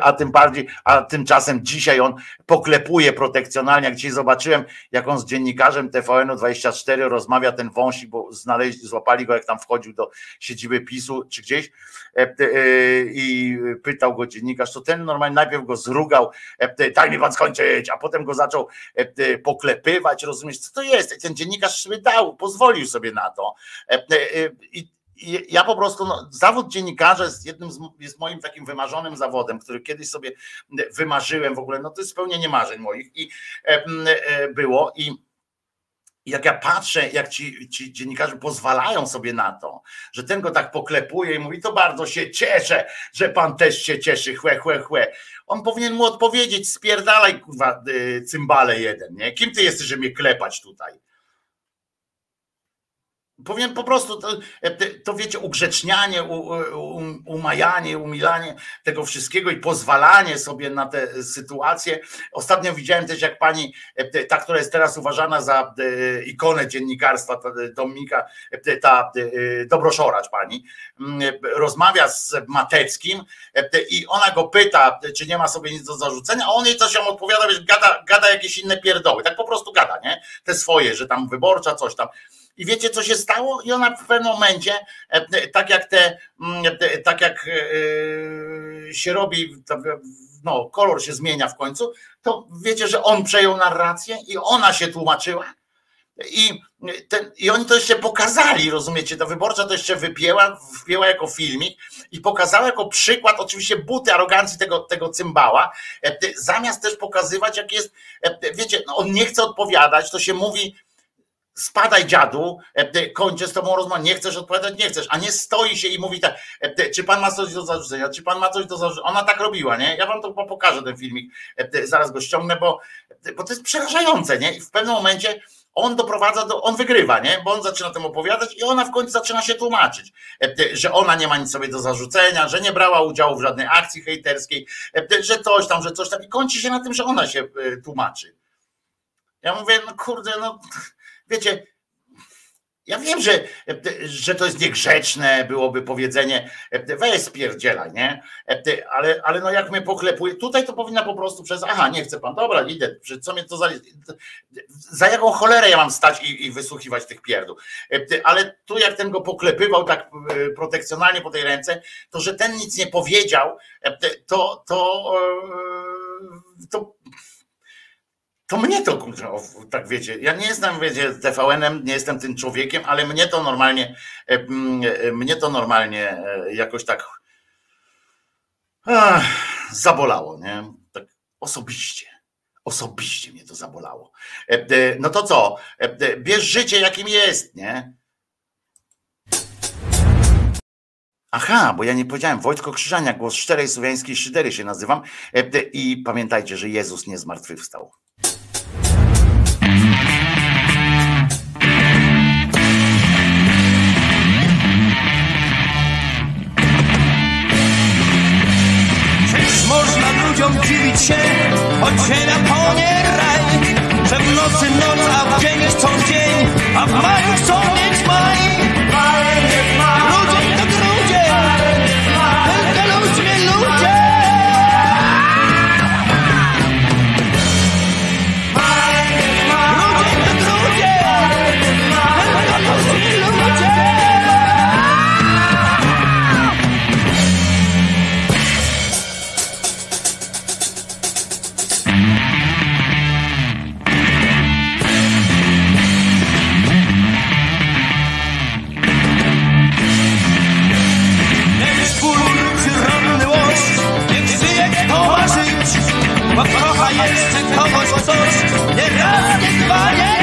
a tym bardziej, a tymczasem dzisiaj on poklepuje protekcjonalnie. Jak dzisiaj zobaczyłem, jak on z dziennikarzem TVN-24 rozmawia ten wąsik, bo znaleźli, złapali go, jak tam wchodził do siedziby PiSu czy gdzieś e, e, i pytał go dziennikarz, to ten normalnie najpierw go zrugał, e, daj mi pan skończyć, a potem go zaczął poklepywać, rozumiesz, co to jest? I ten dziennikarz sobie dał, pozwolił sobie na to. I ja po prostu, no, zawód dziennikarza jest jednym z, jest moim takim wymarzonym zawodem, który kiedyś sobie wymarzyłem w ogóle, no to jest spełnienie marzeń moich i e, e, było i jak ja patrzę, jak ci, ci dziennikarze pozwalają sobie na to, że ten go tak poklepuje i mówi, to bardzo się cieszę, że pan też się cieszy, chłe, chłe, chłe. On powinien mu odpowiedzieć, spierdalaj, kurwa, y, cymbale jeden, nie? Kim ty jesteś, że mnie klepać tutaj? Powiem po prostu, to, to wiecie, ugrzecznianie, umajanie, umilanie tego wszystkiego i pozwalanie sobie na te sytuacje. Ostatnio widziałem też, jak pani, ta, która jest teraz uważana za e, ikonę dziennikarstwa, ta Dominika, ta e, Dobroszoracz pani, mm, rozmawia z Mateckim i ona go pyta, czy nie ma sobie nic do zarzucenia, a on jej coś się odpowiada, wiesz, gada, gada jakieś inne pierdoły, tak po prostu gada, nie? Te swoje, że tam wyborcza, coś tam. I wiecie, co się stało? I ona w pewnym momencie, e, tak jak te, mm, tak jak e, się robi, no, kolor się zmienia w końcu, to wiecie, że on przejął narrację i ona się tłumaczyła. I, ten, I oni to jeszcze pokazali, rozumiecie? Ta wyborcza to jeszcze wypięła, wpięła jako filmik i pokazała jako przykład, oczywiście buty arogancji tego, tego cymbała, e, zamiast też pokazywać, jak jest, wiecie, no on nie chce odpowiadać, to się mówi, spadaj dziadu, e, kończę z tobą rozmowę, nie chcesz odpowiadać, nie chcesz, a nie stoi się i mówi tak, e, czy pan ma coś do zarzucenia, czy pan ma coś do zarzucenia, ona tak robiła, nie, ja wam to pokażę ten filmik, e, zaraz go ściągnę, bo, bo to jest przerażające, nie, i w pewnym momencie on doprowadza do, on wygrywa, nie? Bo on zaczyna tym opowiadać i ona w końcu zaczyna się tłumaczyć, że ona nie ma nic sobie do zarzucenia, że nie brała udziału w żadnej akcji hejterskiej, że coś tam, że coś tam. I kończy się na tym, że ona się tłumaczy. Ja mówię, no kurde, no wiecie, Ja wiem, że, że to jest niegrzeczne, byłoby powiedzenie, weź spierdzielaj, nie? Ale, ale no jak mnie poklepuje, tutaj to powinna po prostu przez, aha, nie chce pan, dobra, idę, co mnie to za, za jaką cholerę ja mam stać i, i wysłuchiwać tych pierdół. Ale tu jak ten go poklepywał tak e, protekcjonalnie po tej ręce, to że ten nic nie powiedział, to, to, e, to to mnie to tak wiecie, ja nie jestem wiecie TVN-em, nie jestem tym człowiekiem, ale mnie to normalnie e, e, mnie to normalnie e, jakoś tak zabolało, nie? Tak osobiście. Osobiście mnie to zabolało. No to co? Bierz życie jakim jest, nie? Aha, bo ja nie powiedziałem. Wojtko Krzyżania, głos szczerej słowiańskiej szydery się nazywam. I pamiętajcie, że Jezus nie zmartwychwstał. Ludziom dziwić się, choć nie raj, że w nocy noc, a w dzień chcą dzień, a w maju chcą mieć nie raz,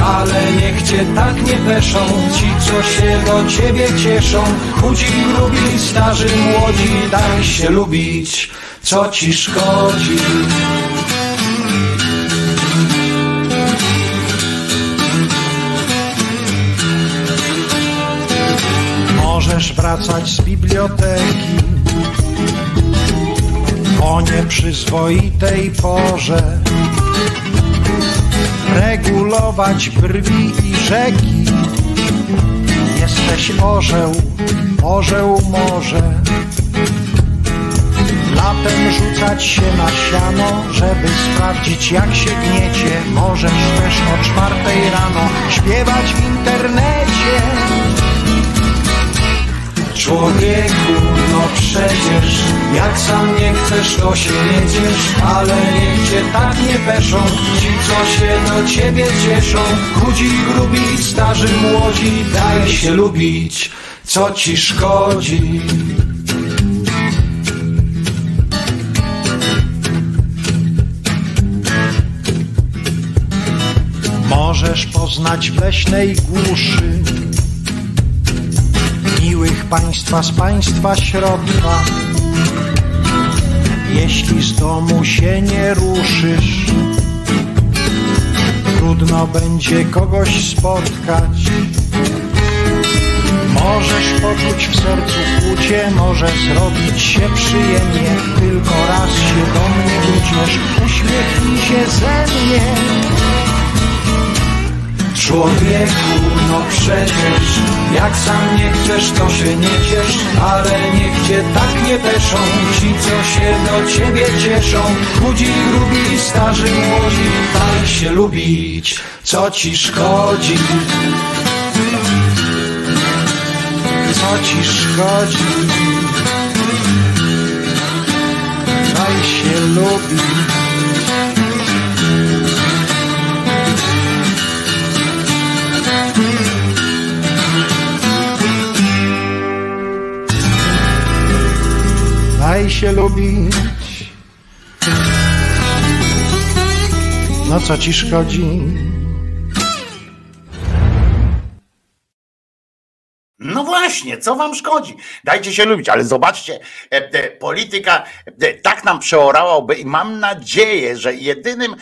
ale niech cię tak nie peszą ci, co się do ciebie cieszą. Chudzi, grubi, starzy, młodzi, daj się lubić, co ci szkodzi. Możesz wracać z biblioteki o nieprzyzwoitej porze. Regulować brwi i rzeki. Jesteś orzeł, orzeł może. Latem rzucać się na siano, żeby sprawdzić jak się gniecie. Możesz też o czwartej rano śpiewać w internecie. Człowieku, no przecież Jak sam nie chcesz, to się nie ciesz Ale niech cię tak nie peszą Ci, co się do ciebie cieszą. Chudzi, grubi, starzy, młodzi Daj się lubić, co ci szkodzi. Możesz poznać w leśnej głuszy państwa z państwa środka. Jeśli z domu się nie ruszysz, trudno będzie kogoś spotkać. Możesz poczuć w sercu kłucie, może zrobić się przyjemnie, tylko raz się do mnie uśmiesz, uśmiechnij się ze mnie. Człowieku, no przecież Jak sam nie chcesz, to się nie ciesz Ale niech cię tak nie peszą Ci, co się do ciebie cieszą. Chudzi, grubi, starzy, młodzi Daj się lubić, co ci szkodzi? Co ci szkodzi? Daj się lubić Daj się lubić. No co ci szkodzi? No właśnie, co wam szkodzi? Dajcie się lubić, ale zobaczcie, e, e, polityka tak nam przeorała i mam nadzieję, że jedynym,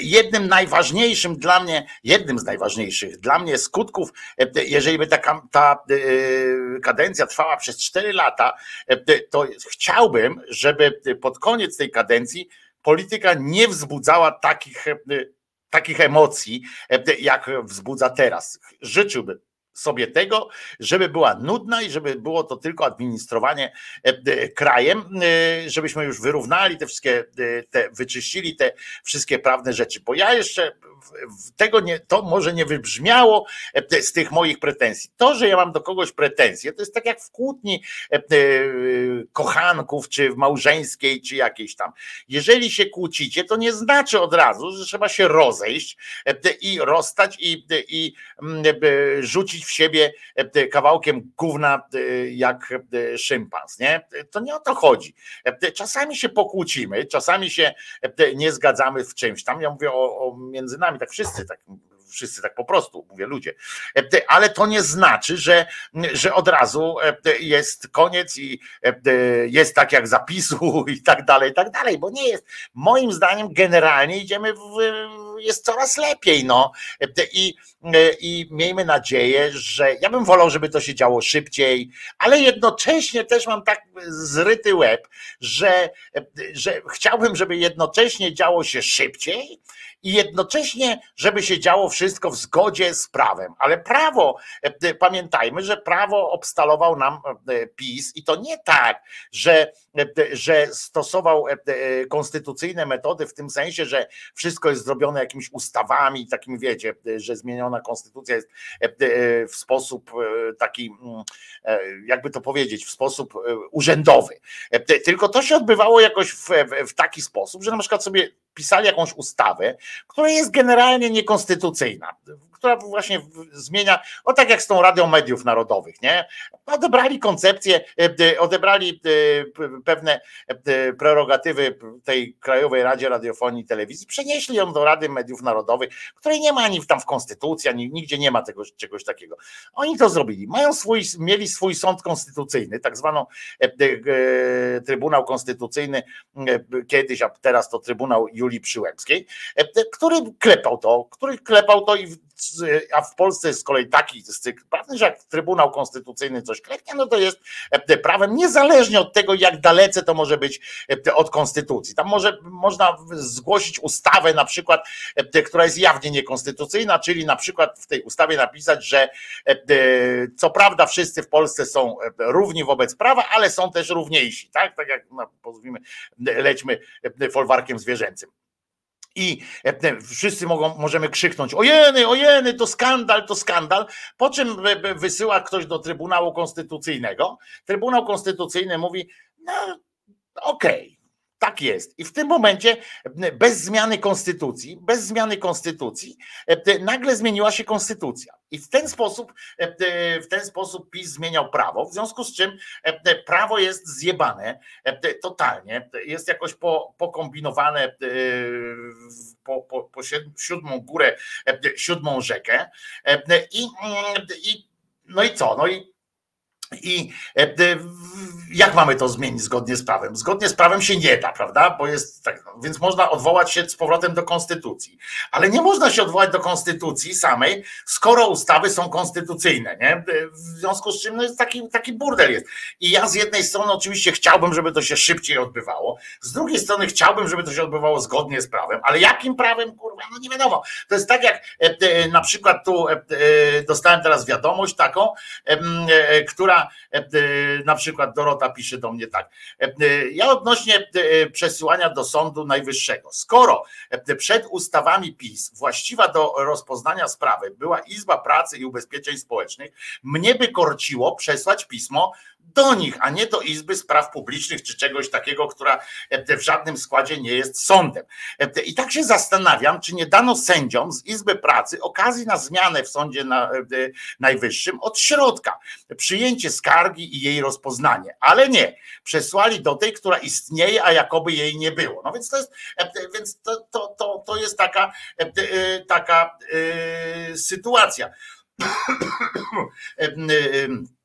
jednym najważniejszym dla mnie, jednym z najważniejszych dla mnie skutków, jeżeli by ta, ta kadencja trwała przez 4 lata, to chciałbym, żeby pod koniec tej kadencji polityka nie wzbudzała takich, takich emocji, jak wzbudza teraz. Życzyłbym sobie tego, żeby była nudna i żeby było to tylko administrowanie e, e, krajem, e, żebyśmy już wyrównali te wszystkie, te, wyczyścili te wszystkie prawne rzeczy. Bo ja jeszcze tego nie, to może nie wybrzmiało z tych moich pretensji. To, że ja mam do kogoś pretensje, to jest tak jak w kłótni kochanków, czy w małżeńskiej, czy jakiejś tam. Jeżeli się kłócicie, to nie znaczy od razu, że trzeba się rozejść i rozstać i, i mm, rzucić w siebie e, kawałkiem gówna e, jak e, szympans, nie? To nie o to chodzi. Czasami się pokłócimy, czasami się nie zgadzamy w czymś tam. Ja mówię o, o między nami, tak wszyscy tak wszyscy tak po prostu, mówię ludzie. Ale to nie znaczy, że, że od razu jest koniec i jest tak jak zapisu [laughs] i tak dalej, i tak dalej, bo nie jest. Moim zdaniem generalnie idziemy w, jest coraz lepiej, no. I, I miejmy nadzieję, że ja bym wolał, żeby to się działo szybciej, ale jednocześnie też mam tak zryty łeb, że, że chciałbym, żeby jednocześnie działo się szybciej, i jednocześnie, żeby się działo wszystko w zgodzie z prawem. Ale prawo, pamiętajmy, że prawo obstalował nam PiS i to nie tak, że, że stosował konstytucyjne metody w tym sensie, że wszystko jest zrobione jakimiś ustawami, takimi wiecie, że zmieniona konstytucja jest w sposób taki, mm, jakby to powiedzieć, w sposób urzędowy. Tylko to się odbywało jakoś w, w taki sposób, że na przykład sobie pisali jakąś ustawę, która jest generalnie niekonstytucyjna, która właśnie zmienia, o tak jak z tą Radią Mediów Narodowych, nie? Odebrali koncepcję, e, odebrali e, pewne e, prerogatywy tej Krajowej Radzie Radiofonii i Telewizji, przenieśli ją do Rady Mediów Narodowych, której nie ma ani tam w Konstytucji, ani nigdzie nie ma tego, czegoś takiego. Oni to zrobili. Mają swój, mieli swój sąd konstytucyjny, tak zwaną Trybunał Konstytucyjny kiedyś, a teraz to Trybunał Julii Przyłębskiej, który klepał to, który klepał to i a w Polsce jest z kolei taki cykl prawny, że jak Trybunał Konstytucyjny coś kleknie, no to jest prawem niezależnie od tego, jak dalece to może być od konstytucji. Tam może można zgłosić ustawę na przykład, która jest jawnie niekonstytucyjna, czyli na przykład w tej ustawie napisać, że co prawda wszyscy w Polsce są równi wobec prawa, ale są też równiejsi, tak? Tak jak no, pozwimy, lećmy folwarkiem zwierzęcym. I wszyscy mogą, możemy krzyknąć: Ojeny, ojeny, to skandal, to skandal. Po czym wysyła ktoś do Trybunału Konstytucyjnego. Trybunał Konstytucyjny mówi: No, okej. Tak jest. I w tym momencie bez zmiany konstytucji, bez zmiany konstytucji, nagle zmieniła się konstytucja. I w ten sposób, w ten sposób PiS zmieniał prawo, w związku z czym prawo jest zjebane totalnie, jest jakoś po, pokombinowane po, po, po siódmą górę, siódmą rzekę. I, i no i co? No i i e, jak mamy to zmienić zgodnie z prawem? Zgodnie z prawem się nie da, prawda? Bo jest tak, no, więc można odwołać się z powrotem do konstytucji. Ale nie można się odwołać do konstytucji samej, skoro ustawy są konstytucyjne, nie? W związku z czym no jest taki, taki burdel jest. I ja z jednej strony oczywiście chciałbym, żeby to się szybciej odbywało, z drugiej strony chciałbym, żeby to się odbywało zgodnie z prawem, ale jakim prawem, kurwa, no nie wiadomo. To jest tak jak e, na przykład tu e, dostałem teraz wiadomość taką, która E, na przykład Dorota pisze do mnie tak. E, ja odnośnie e, przesyłania do Sądu Najwyższego. Skoro przed ustawami PiS właściwa do rozpoznania sprawy była Izba Pracy i Ubezpieczeń Społecznych, mnie by korciło przesłać pismo do nich, a nie do Izby Spraw Publicznych czy czegoś takiego, która e, w żadnym składzie nie jest sądem. E, I tak się zastanawiam, czy nie dano sędziom z Izby Pracy okazji na zmianę w Sądzie e, Najwyższym od środka, przyjęcie skargi i jej rozpoznanie, ale nie. Przesłali do tej, która istnieje, a jakoby jej nie było. No więc to jest, więc to, to, to, to jest taka, taka sytuacja. [coughs]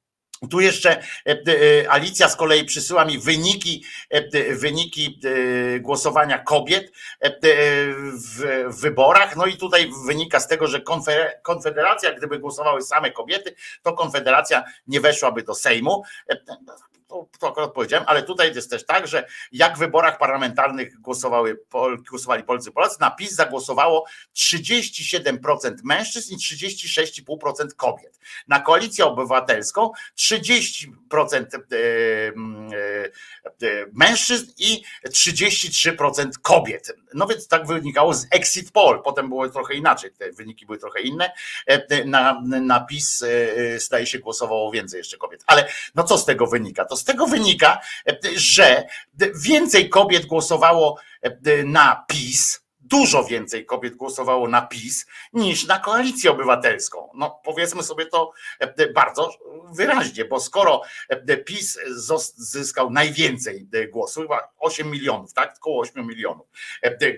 Tu jeszcze e, e, Alicja z kolei przysyła mi wyniki, e, wyniki głosowania kobiet w wyborach. No i tutaj wynika z tego, że Konfederacja, gdyby głosowały same kobiety, to Konfederacja nie weszłaby do Sejmu to, to akurat powiedziałem, ale tutaj jest też tak, że jak w wyborach parlamentarnych głosowały, głosowali Polscy Polacy, na PiS zagłosowało 37% mężczyzn i 36,5% kobiet. Na koalicję obywatelską 30% e, e, e, mężczyzn i 33% kobiet. No więc tak wynikało z exit poll. Potem było trochę inaczej, te wyniki były trochę inne. Na, na PiS staje się głosowało więcej jeszcze kobiet. Ale no co z tego wynika? To z tego wynika, że więcej kobiet głosowało na PiS, dużo więcej kobiet głosowało na PiS niż na koalicję obywatelską. No powiedzmy sobie to e, bardzo wyraźnie, bo skoro e, PiS zyskał najwięcej e, głosów, chyba 8 milionów, tak? Około 8 milionów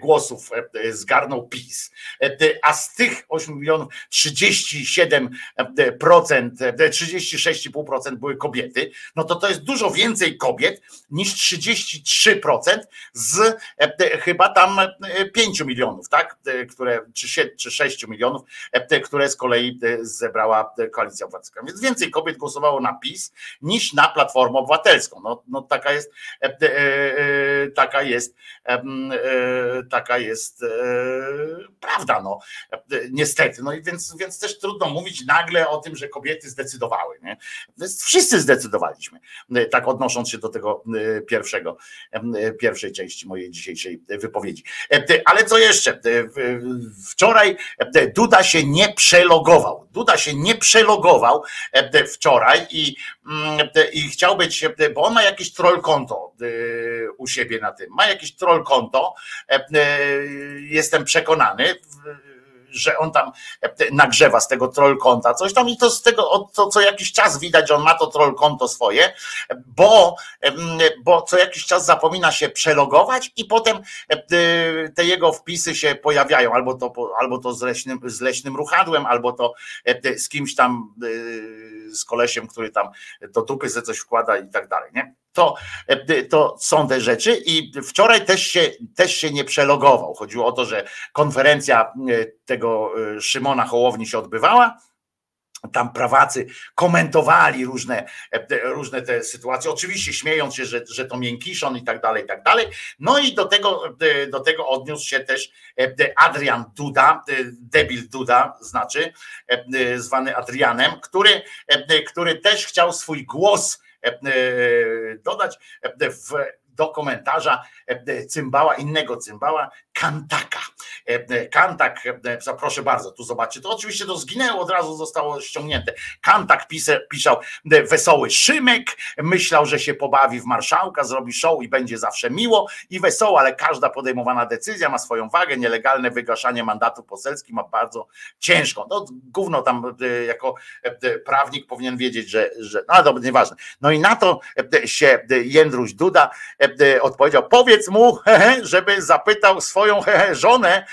głosów zgarnął PiS, a z tych 8 milionów 37%, 36,5% były kobiety, no to to jest dużo więcej kobiet niż 33% z chyba tam 5 milionów, tak? E, które, czy, czy 6 milionów, e, które z kolei e, zebrała Koalicja Obywatelska. Więc więcej kobiet głosowało na PiS niż na Platformę Obywatelską. No, no taka jest, taka jest, taka jest prawda, no niestety. No i więc, więc też trudno mówić nagle o tym, że kobiety zdecydowały. Nie? Wszyscy zdecydowaliśmy, tak odnosząc się do tego pierwszego, pierwszej części mojej dzisiejszej wypowiedzi. Ale co jeszcze? E, wczoraj e, Duda się nie przelogował. Duda się nie przelogował e, wczoraj i, mm, i chciał być, bo on ma jakieś troll konto u siebie na tym. Ma jakieś troll konto. Jestem przekonany że on tam e, nagrzewa z tego troll konta coś tam i to z tego to co jakiś czas widać, że on ma to troll konto swoje, bo, bo co jakiś czas zapomina się przelogować i potem e, te jego wpisy się pojawiają, albo to, albo to z, leśnym, z leśnym ruchadłem, albo to e, z kimś tam, z kolesiem, który tam do dupy ze coś wkłada i tak dalej, nie? To, to są te rzeczy i wczoraj też się, też się nie przelogował. Chodziło o to, że konferencja tego Szymona Hołowni się odbywała tam prawacy komentowali różne, różne te sytuacje, oczywiście śmiejąc się, że, że to miękiszon i tak dalej, i tak dalej. No i do tego, do tego odniósł się też Adrian Duda, debil Duda, znaczy, zwany Adrianem, który, który też chciał swój głos dodać w do komentarza e, cymbała, innego cymbała, Kantaka. E, Kantak, e, proszę bardzo, tu zobaczcie, to oczywiście to zginęło, od razu zostało ściągnięte. Kantak pise, pisał wesoły Szymek, myślał, że się pobawi w marszałka, zrobi show i będzie zawsze miło i wesoło, ale każda podejmowana decyzja ma swoją wagę, nielegalne wygaszanie mandatu poselski ma bardzo ciężką. No gówno tam jako prawnik powinien wiedzieć, że, że no dobra, nieważne. No i na to się Jędruś Duda odpowiedział, powiedz mu, [laughs] żeby zapytał swoją żonę,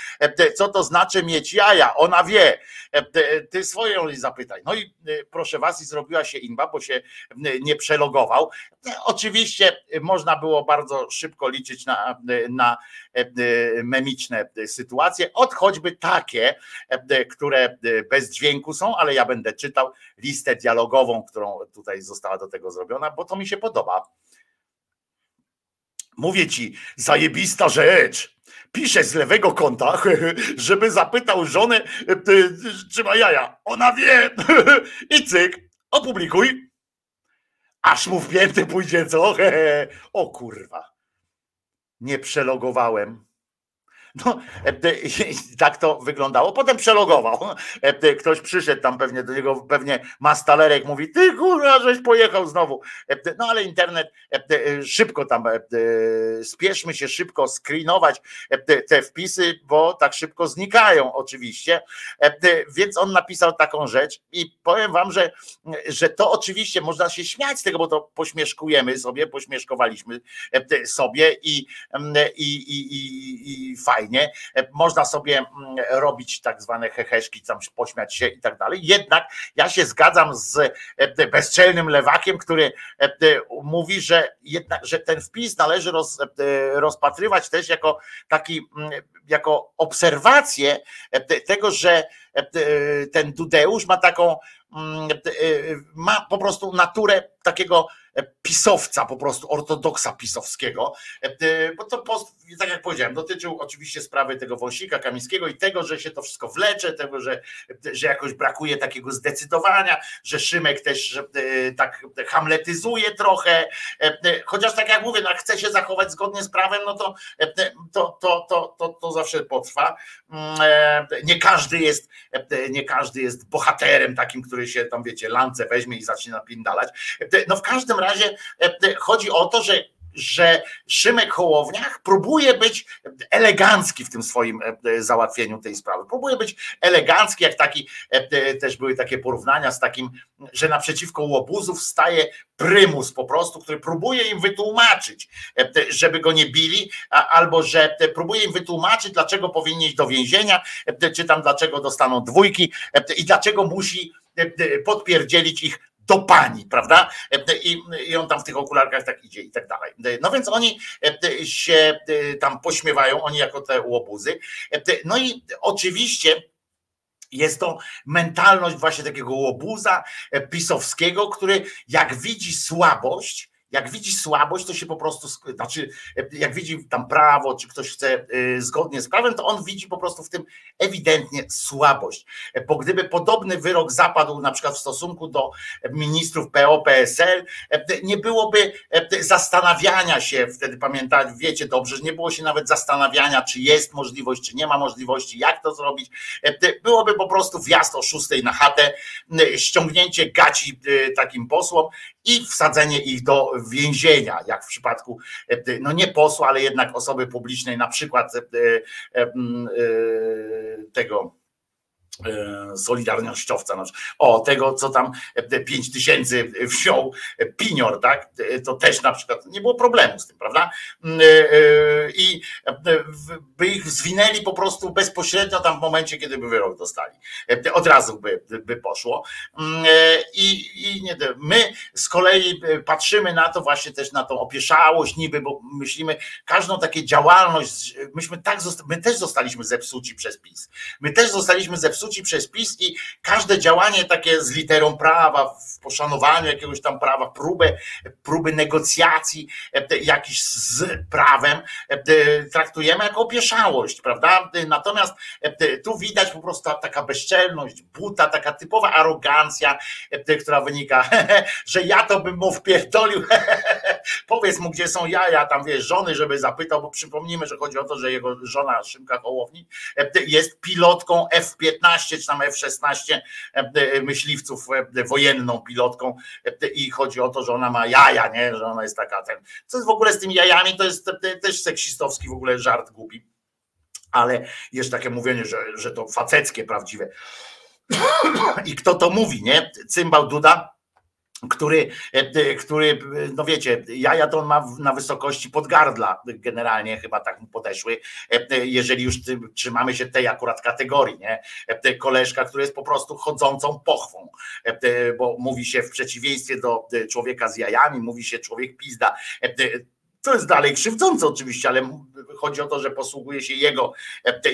co to znaczy mieć jaja, ona wie, ty swoją zapytaj. No i proszę was, i zrobiła się inba, bo się nie przelogował. Oczywiście można było bardzo szybko liczyć na, na memiczne sytuacje, od choćby takie, które bez dźwięku są, ale ja będę czytał listę dialogową, którą tutaj została do tego zrobiona, bo to mi się podoba. Mówię ci, zajebista rzecz. Piszę z lewego kąta, [laughs] żeby zapytał żonę, e, czy ma jaja. Ona wie. [laughs] I cyk, opublikuj. Aż mu w pięty pójdzie, co? [laughs] O kurwa. Nie przelogowałem. No, e, [laughs] tak to wyglądało. Potem przelogował. E, ktoś przyszedł tam pewnie do niego, pewnie mastalerek mówi, ty kurwa, żeś pojechał znowu. E, no ale internet szybko tam, spieszmy się szybko screenować te wpisy, bo tak szybko znikają oczywiście. Więc on napisał taką rzecz i powiem wam, że, że to oczywiście można się śmiać z tego, bo to pośmieszkujemy sobie, pośmieszkowaliśmy sobie i, i, i, i, i fajnie fajnie, e, można sobie mm, robić tak zwane heheszki, tam pośmiać się i tak dalej. Jednak ja się zgadzam z e, bezczelnym lewakiem, który e, mówi, że jednak, że ten wpis należy roz, rozpatrywać też jako taki, mm, jako obserwację tego, że ten Dudeusz ma taką, mm, ma po prostu naturę takiego pisowca, po prostu ortodoksa pisowskiego, bo to post, tak jak powiedziałem, dotyczył oczywiście sprawy tego Wąsika Kamińskiego i tego, że się to wszystko wlecze, tego, że, że jakoś brakuje takiego zdecydowania, że Szymek też tak hamletyzuje trochę, chociaż tak jak mówię, no, chce się zachować zgodnie z prawem, no to, to, to, to, to, to zawsze potrwa. Nie każdy jest, nie każdy jest bohaterem takim, który się tam, wiecie, lance weźmie i zacznie napindalać. No w każdym razie e, chodzi o to, że że Szymek Hołowniach próbuje być elegancki w tym swoim e, załatwieniu tej sprawy. Próbuje być elegancki, jak taki, e, też były takie porównania z takim, że naprzeciwko łobuzów staje prymus po prostu, który próbuje im wytłumaczyć, żeby go nie bili, albo że próbuje im wytłumaczyć, dlaczego powinni iść do więzienia, czy tam dlaczego dostaną dwójki i dlaczego musi podpierdzielić ich do pani, prawda? I, I on tam w tych okularkach tak idzie i tak dalej. No więc oni się tam pośmiewają, oni jako te łobuzy. No i oczywiście jest to mentalność właśnie takiego łobuza pisowskiego, który jak widzi słabość, jak widzi słabość, to się po prostu, znaczy, jak widzi tam prawo, czy ktoś chce y, zgodnie z prawem, to on widzi po prostu w tym ewidentnie słabość. Bo gdyby podobny wyrok zapadł na przykład w stosunku do ministrów PO-PSL, nie byłoby zastanawiania się, wtedy pamiętać, wiecie dobrze, że nie było się nawet zastanawiania, czy jest możliwość, czy nie ma możliwości, jak to zrobić. Byłoby po prostu wjazd o szóstej na chatę, ściągnięcie gaci y, takim posłom i wsadzenie ich do więzienia, jak w przypadku e, no nie posła, ale jednak osoby publicznej, na przykład e, e, tego e, solidarnościowca, no, o tego, co tam e, pięć tysięcy wziął e, pinior, tak, to też na przykład nie było problemu z tym, prawda? Mm, I by ich zwinęli po prostu bezpośrednio tam w momencie, kiedy by wyrok dostali. Od razu by, by poszło. Mm, I, i nie, my z kolei patrzymy na to właśnie też na tą opieszałość niby, bo myślimy, każdą takie działalność, myśmy tak, my też zostaliśmy zepsuci przez PiS. My też zostaliśmy zepsuci zepsuci przez PiS i każde działanie takie z literą prawa, w poszanowaniu jakiegoś tam prawa, próbę, próby negocjacji e, jakiś z prawem e, traktujemy jako opieszałość, prawda? Natomiast e, tu widać po prostu taka bezczelność, buta, taka typowa arogancja, która wynika, [laughs] że ja to bym mu wpierdolił, [laughs] powiedz mu, gdzie są jaja, tam wiesz, żony, żeby zapytał, bo przypomnijmy, że chodzi o to, że jego żona Szymka Hołowni jest pilotką F-15 czy tam F-16 e, myśliwców e, wojenną pilotką e, i chodzi o to, że ona ma jaja, nie? że ona jest taka ten. Co jest w ogóle z tymi jajami, to jest też seksistowski w ogóle żart głupi. Ale jest takie mówienie, że, że to faceckie prawdziwe. [coughs] I kto to mówi, nie? Cymbał Duda który, e, e, który, no wiecie, jaja to on ma na wysokości podgardla, generalnie chyba tak mu podeszły, e, jeżeli już trzymamy się tej akurat kategorii, nie? Koleżka, który jest po prostu chodzącą pochwą, bo mówi się w przeciwieństwie do człowieka z jajami, mówi się człowiek pizda. To jest dalej krzywdzące oczywiście, ale chodzi o to, że posługuje się jego,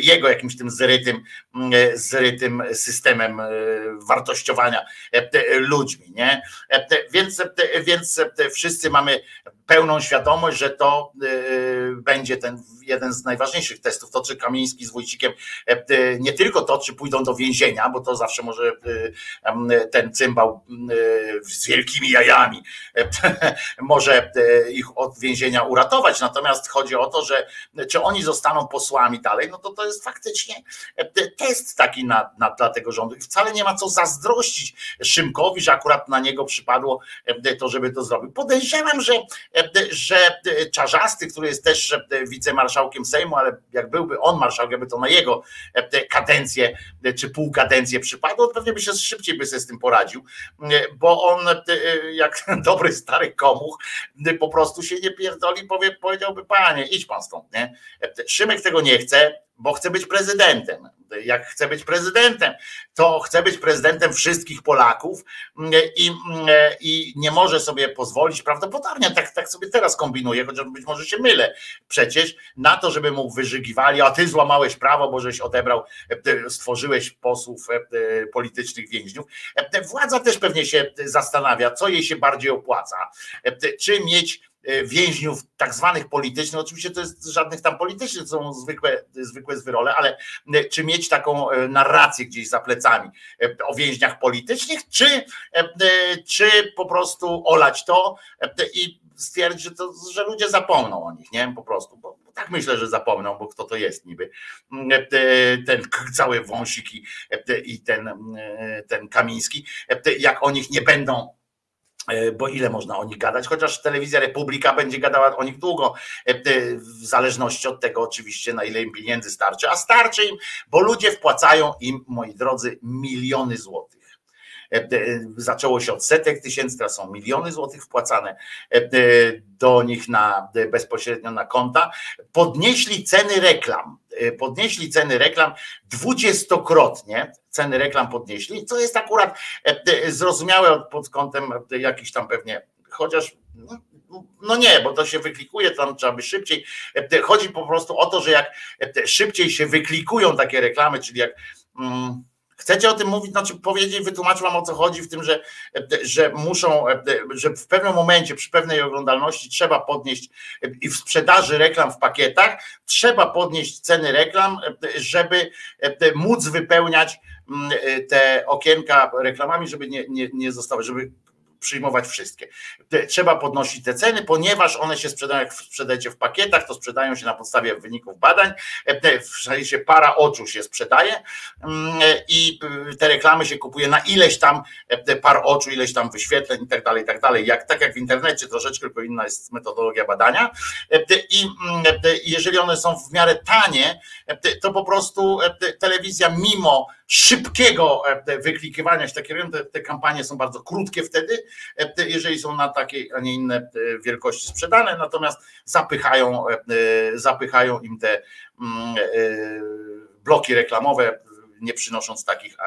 jego jakimś tym zrytym, zrytym systemem e, wartościowania e, ludźmi. Nie? E, więc, więc wszyscy mamy pełną świadomość, że to będzie ten jeden z najważniejszych testów, to czy Kamiński z Wójcikiem, nie tylko to, czy pójdą do więzienia, bo to zawsze może ten cymbał z wielkimi jajami [laughs] może ich od więzienia uratować, natomiast chodzi o to, że czy oni zostaną posłami dalej, no to to jest faktycznie test taki na, na, dla tego rządu. I wcale nie ma co zazdrościć Szymkowi, że akurat na niego przypadło to, żeby to zrobił. Podejrzewam, że, że Czarzasty, który jest też wicemarszałkiem Sejmu, ale jak byłby on marszałkiem, by to na jego kadencję czy pół kadencję przypadło, to pewnie by się szybciej by sobie z tym poradził, bo on jak [laughs] dobry stary komuch po prostu się nie pierdoli, powie, powiedziałby, panie, idź pan stąd, nie? Szymek tego nie chce, bo chce być prezydentem. Jak chce być prezydentem, to chce być prezydentem wszystkich Polaków i, i nie może sobie pozwolić, prawdopodobnie tak, tak sobie teraz kombinuje, chociaż być może się mylę, przecież na to, żeby mu wyżygiwali, a ty złamałeś prawo, bo żeś odebrał, stworzyłeś posłów e, politycznych więźniów. Władza też pewnie się zastanawia, co jej się bardziej opłaca. Czy mieć E, więźniów tak zwanych politycznych, oczywiście to jest żadnych tam politycznych, to są zwykłe, zwykłe zwyrole, ale e, czy mieć taką e, narrację gdzieś za plecami o więźniach politycznych, czy, czy po prostu olać to i stwierdzić, że, to, że ludzie zapomną o nich, nie? Po prostu, bo, tak myślę, że zapomną, bo kto to jest niby. Ten cały wąsik i, i ten, ten Kamiński, jak o nich nie będą E, bo ile można o nich gadać, chociaż telewizja Republika będzie gadała o nich długo, e, e, w zależności od tego oczywiście, na ile im pieniędzy starczy, a starczy im, bo ludzie wpłacają im, moi drodzy, miliony złotych. Zaczęło się od setek tysięcy, teraz są miliony złotych wpłacane do nich na, bezpośrednio na konta. Podnieśli ceny reklam, podnieśli ceny reklam dwudziestokrotnie, ceny reklam podnieśli, co jest akurat e, e, zrozumiałe pod kątem jakichś tam pewnie, chociaż no, no nie, bo to się wyklikuje, tam trzeba by szybciej. E, chodzi po prostu o to, że jak szybciej się wyklikują takie reklamy, czyli jak. Mm, Chcecie o tym mówić, znaczy powiedzieć, wytłumaczyć wam o co chodzi w tym, że, że muszą, że w pewnym momencie, przy pewnej oglądalności trzeba podnieść i w sprzedaży reklam w pakietach, trzeba podnieść ceny reklam, żeby móc wypełniać mm, te okienka reklamami, żeby nie, nie, nie zostały, żeby przyjmować wszystkie. Trzeba podnosić te ceny, ponieważ one się sprzedają, jak sprzedajecie w pakietach, to sprzedają się na podstawie wyników badań. W sensie para oczu się sprzedaje mm, i te reklamy się kupuje na ileś tam par oczu, ileś tam wyświetleń i tak dalej, i tak dalej. Jak, tak jak w internecie troszeczkę, inna jest metodologia badania. I mm, jeżeli one są w miarę tanie, to po prostu telewizja mimo szybkiego wyklikiwania się takie te, te kampanie są bardzo krótkie wtedy, jeżeli są na takiej, a nie inne wielkości sprzedane, natomiast zapychają, zapychają im te mm, bloki reklamowe nie przynosząc takich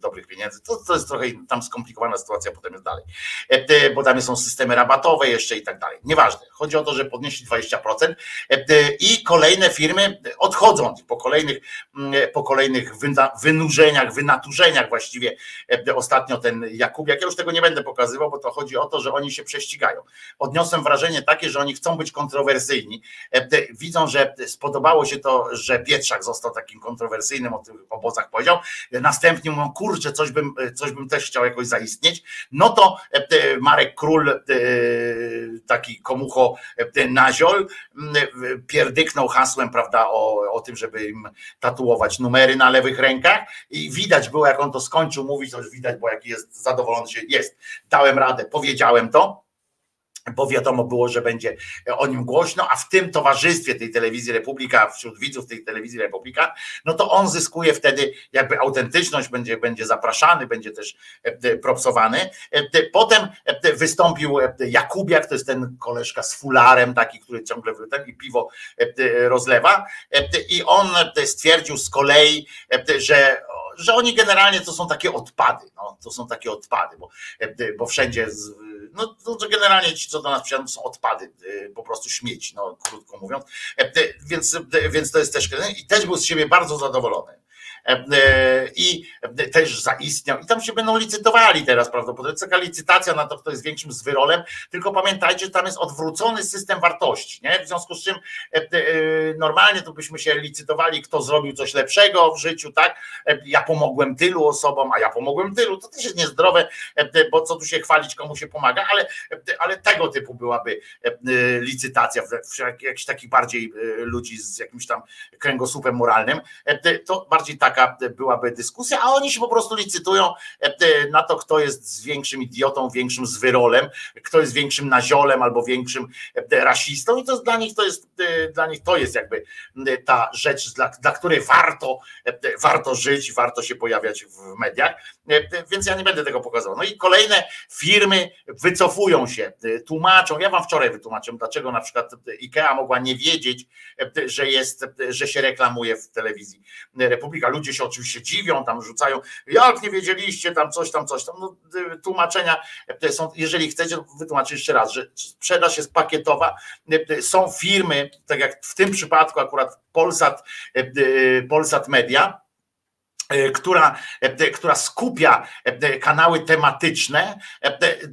dobrych pieniędzy. To, to jest trochę tam skomplikowana sytuacja, potem jest dalej. E, bo tam są systemy rabatowe jeszcze i tak dalej. Nieważne. Chodzi o to, że podnieśli 20% e, i kolejne firmy odchodzą po kolejnych, mm, po kolejnych wynurzeniach, wynaturzeniach właściwie. E, ostatnio ten Jakubiak, ja już tego nie będę pokazywał, bo to chodzi o to, że oni się prześcigają. Odniosłem wrażenie takie, że oni chcą być kontrowersyjni. Widzą, że spodobało się to, że Pietrzak został takim kontrowersyjnym o tych obozach powiedział. Następnie mówią, kurczę, coś bym, coś bym też chciał jakoś zaistnieć. No to e, Marek Król, e, taki komucho e, naziol, pierdyknął hasłem, prawda, o, o tym, żeby im tatuować numery na lewych rękach i widać było, jak on to skończył mówić, to już widać, bo jaki jest zadowolony się jest. Dałem radę, powiedziałem to bo wiadomo było, że będzie o nim głośno, a w tym towarzystwie tej telewizji Republika, wśród widzów tej telewizji Republika, no to on zyskuje wtedy jakby autentyczność, będzie, będzie zapraszany, będzie też e, e, propsowany. E, potem wystąpił Jakubiak, to jest ten koleżka z fularem taki, który ciągle ten i piwo rozlewa i on stwierdził z kolei, że że oni generalnie to są takie odpady, no, to są takie odpady, bo, bo wszędzie no, to generalnie ci, co do nas przyjadą, są odpady, y, po prostu śmieci, no krótko mówiąc. E, więc, więc to jest też, i też był z siebie bardzo zadowolony. E, e, i też zaistniał. I tam się będą licytowali teraz prawdopodobnie. Taka licytacja na to, kto jest większym zwyrolem, tylko pamiętajcie, że tam jest odwrócony system wartości. Nie? W związku z czym e, normalnie to byśmy się licytowali, kto zrobił coś lepszego w życiu, tak? Ja pomogłem tylu osobom, a ja pomogłem tylu. To też jest niezdrowe, bo co tu się chwalić, komu się pomaga, ale, ale tego typu byłaby licytacja, jakiś taki bardziej ludzi z jakimś tam kręgosłupem moralnym, to bardziej taka taka byłaby dyskusja, a oni się po prostu licytują e, na to, kto jest większym idiotą, większym zwyrolem, kto jest większym naziolem albo większym e, rasistą i to dla nich to jest, e, dla nich to jest jakby ta rzecz, dla, dla której warto, warto żyć, warto się pojawiać w mediach, więc ja nie będę tego pokazał. No i kolejne firmy wycofują się, tłumaczą, ja wam wczoraj wytłumaczyłem, dlaczego na przykład IKEA mogła nie wiedzieć, że jest, że się reklamuje w telewizji Republika. Ludzie się oczywiście dziwią, tam rzucają, jak nie wiedzieliście, tam coś tam, coś tam. No, y, tłumaczenia y, są, jeżeli chcecie, wytłumaczę jeszcze raz, że sprzedaż jest pakietowa. Y, są firmy, tak jak w tym przypadku akurat Polsat, Polsat Media, która, która skupia kanały tematyczne,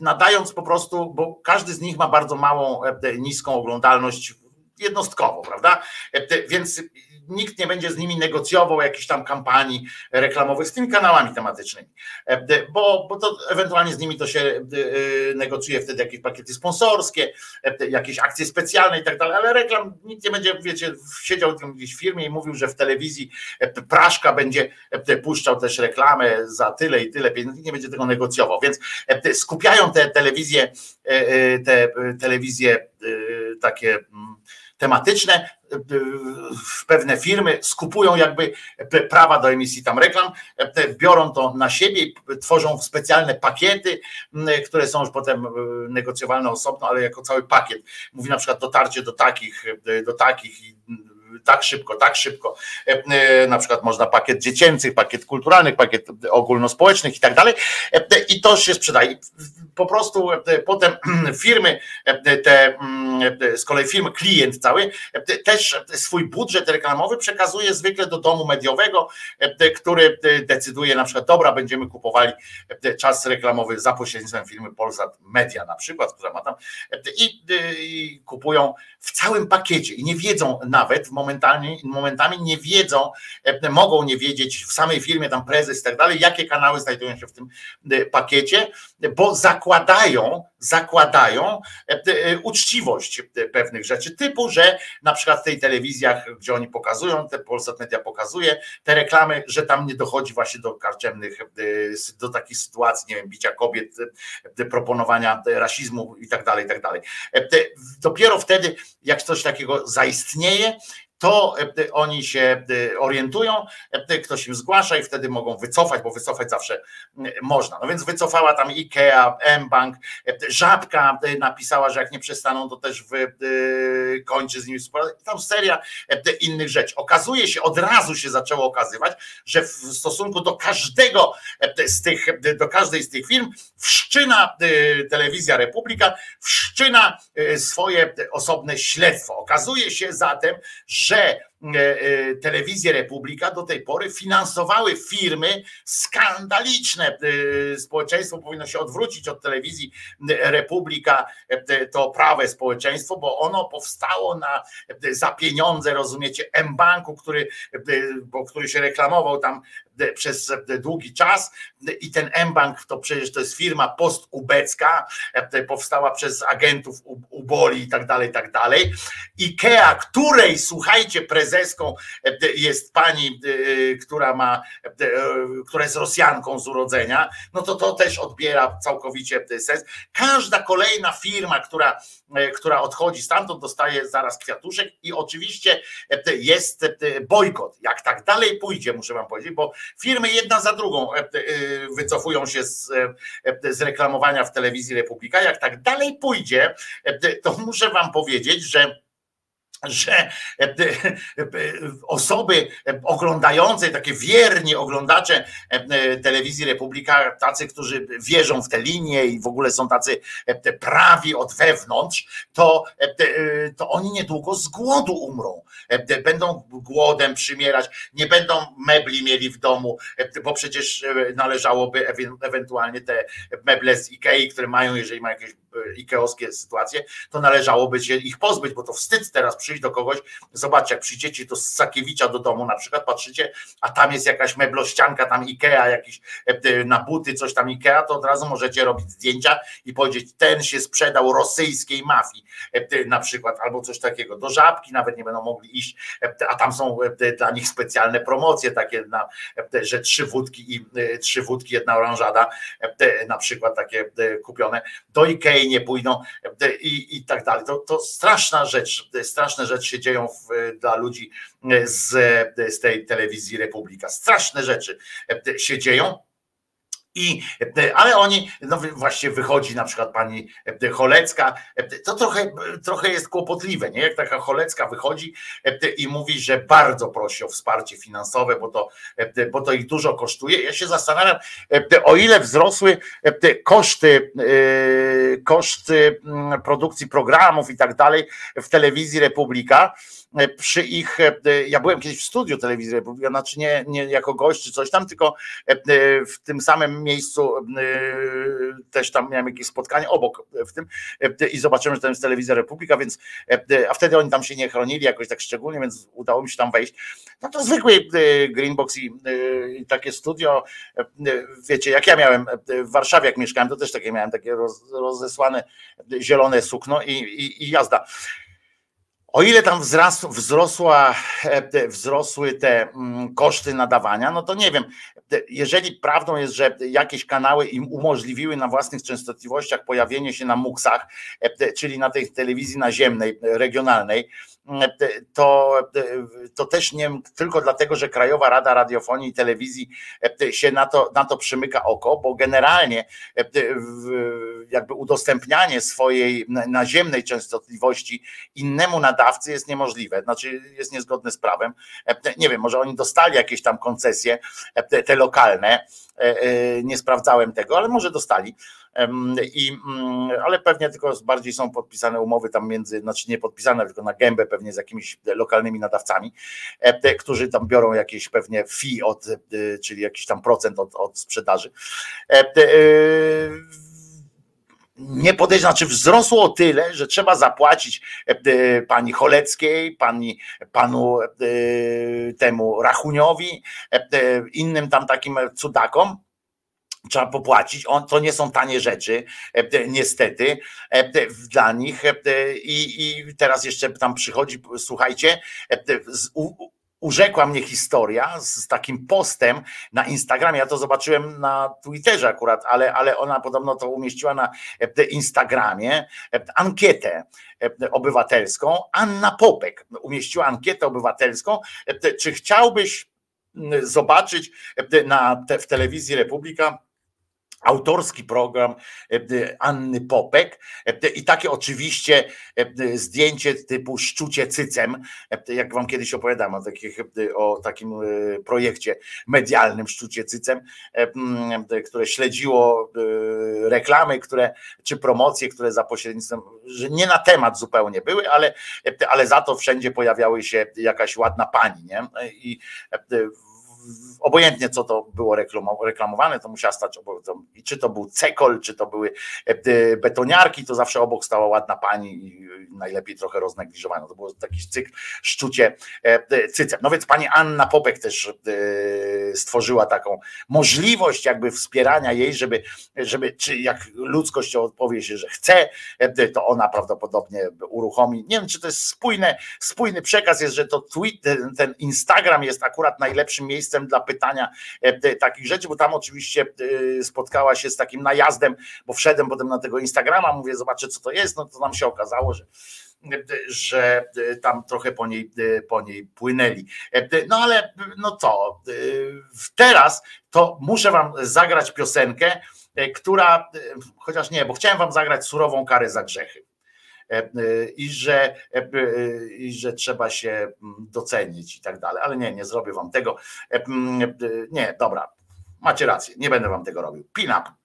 nadając po prostu, bo każdy z nich ma bardzo małą, niską oglądalność jednostkowo, prawda? Więc nikt nie będzie z nimi negocjował jakichś tam kampanii reklamowych z tymi kanałami tematycznymi, e, bo, bo to ewentualnie z nimi to się e, negocjuje wtedy jakieś pakiety sponsorskie, e, jakieś akcje specjalne i tak dalej, ale reklam nikt nie będzie, wiecie, siedział w jakiejś firmie i mówił, że w telewizji Praszka będzie puszczał też reklamę za tyle i tyle pieniędzy, nie będzie tego negocjował, więc skupiają te telewizje, te telewizje takie mm, tematyczne, pewne firmy skupują jakby prawa do emisji tam reklam, biorą to na siebie tworzą specjalne pakiety, które są już potem negocjowalne osobno, ale jako cały pakiet. Mówi na przykład dotarcie do takich, do takich tak szybko, tak szybko. E, e, na przykład można pakiet dziecięcych, pakiet kulturalnych, pakiet ogólnospołecznych i tak dalej. E, I to się sprzedaje. Po prostu potem [clears throat] firmy, te mm, z kolei firmy, klient cały, też swój budżet reklamowy przekazuje zwykle do domu mediowego, który decyduje na przykład, dobra, będziemy kupowali czas reklamowy za pośrednictwem firmy Polsat Media na przykład, która ma tam i, i kupują w całym pakiecie i nie wiedzą nawet momentami, momentami nie wiedzą, e, mogą nie wiedzieć w samej firmie, tam prezes i tak dalej, jakie kanały znajdują się w tym e, pakiecie, bo zakładają, zakładają e, uczciwość pewnych rzeczy, typu, że na przykład w tej telewizjach, gdzie oni pokazują, te Polsat Media pokazuje te reklamy, że tam nie dochodzi właśnie do karczemnych, do takich sytuacji, nie wiem, bicia kobiet, proponowania rasizmu i tak dalej, i tak dalej. Dopiero wtedy jak coś takiego zaistnieje, to oni się orientują, ktoś im zgłasza i wtedy mogą wycofać, bo wycofać zawsze można. No więc wycofała tam IKEA, M-Bank, Żabka napisała, że jak nie przestaną, to też kończy z nimi współpracę. Tam seria innych rzeczy. Okazuje się, od razu się zaczęło okazywać, że w stosunku do każdego z tych, do każdej z tych firm wszczyna telewizja Republika, wszczyna swoje osobne śledztwo. Okazuje się zatem, że E, e, telewizje Republika do tej pory finansowały firmy skandaliczne. E, społeczeństwo powinno się odwrócić od telewizji Republika, to prawe społeczeństwo, bo ono powstało na, za pieniądze, rozumiecie, M-Banku, który, bo, który się reklamował tam przez długi czas i ten M-Bank to przecież to jest firma postubecka, powstała przez agentów uboli i tak dalej, i tak dalej. IKEA, której słuchajcie, prezeską jest pani, która ma, która jest Rosjanką z urodzenia, no to to też odbiera całkowicie sens. Każda kolejna firma, która, która odchodzi stamtąd, dostaje zaraz kwiatuszek i oczywiście jest bojkot. Jak tak dalej pójdzie, muszę wam powiedzieć, bo Firmy jedna za drugą e, e, wycofują się z, e, z reklamowania w telewizji Republika. Jak tak dalej pójdzie, to muszę wam powiedzieć, że że e, e, e, osoby oglądające, takie wierni oglądacze telewizji Republika, tacy, którzy wierzą w te linie i w ogóle są tacy prawi od wewnątrz, to, to oni niedługo z głodu umrą. Będą głodem przymierać, nie będą mebli mieli w domu, bo przecież należałoby ewentualnie te meble z Ikei, które mają, jeżeli mają jakieś ikeowskie sytuacje, to należałoby się ich pozbyć, bo to wstyd teraz przyjść do kogoś, zobaczcie, jak przyjdziecie do Sakiewicza do domu na przykład, patrzycie, a tam jest jakaś meblościanka, tam Ikea, jakiś e, na buty, coś tam Ikea, to od razu możecie robić zdjęcia i powiedzieć, ten się sprzedał rosyjskiej mafii e, na przykład, albo coś takiego. Do żabki nawet nie będą mogli iść, e, a tam są dla nich specjalne promocje takie, na, że trzy wódki i trzy wódki, jedna oranżada, na przykład takie kupione. Do Ikei nie pójdą e, i, i tak dalej. To, to straszna rzecz, straszne rzeczy się dzieją w, dla ludzi z, z tej telewizji Republika. Straszne rzeczy e, się dzieją. I, ale oni, no właśnie wychodzi na przykład pani Cholecka, to trochę, trochę jest kłopotliwe, nie? Jak taka Cholecka wychodzi i mówi, że bardzo prosi o wsparcie finansowe, bo to, bo to ich dużo kosztuje. Ja się zastanawiam, o ile wzrosły koszty, koszty mm, produkcji programów i tak dalej w telewizji Republika, przy ich, ja byłem kiedyś w studiu telewizji Republika, znaczy nie, nie jako gość czy coś tam, tylko w tym samym miejscu też tam miałem jakieś spotkanie obok w tym i zobaczyłem, że tam jest telewizja Republika, więc a wtedy oni tam się nie chronili jakoś tak szczególnie, więc udało mi się tam wejść. No to zwykły Greenbox i, i takie studio, wiecie, jak ja miałem w Warszawie, jak mieszkałem, to też takie miałem takie rozesłane zielone sukno i, i, i jazda. O ile tam wzrosła, e, wzrosły te mm, koszty nadawania, no to nie wiem. Jeżeli prawdą jest, że jakieś kanały im umożliwiły na własnych częstotliwościach pojawienie się na muksach, e, czyli na tej telewizji naziemnej, regionalnej, to, to też nie tylko dlatego, że Krajowa Rada Radiofonii i Telewizji się na to, na to przymyka oko, bo generalnie jakby udostępnianie swojej naziemnej częstotliwości innemu nadawcy jest niemożliwe, znaczy jest niezgodne z prawem. Nie wiem, może oni dostali jakieś tam koncesje, te lokalne, nie sprawdzałem tego, ale może dostali i, mm, ale pewnie tylko bardziej są podpisane umowy tam między, znaczy nie podpisane, tylko na gębę pewnie z jakimiś lokalnymi nadawcami, e, którzy tam biorą jakieś pewnie fee od, e, czyli jakiś tam procent od, od sprzedaży. E, nie podejrzewam, znaczy wzrosło o tyle, że trzeba zapłacić pani Choleckiej, pani, panu temu Rachuniowi, innym tam takim cudakom, trzeba popłacić. On, to nie są tanie rzeczy, e, niestety, e, dla nich. E, I, I teraz jeszcze tam przychodzi, słuchajcie, urzekła mnie historia z takim postem na Instagramie. Ja to zobaczyłem na Twitterze akurat, ale, ale ona podobno to umieściła na Instagramie ankietę obywatelską. Anna Popek umieściła ankietę obywatelską, czy chciałbyś zobaczyć na, w telewizji Republika autorski program e, Anny Popek e, i takie oczywiście e, zdjęcie typu szczucie cycem, jak wam kiedyś opowiadam o, takich, o takim projekcie medialnym szczucie cycem, które śledziło reklamy, które, czy promocje, które za pośrednictwem, że nie na temat zupełnie były, ale, ale za to wszędzie pojawiały się jakaś ładna pani, nie? I obojętnie co to było reklamowane, to musiała stać obok, i czy to był cekol, czy to były e, betoniarki, to zawsze obok stała ładna pani i najlepiej trochę roznegliżowana. To był taki cykl szczucie e, cycem. No więc pani Anna Popek też e, stworzyła taką możliwość jakby wspierania jej, żeby, żeby czy jak ludzkość odpowie się, że chce, to ona prawdopodobnie uruchomi. Nie wiem, czy to jest spójne, spójny przekaz jest, że to tweet, ten Instagram jest akurat najlepszym miejscem miejscem dla pytania e, takich rzeczy, bo tam oczywiście e, spotkała się z takim najazdem, bo wszedłem potem na tego Instagrama, mówię, zobaczę co to jest, no to nam się okazało, że że tam trochę po niej, po niej płynęli. No ale no co, teraz to muszę wam zagrać piosenkę, która, chociaż nie, bo chciałem wam zagrać surową karę za grzechy. E, e, i że, e, i że trzeba się mm, docenić i tak dalej. Ale nie, nie zrobię wam tego. Mm, nie, dobra, macie rację, nie będę wam tego robił. Pin up.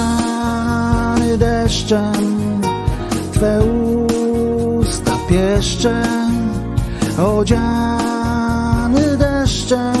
deszczem, Twe usta pieszczem, odziany deszczem.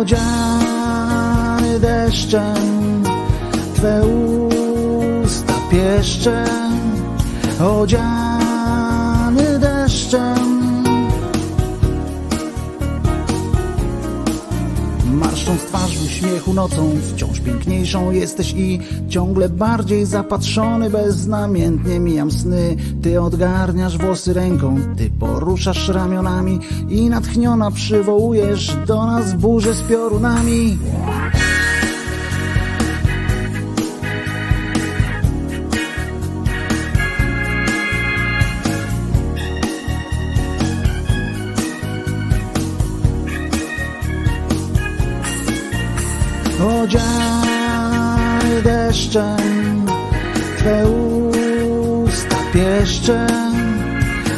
odziany deszczem, Twe usta pieszczem, odziany uśmiechu nocą, wciąż piękniejszą jesteś i ciągle bardziej zapatrzony, beznamiętnie mijam sny. Ty odgarniasz włosy ręką, ty poruszasz ramionami i natchniona przywołujesz do nas burzę z piorunami. Odziany deszczem, Twe usta pieszczem,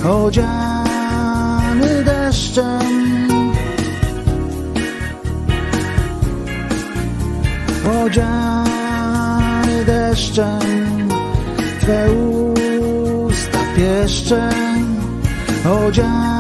odziany deszczem. Odziany deszczem, Twe usta pieszczem, odziany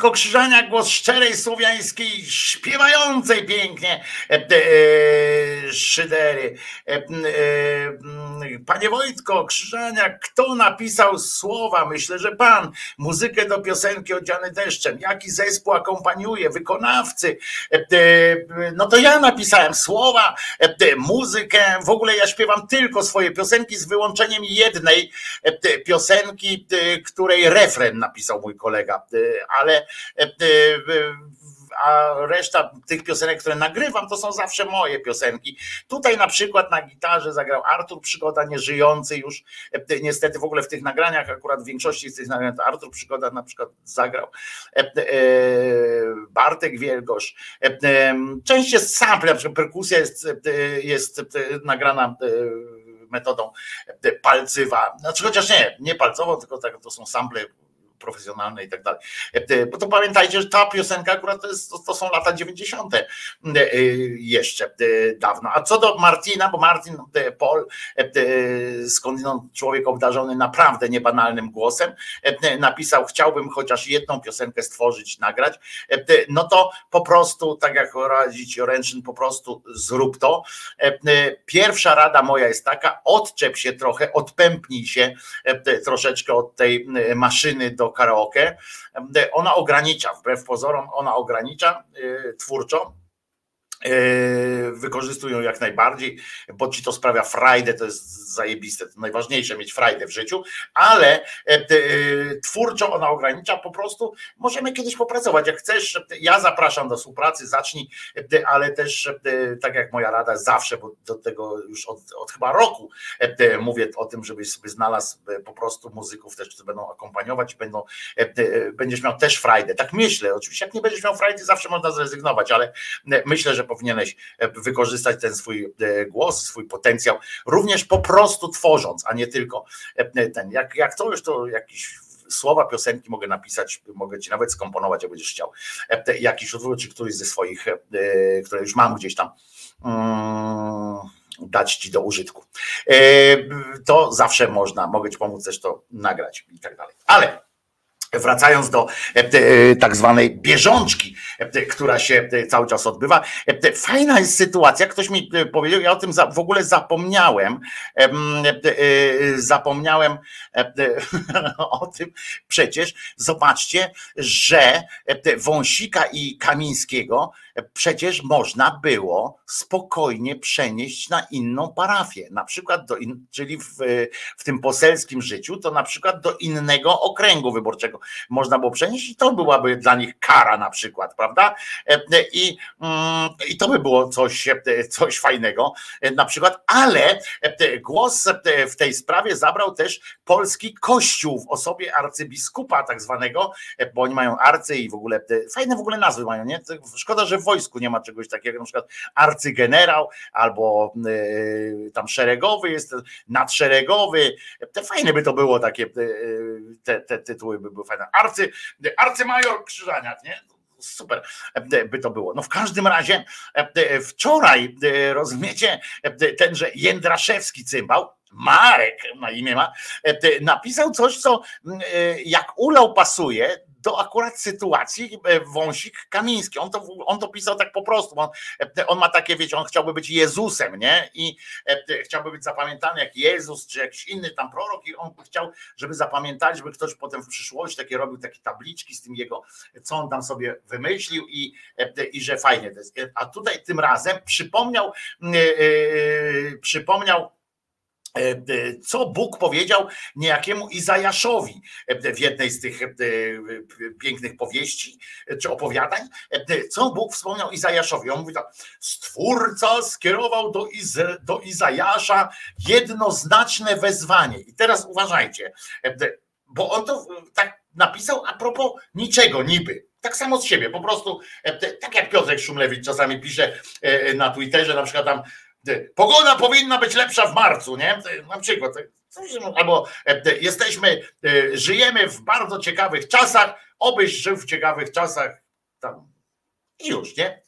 Wojtko Krzyżania, głos szczerej słowiańskiej, śpiewającej pięknie e, e, szydery. Panie Wojtko Krzyżania, kto napisał słowa? Myślę, że pan. Muzykę do piosenki Odziany deszczem. Jaki zespół akompaniuje? Wykonawcy. E, e, no to ja napisałem słowa, e, muzykę. W ogóle ja śpiewam tylko swoje piosenki z wyłączeniem jednej piosenki, której refren napisał mój kolega. Ale a reszta tych piosenek, które nagrywam, to są zawsze moje piosenki. Tutaj na przykład na gitarze zagrał Artur Przygoda, nieżyjący już, e, niestety w ogóle w tych nagraniach, akurat w większości z tych nagrań, to Artur Przygoda na przykład zagrał, Bartek Wielgosz. Część jest sample, na przykład perkusja jest, jest nagrana metodą palcywa, znaczy chociaż nie, nie palcową, tylko tak, to są sample profesjonalne i tak dalej. Bo to pamiętajcie, że ta piosenka akurat to, jest, to są lata 90. jeszcze dawno. A co do Martina, bo Martin Paul, skądinąd człowiek obdarzony naprawdę niebanalnym głosem, napisał, chciałbym chociaż jedną piosenkę stworzyć, nagrać, no to po prostu, tak jak radzić Oręczyn, po prostu zrób to. Pierwsza rada moja jest taka, odczep się trochę, odpępnij się troszeczkę od tej maszyny do karaoke. Ona ogranicza, wbrew pozorom, ona ogranicza twórczo, Yy, wykorzystują jak najbardziej, bo ci to sprawia frajdę, to jest zajebiste, to najważniejsze mieć frajdę w życiu, ale e, e, twórczo ona ogranicza, po prostu możemy kiedyś popracować, jak chcesz, ja zapraszam do współpracy, zacznij, e, ale też tak jak moja rada zawsze, bo do tego już od, od chyba roku mówię o tym, żebyś sobie znalazł po prostu muzyków też, którzy będą akompaniować, będą, będziesz miał też frajdę, tak myślę, oczywiście jak nie będziesz miał frajdy, zawsze można zrezygnować, ale myślę, że powinieneś e, wykorzystać ten swój e, głos, swój potencjał, również po prostu tworząc, a nie tylko e, ten. Jak, jak to już to jakiś słowa piosenki mogę napisać, mogę ci nawet skomponować, jak będziesz chciał. Jakiś utwór, czy któryś ze swoich, które już mam gdzieś tam. Mm, dać ci do użytku. To zawsze można, mogę ci pomóc też to nagrać i tak dalej. Ale Wracając do e, e, tak zwanej bieżączki, e, która się cały czas odbywa. Fajna jest sytuacja, ktoś mi powiedział, ja o tym w ogóle zapomniałem, zapomniałem [laughs] o tym przecież. Zobaczcie, że Wąsika i Kamińskiego przecież można było spokojnie przenieść na inną parafię, na przykład do, in, czyli w, w tym poselskim życiu, to na przykład do innego okręgu wyborczego można było przenieść i to byłaby dla nich kara na przykład, prawda? I, mm, i to by było coś, coś fajnego na przykład, ale głos w tej sprawie zabrał też polski kościół w osobie arcybiskupa tak zwanego, bo oni mają arcy i w ogóle, fajne w ogóle nazwy mają, nie? Szkoda, że w wojsku nie ma czegoś takiego, na przykład arcygenerał albo y, tam szeregowy jest, nadszeregowy. Te fajne by to było takie, y, te, te tytuły by były fajne. Arcy, arcymajor Krzyżaniak, nie? super by to było. No w każdym razie wczoraj, rozumiecie, tenże Jędraszewski cymbał, Marek na imię ma, napisał coś, co jak ulał pasuje do akurat sytuacji e, wąsik Kamiński. On to, on to pisał tak po prostu. On, e, on ma takie, wiecie, on chciałby być Jezusem, nie? I e, chciałby być zapamiętany jak Jezus, czy jakiś inny tam prorok, i on chciał, żeby zapamiętać, żeby ktoś potem w przyszłości takie robił takie tabliczki z tym jego, co on tam sobie wymyślił i, i że fajnie to jest. A tutaj tym razem przypomniał, przypomniał co Bóg powiedział niejakiemu Izajaszowi e, w jednej z tych pięknych powieści czy opowiadań, co Bóg wspomniał Izajaszowi. On mówi tak, Stwórca skierował do, Iz do Izajasza jednoznaczne wezwanie. I teraz uważajcie, bo on to tak napisał a propos niczego niby. Tak samo z siebie, po prostu, tak jak Piotrek Szumlewicz czasami pisze na Twitterze, na przykład tam Pogoda powinna być lepsza w marcu, nie? Na przykład. Albo e, jesteśmy, e, żyjemy w bardzo ciekawych czasach, obyś żył w ciekawych czasach tam i już, nie?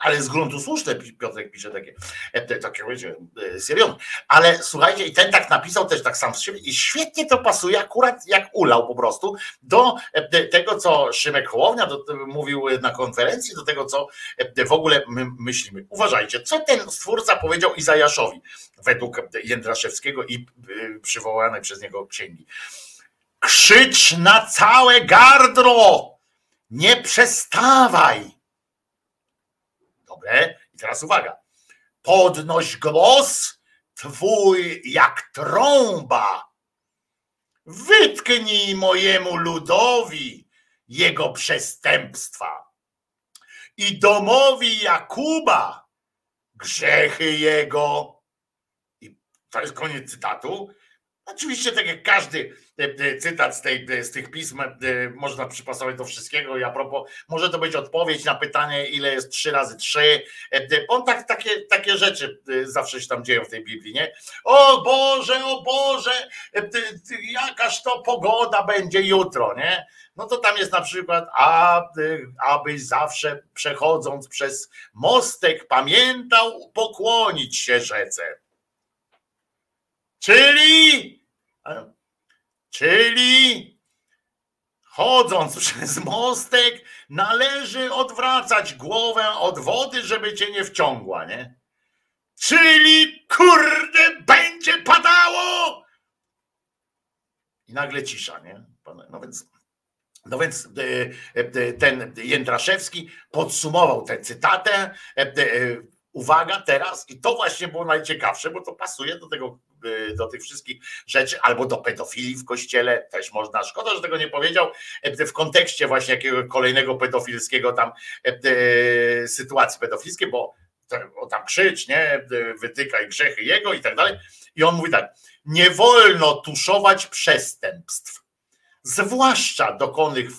Ale z gruntu słuszne Piotrek pisze takie, e, takie wiecie, serion. Ale słuchajcie, i ten tak napisał też tak sam z siebie i świetnie to pasuje akurat jak ulał po prostu do e, tego, co Szymek Hołownia do, mówił na konferencji, do tego, co e, w ogóle my myślimy. Uważajcie, co ten stwórca powiedział Izajaszowi według Jędraszewskiego i przywołanej przez niego księgi. Krzycz na całe gardło! Nie przestawaj! I teraz uwaga. Podnoś głos twój jak trąba. Wytknij mojemu ludowi jego przestępstwa i domowi Jakuba grzechy jego. I to jest koniec cytatu. Oczywiście, tak jak każdy e, e, cytat z, tej, z tych pism e, można przypasować do wszystkiego. I a propos, może to być odpowiedź na pytanie, ile jest 3 razy 3. On tak, takie, takie rzeczy zawsze się tam dzieją w tej Biblii, nie? O Boże, o Boże, jakaż to pogoda będzie jutro, nie? No to tam jest na przykład, abyś zawsze przechodząc przez mostek pamiętał pokłonić się rzece. Czyli, czyli chodząc [laughs] przez mostek, należy odwracać głowę od wody, żeby cię nie wciągła, nie? Czyli kurde, będzie padało! I nagle cisza, nie? No więc, no więc e, e, ten Jędraszewski podsumował tę cytatę. Uwaga, teraz, i to właśnie było najciekawsze, bo to pasuje do tego Y, do tych wszystkich rzeczy, albo do pedofilii w kościele też można. Szkoda, że tego nie powiedział e, w kontekście właśnie jakiego kolejnego pedofilskiego tam e, e, sytuacji pedofilskiej, bo tam krzycz, nie, wytykaj grzechy jego i tak dalej. I on mówi tak, nie wolno tuszować przestępstw, zwłaszcza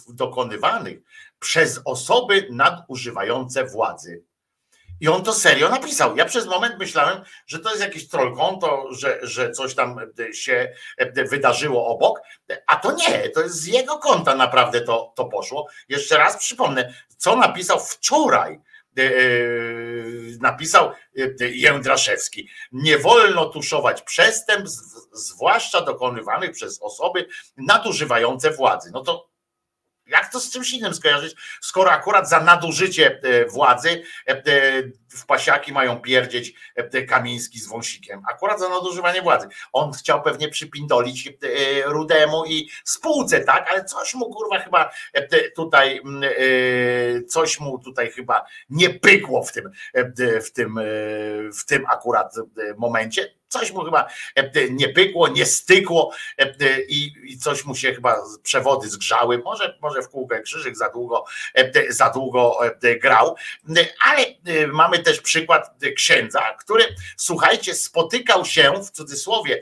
dokonywanych przez osoby nadużywające władzy i on to serio napisał. Ja przez moment myślałem, że to jest jakiś troll konto, że, że coś tam się wydarzyło obok, a to nie, to jest z jego konta naprawdę to, to poszło. Jeszcze raz przypomnę, co napisał wczoraj. E, e, napisał e, Jędraszewski. Nie wolno tuszować przestępstw, zwłaszcza dokonywanych przez osoby nadużywające władzy. No to jak to z czymś innym skojarzyć, skoro akurat za nadużycie e, władzy e, e, w pasiaki mają pierdzieć Kamiński z Wąsikiem. Akurat za nadużywanie władzy. On chciał pewnie przypindolić Rudemu i spółce, tak? Ale coś mu kurwa chyba tutaj, coś mu tutaj chyba nie pykło w tym, w tym, w tym akurat momencie coś mu chyba e, nie pykło, nie stykło e, i, coś mu się chyba przewody zgrzały. Może, może w kółkę krzyżyk za długo, e, za długo grał, ale mamy też przykład księdza, który słuchajcie, spotykał się w cudzysłowie,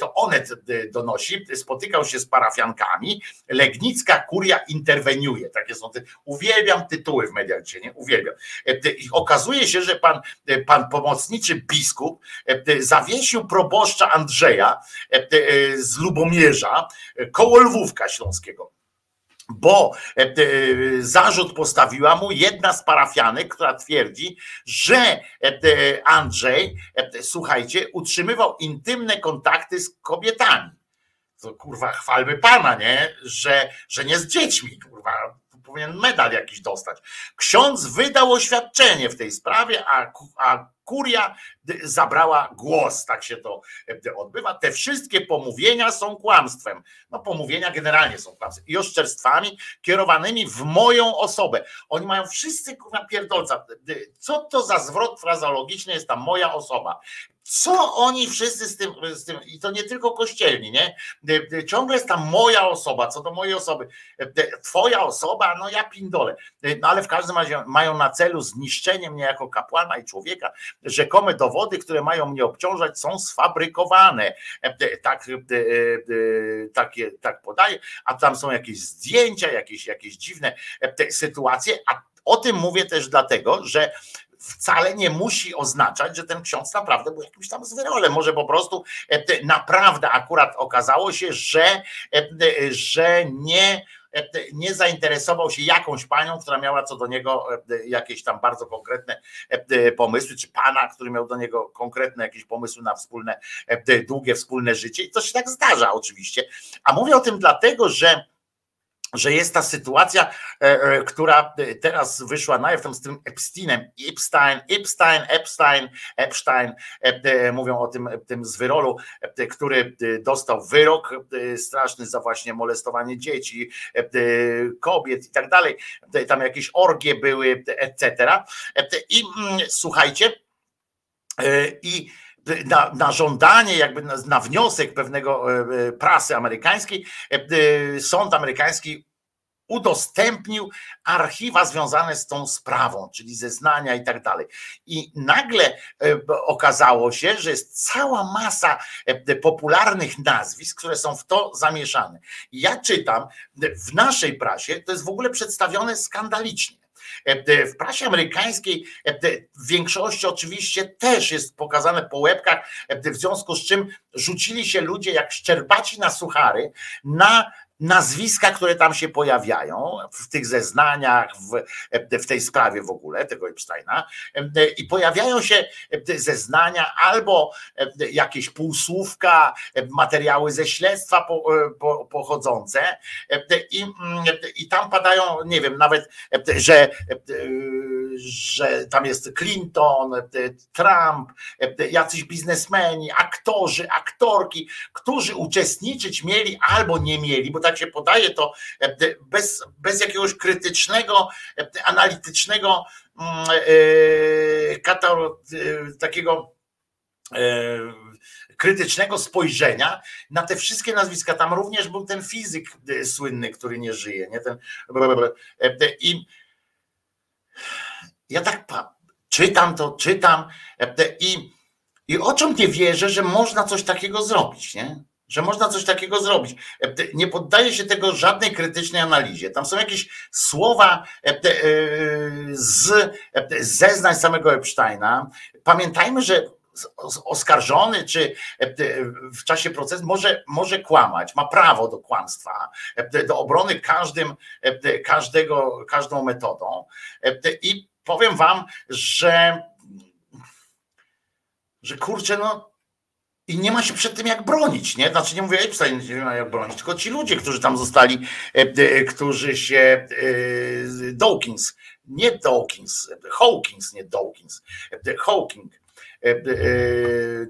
to Onet donosi, spotykał się z parafiankami, Legnicka kuria interweniuje. Takie są te, uwielbiam tytuły w mediach dzisiaj, nie? Uwielbiam. I okazuje się, że pan, pan pomocniczy biskup zawiesił zawiesił proboszcza Andrzeja e, e, z Lubomierza e, koło Lwówka Śląskiego bo zarzut postawiła mu jedna z parafianek, która twierdzi, że Andrzej, słuchajcie, utrzymywał intymne kontakty z kobietami. To kurwa, chwalmy pana, nie? Że, że nie z dziećmi, kurwa powinien medal jakiś dostać. Ksiądz wydał oświadczenie w tej sprawie, a, a kuria zabrała głos. Tak się to e, odbywa. Te wszystkie pomówienia są kłamstwem. No pomówienia generalnie są kłamstwem i oszczerstwami kierowanymi w moją osobę. Oni mają wszyscy kurwa pierdolca. Co to za zwrot frazeologiczny jest ta moja osoba? co oni wszyscy z tym, z tym, i to nie tylko kościelni, nie? Ciągle jest tam moja osoba, co do mojej osoby. Twoja osoba, no ja pindolę. No ale w każdym razie mają na celu zniszczenie mnie jako kapłana i człowieka. Rzekome dowody, które mają mnie obciążać, są sfabrykowane. Tak, takie, tak podaje, a tam są jakieś zdjęcia, jakieś, jakieś dziwne sytuacje, a o tym mówię też dlatego, że wcale nie musi oznaczać, że ten ksiądz naprawdę był jakimś tam zwyrolem. Może po prostu e, naprawdę akurat okazało się, że, e, że nie e, nie zainteresował się jakąś panią, która miała co do niego jakieś tam bardzo konkretne pomysły, czy pana, który miał do niego konkretne jakieś pomysły na wspólne, długie wspólne życie. I to się tak zdarza oczywiście. A mówię o tym dlatego, że że jest ta sytuacja, e, e, która teraz wyszła na z tym Epsteinem, Epstein, Epstein, Epstein, Epstein, e, mówią o tym, tym zwyrolu, który dostał wyrok straszny za właśnie molestowanie dzieci, kobiet i tak dalej, tam jakieś orgie były, etc. I mm, słuchajcie, i na, na, żądanie, jakby na, na, wniosek pewnego prasy amerykańskiej, sąd amerykański udostępnił archiwa związane z tą sprawą, czyli zeznania i tak dalej. I nagle e, okazało się, że jest cała masa e, popularnych nazwisk, które są w to zamieszane. Ja czytam w naszej prasie, to jest w ogóle przedstawione skandalicznie. E, w prasie amerykańskiej w większości oczywiście też jest pokazane po łebkach, w związku z czym rzucili się ludzie jak szczerbaci na suchary na nazwiska, które tam się pojawiają w tych zeznaniach, w, w tej sprawie w ogóle, tego Epsteina, i pojawiają się zeznania albo jakieś półsłówka, materiały ze śledztwa po, po, pochodzące, i, i tam padają, nie wiem, nawet, że że tam jest Clinton, Trump, jacyś biznesmeni, aktorzy, aktorki, którzy uczestniczyć mieli albo nie mieli, bo tak się podaje to bez, bez jakiegoś krytycznego, analitycznego, mm, e, takiego e, krytycznego spojrzenia na te wszystkie nazwiska. Tam również był ten fizyk słynny, który nie żyje, nie? Ten, i ja tak czytam to, czytam e, i, i oczom nie wierzę, że można coś takiego zrobić, nie? Że można coś takiego zrobić. E, nie poddaje się tego żadnej krytycznej analizie. Tam są jakieś słowa e, z zeznań samego Epsteina. Pamiętajmy, że oskarżony czy w czasie procesu może, może kłamać, ma prawo do kłamstwa, do obrony każdym, każdego, każdą metodą. I powiem wam, że, że kurczę, no i nie ma się przed tym jak bronić, nie? Znaczy nie mówię Epstein, nie ma jak bronić, tylko ci ludzie, którzy tam zostali, e, e, którzy się e, Dawkins, nie Dawkins, Hawkins, nie Dawkins, Hawking.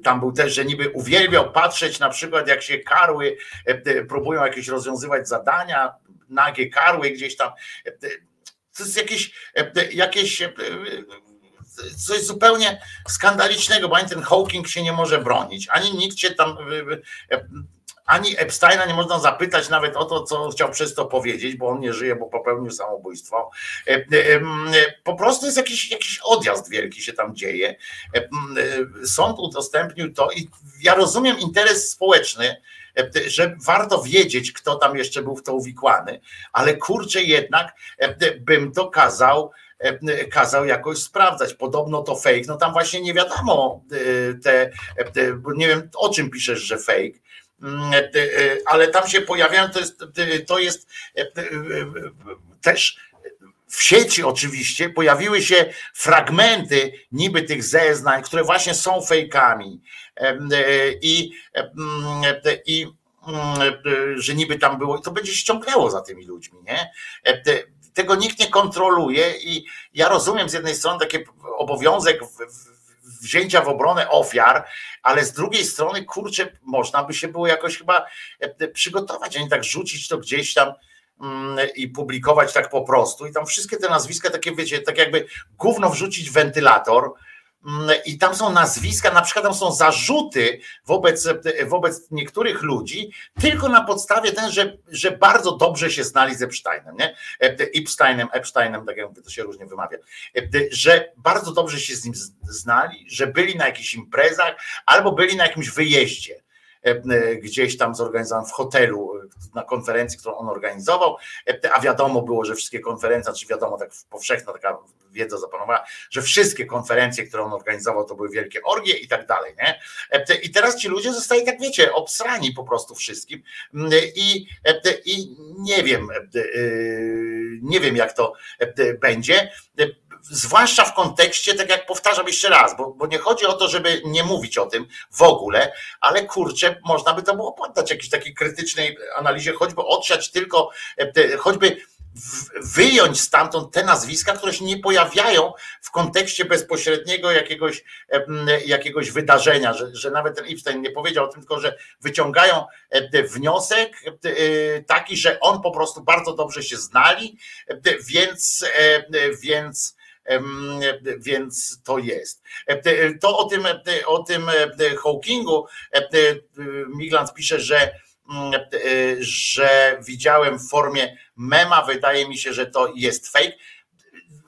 Tam był też, że niby uwielbiał patrzeć na przykład, jak się karły próbują jakieś rozwiązywać zadania, nagie karły gdzieś tam to jest jakieś, jakieś coś zupełnie skandalicznego, bo ani ten Hawking się nie może bronić, ani nikt się tam, e, ani Epsteina nie można zapytać nawet o to, co chciał przez to powiedzieć, bo on nie żyje, bo popełnił samobójstwo. Po prostu jest jakiś, jakiś odjazd wielki się tam dzieje. Sąd udostępnił to i ja rozumiem interes społeczny, że warto wiedzieć, kto tam jeszcze był w to uwikłany, ale kurczę jednak bym to kazał kazał jakoś sprawdzać. Podobno to fake, no tam właśnie nie wiadomo te, nie wiem o czym piszesz, że fake, ale tam się pojawiają, to jest, to jest też w sieci oczywiście pojawiły się fragmenty niby tych zeznań, które właśnie są fejkami i, i że niby tam było, to będzie ściągnęło za tymi ludźmi, nie? Tego nikt nie kontroluje i ja rozumiem z jednej strony taki obowiązek wzięcia w obronę ofiar, ale z drugiej strony, kurczę, można by się było jakoś chyba przygotować, a nie tak rzucić to gdzieś tam Mm, i publikować tak po prostu. I tam wszystkie te nazwiska, takie wiecie, tak jakby gówno wrzucić w wentylator. Mm, I tam są nazwiska, na przykład tam są zarzuty wobec, wobec niektórych ludzi, tylko na podstawie ten, że, że bardzo dobrze się znali z Epsteinem, nie? Epsteinem, Epsteinem, tak jak to się różnie wymawia, że bardzo dobrze się z nim znali, że byli na jakichś imprezach albo byli na jakimś wyjeździe E, gdzieś tam zorganizowanym w hotelu e, na konferencji, którą on organizował, e, a wiadomo było, że wszystkie konferencje, czy wiadomo, tak powszechna taka wiedza zapanowała, że wszystkie konferencje, które on organizował, to były wielkie orgie i tak dalej, nie? I teraz ci ludzie zostali, tak wiecie, obsrani po prostu wszystkim. I, i nie wiem, nie wiem jak to będzie zwłaszcza w kontekście, tak jak powtarzam jeszcze raz, bo, bo nie chodzi o to, żeby nie mówić o tym w ogóle, ale kurczę, można by to było poddać jakiejś takiej krytycznej analizie, choćby odsiać tylko, e, choćby wyjąć stamtąd te nazwiska, które się nie pojawiają w kontekście bezpośredniego jakiegoś, e, jakiegoś wydarzenia, że, że nawet ten Epstein nie powiedział o tym, tylko że wyciągają e, wniosek taki, że on po prostu bardzo dobrze się znali, więc, więc więc to jest. To o tym, o tym Hawkingu Miglant pisze, że że widziałem w formie mema, wydaje mi się, że to jest fake,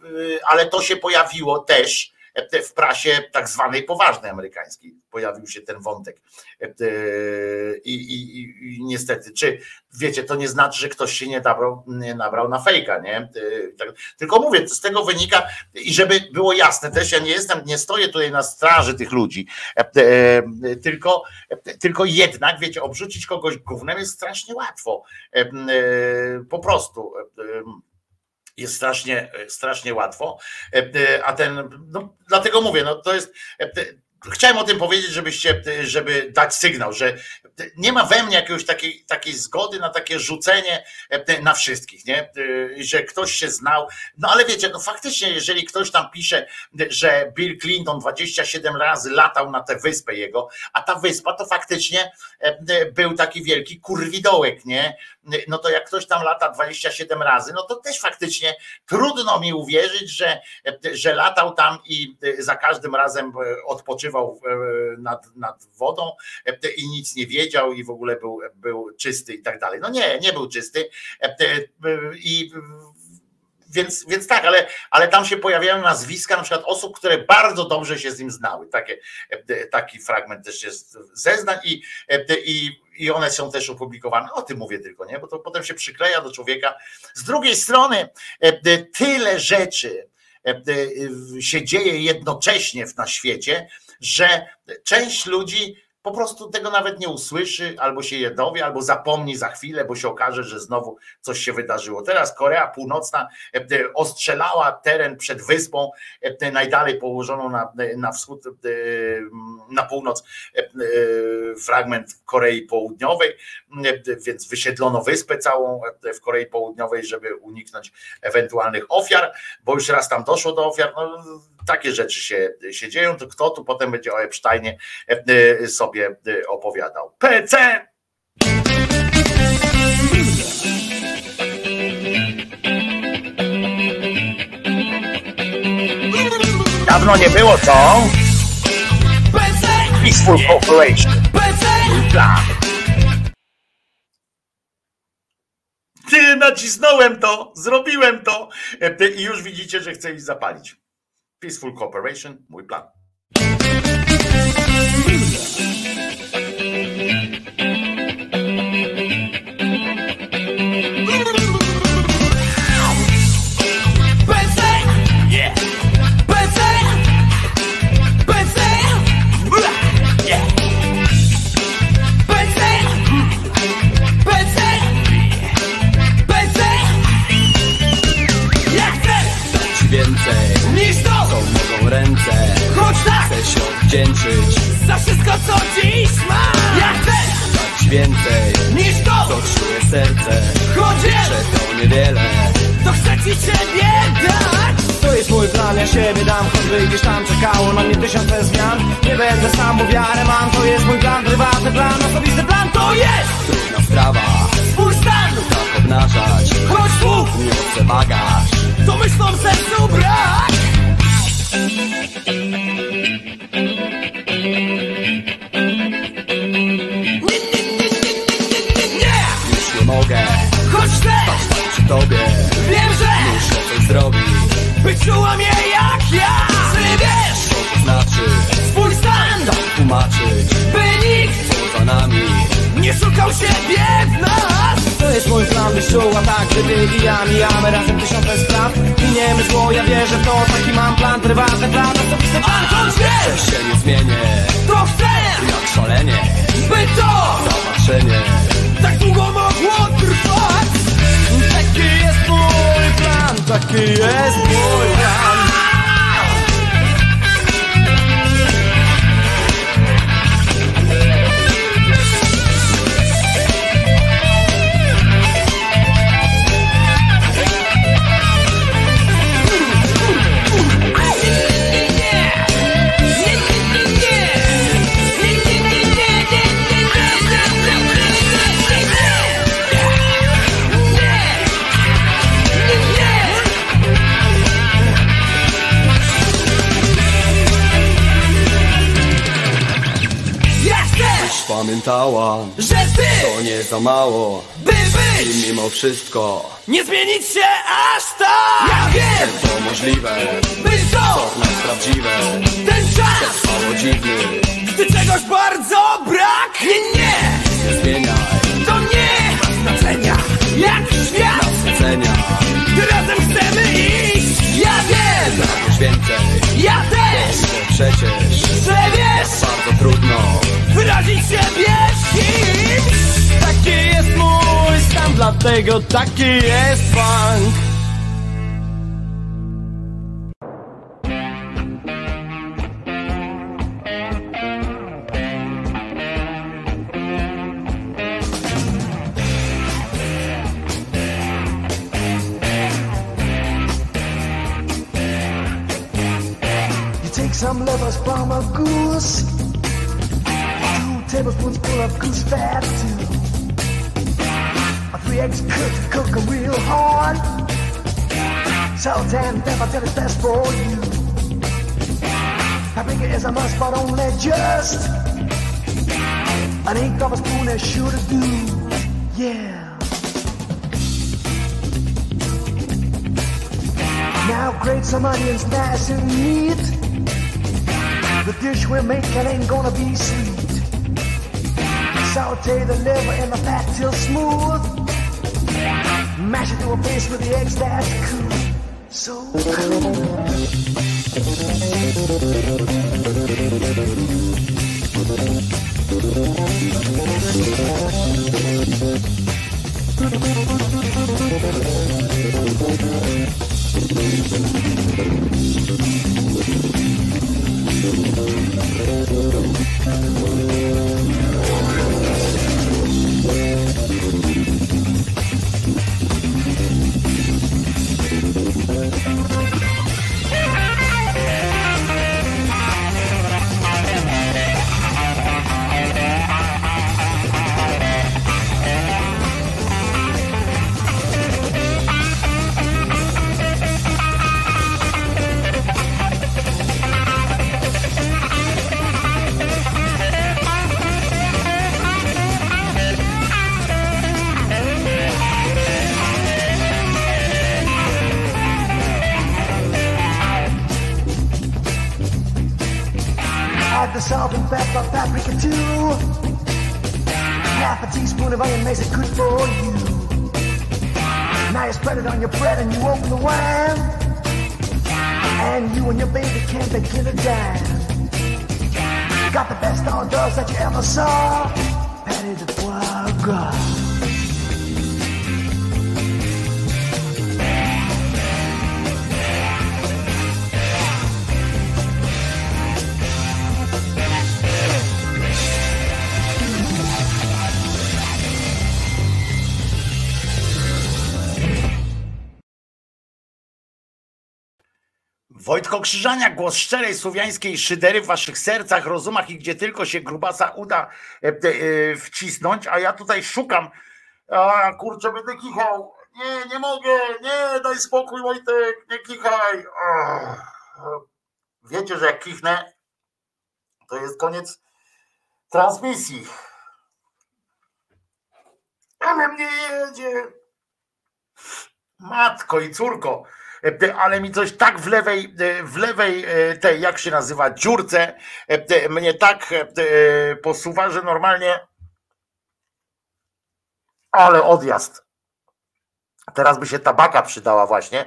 y, ale to się pojawiło też w prasie tak zwanej poważnej amerykańskiej. Pojawił się ten wątek. E, I, i, i niestety, czy wiecie, to nie znaczy, że ktoś się nie nabrał, nie nabrał na fejka, nie? E, tak, tylko mówię, z tego wynika i żeby było jasne, też ja nie jestem, nie stoję tutaj na straży tych ludzi, tylko, tylko jednak, wiecie, obrzucić kogoś gównem jest strasznie łatwo. Po prostu jest strasznie, strasznie łatwo. A ten, no, dlatego mówię, no to jest. Chciałem o tym powiedzieć, żebyście, żeby dać sygnał, że nie ma we mnie jakiejś takiej, takiej zgody na takie rzucenie na wszystkich, nie? Że ktoś się znał. No ale wiecie, no faktycznie, jeżeli ktoś tam pisze, że Bill Clinton 27 razy latał na tę wyspę jego, a ta wyspa to faktycznie był taki wielki kurwidołek, nie? No to jak ktoś tam lata 27 razy, no to też faktycznie trudno mi uwierzyć, że, że latał tam i za każdym razem odpoczywał nad, nad wodą i nic nie wiedział i w ogóle był, był czysty i tak dalej. No nie, nie był czysty i więc, więc tak, ale, ale tam się pojawiają nazwiska na przykład osób, które bardzo dobrze się z nim znały. Takie, taki fragment też jest zeznań i, i, i one są też opublikowane. O tym mówię tylko, nie? Bo to potem się przykleja do człowieka. Z drugiej strony tyle rzeczy się dzieje jednocześnie na świecie, że część ludzi po prostu tego nawet nie usłyszy, albo się je dowie, albo zapomni za chwilę, bo się okaże, że znowu coś się wydarzyło. Teraz Korea Północna e, e, ostrzelała teren przed wyspą, e, najdalej położoną na, na wschód, na północ, fragment Korei Południowej, więc wysiedlono wyspę całą w Korei Południowej, żeby uniknąć ewentualnych ofiar, bo już raz tam doszło do ofiar. No, takie rzeczy się, się dzieją, to kto tu potem będzie o Epsteinie sobie sobie y, opowiadał. PC! Dawno nie było, co? Peaceful Corporation. Ty, nacisnąłem to, zrobiłem to e, i już widzicie, że chcę ich zapalić. Peaceful Corporation, mój plan. Odwdzięczyć za wszystko, co dziś mam. Ja chcę dać więcej niż to, co czuje serce. Choć że to niewiele. To chcę ci ciebie dać. To jest mój plan, ja siebie dam, choćby gdzieś tam czekało na mnie tysiące zmian. Nie będę sam, bo wiarę mam, to jest mój plan, prywatny plan, osobisty plan, to jest Trudna sprawa, swój stan. Tak obnażać. Choć słów nie chcę bagaż. To myślą sercu brak tobie. Wiem, że Muszę coś zrobić. by czuła mnie jak ja. Ty wiesz, Co to znaczy? swój stan tak tłumaczyć. By nikt Poza nami? nie szukał siebie w nas. To jest mój plan, byś czuła tak, że ty i ja mijamy razem tysiące spraw. Miniemy zło, ja wierzę w to, taki mam plan, prywatny plan, osobisty plan, choć wiesz Że się nie zmienię. To chcę, Jak szalenie. By to Zobaczenie tak długo mogło plan, taki jest mój plan Pamiętała, Że ty, to nie za mało. by być. I mimo wszystko, Nie zmienić się aż tak. Ja wiem, to możliwe. By to nas prawdziwe. Ten czas, Mało dziwny, gdy czegoś bardzo brak Nie, nie, nie zmieniaj to nie ma znaczenia Jak świat, Zlecenia, gdy razem chcemy iść więcej ja też! Przecież Że wiesz, bardzo trudno. Wyrazić siebie Taki jest mój stan, dlatego taki jest funk some livers from a goose, two tablespoons full of goose fat too. Three eggs cooked, cook 'em real hard. Salt and pepper till it's best for you. Paprika is a must, but only just an eighth of a spoon is sure to do. Yeah. Now grate some onions nice and neat. The dish we're making ain't gonna be sweet. Saute the liver in the fat till smooth. Mash it to a paste with the eggs, that's cool. So cool. Thank you. And your baby can't begin a dime. Got the best hors d'oeuvres that you ever saw. Krzyżania, głos szczerej słowiańskiej szydery w waszych sercach, rozumach i gdzie tylko się grubasa uda e, e, wcisnąć, a ja tutaj szukam. A kurczę, będę kichał. Nie, nie mogę, nie, daj spokój Wojtek, nie kichaj. Wiecie, że jak kichnę, to jest koniec transmisji. Ale mnie jedzie. Matko i córko, ale mi coś tak w lewej, e, w lewej e, tej, jak się nazywa, dziurce, mnie tak posuwa, że normalnie. Ale odjazd. Teraz by się tabaka przydała właśnie,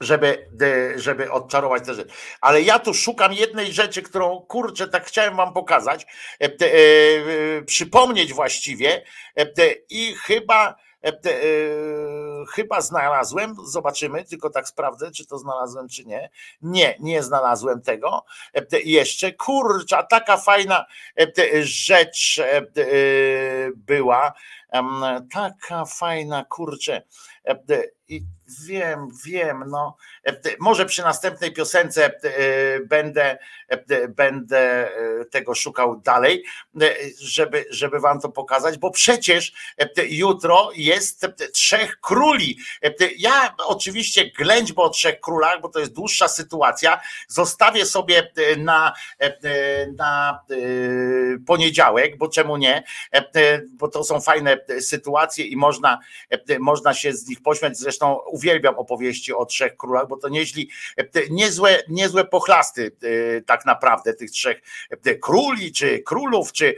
żeby, żeby odczarować te rzeczy. Ale ja tu szukam jednej rzeczy, którą kurczę, tak chciałem wam pokazać, przypomnieć właściwie i chyba chyba znalazłem, zobaczymy, tylko tak sprawdzę, czy to znalazłem, czy nie. Nie, nie znalazłem tego. Jeszcze, kurcza, taka fajna rzecz była Taka fajna kurczę. I wiem, wiem, no. Może przy następnej piosence będę, będę tego szukał dalej, żeby, żeby wam to pokazać, bo przecież jutro jest trzech króli. Ja oczywiście ględźbę o trzech królach, bo to jest dłuższa sytuacja, zostawię sobie na, na poniedziałek, bo czemu nie, bo to są fajne sytuacje i można, można się z nich pośmiać, zresztą uwielbiam opowieści o trzech królach, bo to nieźli, niezłe, niezłe pochlasty tak naprawdę tych trzech króli, czy królów, czy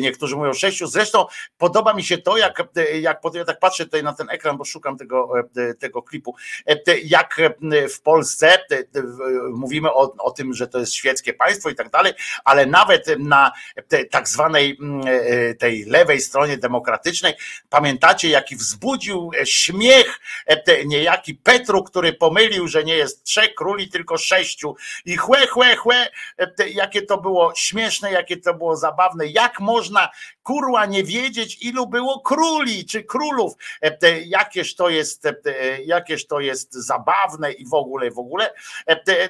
niektórzy mówią sześciu. Zresztą podoba mi się to, jak, jak ja tak patrzę tutaj na ten ekran, bo szukam tego, tego klipu, jak w Polsce mówimy o, o tym, że to jest świeckie państwo i tak dalej, ale nawet na tak zwanej tej lewej stronie demokratycznej, pamiętacie, jaki wzbudził śmiech niejaki Petru, który pomylił, że nie jest trzech króli, tylko sześciu. I chłe, chłe, chłe, jakie to było śmieszne, jakie to było zabawne, jak można kurła nie wiedzieć, ilu było króli czy królów, jakież to jest, jakież to jest zabawne i w ogóle, w ogóle.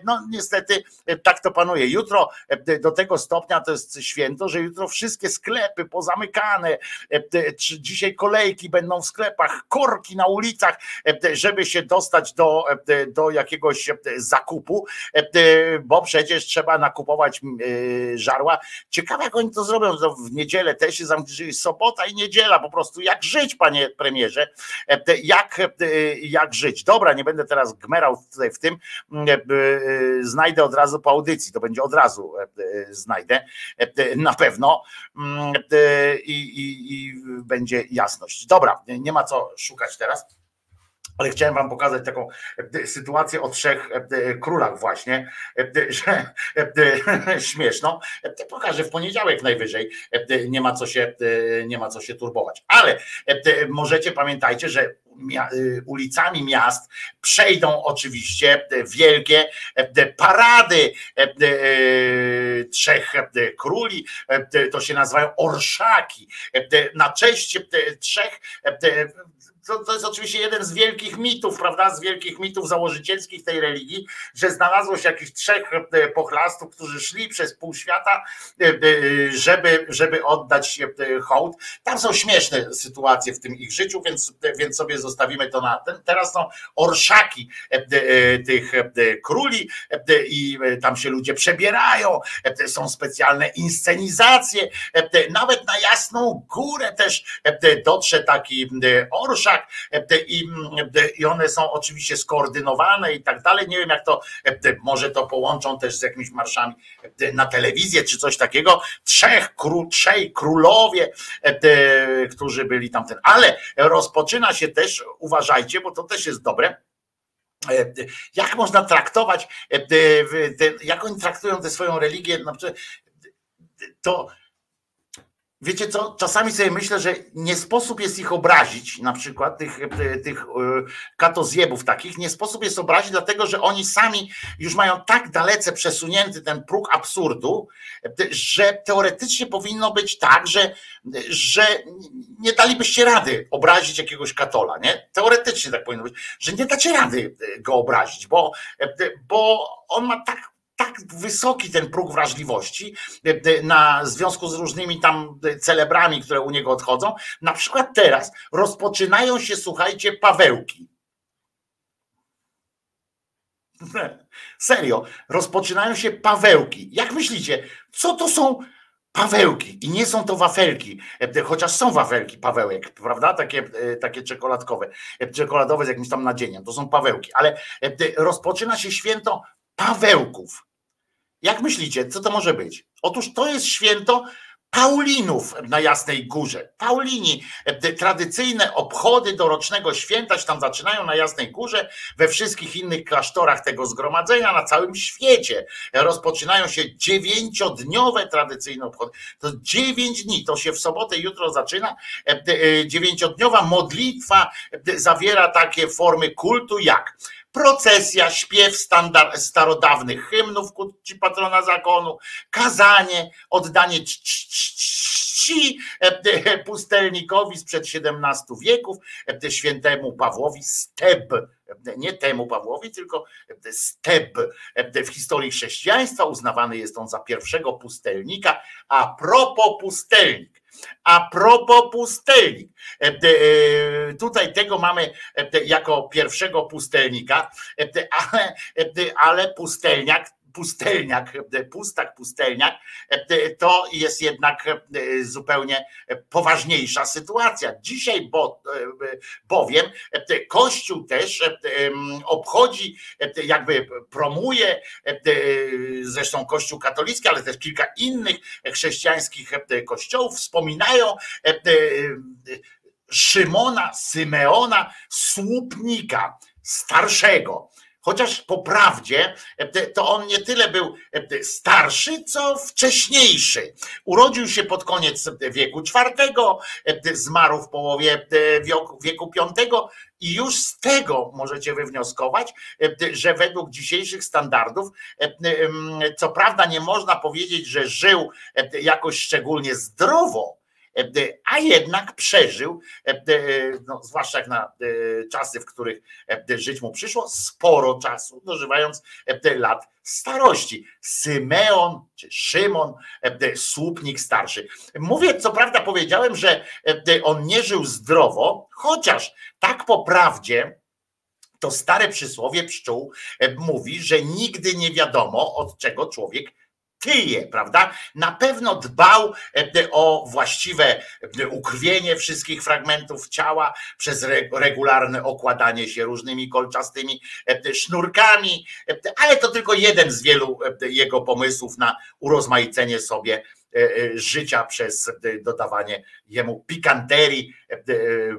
No niestety tak to panuje. Jutro do tego stopnia to jest święto, że jutro wszystkie sklepy pozamykane, dzisiaj kolejki będą w sklepach, korki na ulicach, żeby się dostać do, do jakiegoś zakupu, bo przecież trzeba nakupować żarła. Ciekawe jak oni to zrobią, w niedzielę też się zamknięli, sobota i niedziela, po prostu jak żyć, panie premierze, jak, jak żyć. Dobra, nie będę teraz gmerał w tym, znajdę od razu po audycji, to będzie od razu znajdę, na pewno i, i, i będzie jasność. Dobra, nie ma co szukać teraz. Ale chciałem wam pokazać taką sytuację o trzech królach właśnie, że śmieszną. Pokażę w poniedziałek najwyżej. Nie ma co się, nie ma co się turbować. Ale możecie pamiętajcie, że ulicami miast przejdą oczywiście wielkie parady trzech króli, to się nazywają orszaki. Na cześć trzech to, to jest oczywiście jeden z wielkich mitów, prawda, z wielkich mitów założycielskich tej religii, że znalazło się jakichś trzech e, pochlastów, którzy szli przez pół świata, e, e, żeby, żeby oddać hołd. Tam są śmieszne sytuacje w tym ich życiu, więc, więc sobie zostawimy to na ten. Teraz są orszaki tych króli i tam się ludzie przebierają, są specjalne inscenizacje, nawet na Jasną Górę też dotrze taki orszak, tak, e, i, e, i one są oczywiście skoordynowane i tak dalej. Nie wiem, jak to e, może to połączą też z jakimiś marszami na telewizję czy coś takiego. Trzech król, trzej królowie, którzy byli tamten. Ale rozpoczyna się też, uważajcie, bo to też jest dobre. Jak można traktować, jak oni traktują tę swoją religię, to Wiecie co, czasami sobie myślę, że nie sposób jest ich obrazić, na przykład tych, e, tych e, katozjebów takich, nie sposób jest obrazić, dlatego że oni sami już mają tak dalece przesunięty ten próg absurdu, że teoretycznie powinno być tak, że, że nie dalibyście rady obrazić jakiegoś katola, nie? Teoretycznie tak powinno być, że nie dacie rady go obrazić, bo, bo on ma tak tak wysoki ten próg wrażliwości e, e, na w związku z różnymi tam celebrami, które u niego odchodzą. Na przykład teraz rozpoczynają się, słuchajcie, Pawełki. [laughs] Serio, rozpoczynają się Pawełki. Jak myślicie, co to są Pawełki i nie są to wafelki, e, chociaż są wafelki Pawełek, prawda? Takie, takie czekoladkowe, czekoladowe z jakimś tam nadzieniem. To są Pawełki, ale rozpoczyna się święto Pawełków. Jak myślicie, co to może być? Otóż to jest święto Paulinów na Jasnej Górze. Paulini, e, tradycyjne obchody dorocznego święta się tam zaczynają na Jasnej Górze, we wszystkich innych klasztorach tego zgromadzenia na całym świecie. Rozpoczynają się dziewięciodniowe tradycyjne obchody. To dziewięć dni, to się w sobotę jutro zaczyna. E, e, dziewięciodniowa modlitwa zawiera takie formy kultu jak procesja, śpiew standard, starodawnych hymnów ku patrona zakonu, kazanie, oddanie czci pustelnikowi sprzed XVII wieków, świętemu Pawłowi Steb, nie temu Pawłowi, tylko Steb. W historii chrześcijaństwa uznawany jest on za pierwszego pustelnika, a propos pustelnik. A propos pustelnik. Tutaj tego mamy jako pierwszego pustelnika, ale, ale pustelniak pustelniak, pustak, pustelniak, to jest jednak zupełnie poważniejsza sytuacja. Dzisiaj bo, bowiem Kościół też obchodzi, jakby promuje, zresztą Kościół katolicki, ale też kilka innych chrześcijańskich kościołów wspominają Szymona, Symeona, słupnika starszego Chociaż po prawdzie e, to on nie tyle był e, starszy, co wcześniejszy. Urodził się pod koniec wieku czwartego, e, zmarł w połowie wieku piątego i już z tego możecie wywnioskować, że według dzisiejszych standardów, co prawda nie można powiedzieć, że żył jakoś szczególnie zdrowo, a jednak przeżył, no, zwłaszcza jak na czasy, w których żyć mu przyszło, sporo czasu, dożywając lat starości. Symeon czy Szymon, słupnik starszy. Mówię, co prawda powiedziałem, że on nie żył zdrowo, chociaż tak po prawdzie, to stare przysłowie pszczół mówi, że nigdy nie wiadomo, od czego człowiek prawda? Na pewno dbał e, o właściwe e, ukrwienie wszystkich fragmentów ciała przez regularne okładanie się różnymi kolczastymi e, sznurkami, ale to tylko jeden z wielu jego pomysłów na urozmaicenie sobie życia przez e, dodawanie jemu pikanterii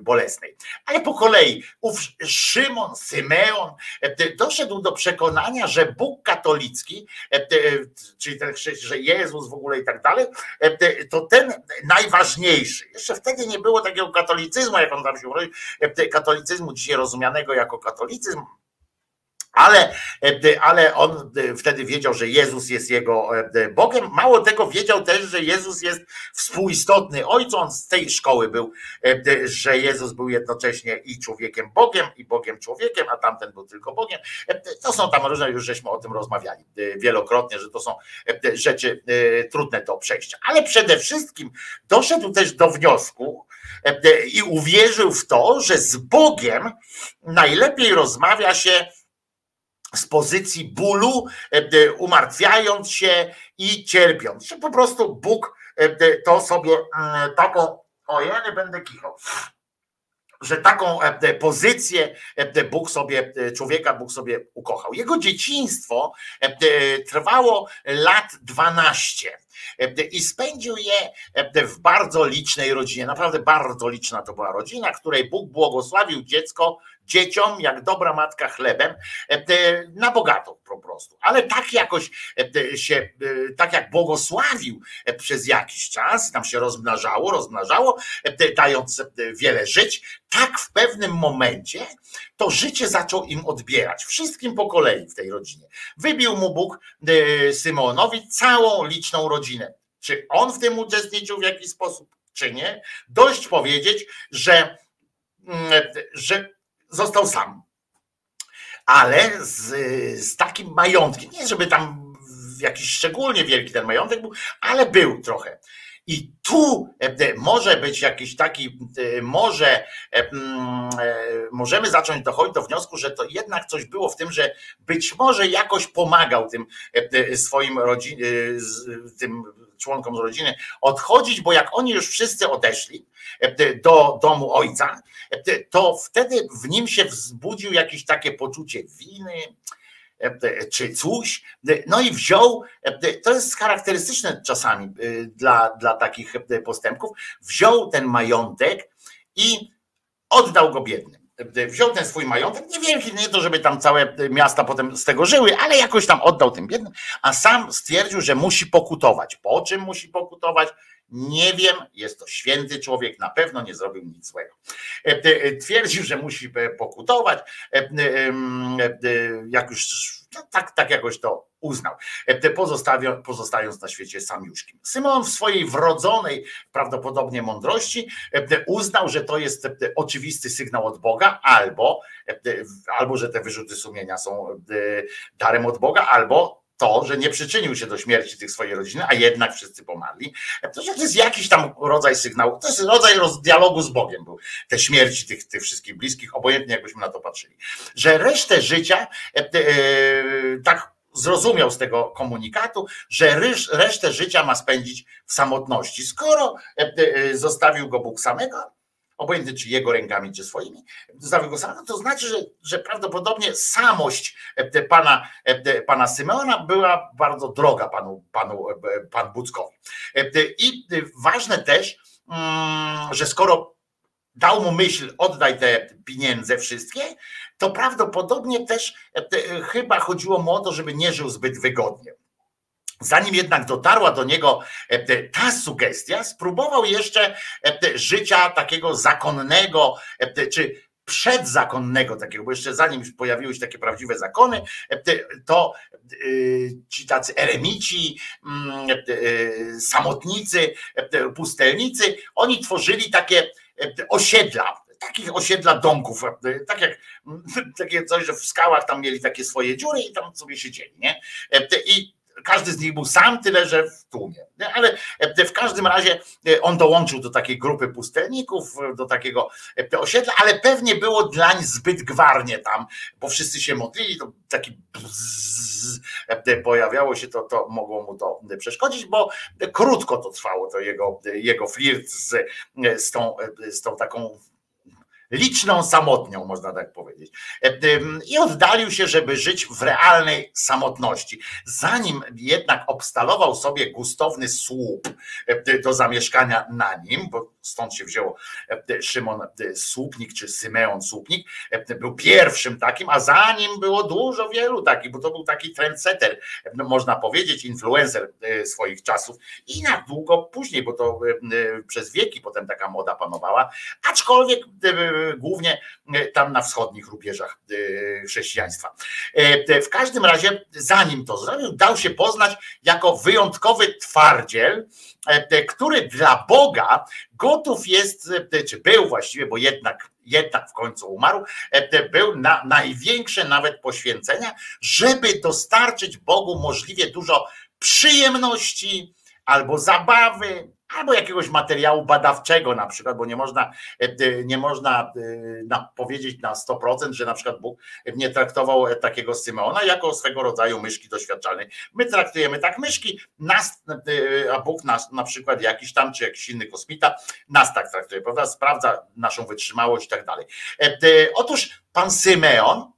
bolesnej. Ale po kolei ów Szymon, Symeon doszedł do przekonania, że Bóg katolicki, czyli ten że Jezus w ogóle i tak dalej, to ten najważniejszy. Jeszcze wtedy nie było takiego katolicyzmu, jak on tam się mówi, katolicyzmu dzisiaj rozumianego jako katolicyzm, ale, e, ale on e, wtedy wiedział, że Jezus jest jego e, Bogiem. Mało tego, wiedział też, że Jezus jest współistotny ojcu. On z tej szkoły był, że Jezus był jednocześnie i człowiekiem Bogiem, i Bogiem człowiekiem, a tamten był tylko Bogiem. To są tam różne, już żeśmy o tym rozmawiali wielokrotnie, że to są rzeczy trudne do przejścia. Ale przede wszystkim doszedł też do wniosku i uwierzył w to, że z Bogiem najlepiej rozmawia się z pozycji bólu, e, e, umartwiając się i cierpiąc. Że po prostu Bóg e, to sobie mm, taką, o ja nie będę kichał, że taką pozycję Bóg sobie, człowieka Bóg sobie ukochał. Jego dzieciństwo trwało lat 12 i spędził je w bardzo licznej rodzinie. Naprawdę bardzo liczna to była rodzina, której Bóg błogosławił dziecko dzieciom, jak dobra matka chlebem, e, na bogato po prostu. Ale tak jakoś e, się, e, tak jak błogosławił przez jakiś czas, tam się rozmnażało, rozmnażało, dając wiele żyć, tak w pewnym momencie to życie zaczął im odbierać. Wszystkim po kolei w tej rodzinie. Wybił mu Bóg Symonowi całą liczną rodzinę. Czy on w tym uczestniczył w jakiś sposób, czy nie? Dość powiedzieć, że, mm, że został sam. Ale z, z takim majątkiem, nie żeby tam jakiś szczególnie wielki ten majątek był, ale był trochę. I tu e, może być jakiś taki, e, może mm, e, możemy zacząć dochodzić do wniosku, że to jednak coś było w tym, że być może jakoś pomagał tym swoim tym członkom z rodziny odchodzić, bo jak oni już wszyscy odeszli do domu ojca, to wtedy w nim się wzbudził jakieś takie poczucie winy, czy coś, no i wziął, to jest charakterystyczne czasami dla, dla takich postępków, wziął ten majątek i oddał go biednym. Wziął ten swój majątek, nie wiem, nie to, żeby tam całe miasta potem z tego żyły, ale jakoś tam oddał tym biednym, a sam stwierdził, że musi pokutować. Po czym musi pokutować? Nie wiem, jest to święty człowiek, na pewno nie zrobił nic złego. E, e, twierdził, że musi pokutować. E, jak już no, tak, tak jakoś to uznał, pozostając na świecie samiuszkim. Symon w swojej wrodzonej prawdopodobnie mądrości uznał, że to jest oczywisty sygnał od Boga, albo, albo że te wyrzuty sumienia są darem od Boga, albo to, że nie przyczynił się do śmierci tych swojej rodziny, a jednak wszyscy pomarli, to, to jest jakiś tam rodzaj sygnału, to jest rodzaj dialogu z Bogiem był, te śmierci tych, tych wszystkich bliskich, obojętnie jakbyśmy na to patrzyli. Że resztę życia e, e, tak zrozumiał z tego komunikatu, że resztę życia ma spędzić w samotności. Skoro e, zostawił go Bóg samego, obojętnie czy jego rękami, czy swoimi, samego, to znaczy, że, że prawdopodobnie samość e, pana, e, pana Symeona była bardzo droga panu, panu e, pan Buckowi. I ważne też, mm, że skoro dał mu myśl, oddaj te pieniądze wszystkie, to prawdopodobnie też chyba chodziło mu o to, żeby nie żył zbyt wygodnie. Zanim jednak dotarła do niego e, ta sugestia, spróbował jeszcze e, życia takiego zakonnego, e, czy przedzakonnego takiego, bo jeszcze zanim pojawiły się takie prawdziwe zakony, to ci tacy eremici, mm, samotnicy, pustelnicy, oni tworzyli takie osiedla, takich osiedla domków, tak jak [laughs] takie coś, że w skałach tam mieli takie swoje dziury i tam sobie siedzieli, nie? I każdy z nich był sam, tyle że w tłumie. Ale e, w każdym razie e, on dołączył do takiej grupy pustelników, e, do takiego osiedla, ale pewnie było dlań zbyt gwarnie tam, bo wszyscy się modlili, to taki bzz, pojawiało się, to, to mogło mu to przeszkodzić, bo krótko to trwało, to jego, jego flirt z, z, tą, z tą taką liczną samotnią, można tak powiedzieć. E, I oddalił się, żeby żyć w realnej samotności. Zanim jednak obstalował sobie gustowny słup e, do zamieszkania na nim, bo stąd się wziął e, Szymon Słupnik, czy Symeon Słupnik, był pierwszym takim, a za nim było dużo wielu takich, bo to był taki trendsetter, można powiedzieć, influencer swoich czasów i na długo później, bo to przez wieki potem taka moda panowała, aczkolwiek głównie e, tam na wschodnich rubieżach e, chrześcijaństwa. E, w każdym razie, zanim to zrobił, dał się poznać jako wyjątkowy twardziel, który dla Boga gotów jest, czy był właściwie, bo jednak jednak w końcu umarł, był na największe nawet poświęcenia, żeby dostarczyć Bogu możliwie dużo przyjemności albo zabawy, albo jakiegoś materiału badawczego na przykład, bo nie można, e, nie można e, powiedzieć na 100%, że na przykład Bóg nie traktował takiego Symeona jako swego rodzaju myszki doświadczalnej. My traktujemy tak myszki, nas, e, a Bóg nas na przykład jakiś tam, czy jakiś inny kosmita, nas tak traktuje, prawda? Sprawdza naszą wytrzymałość i tak dalej. Otóż pan Symeon,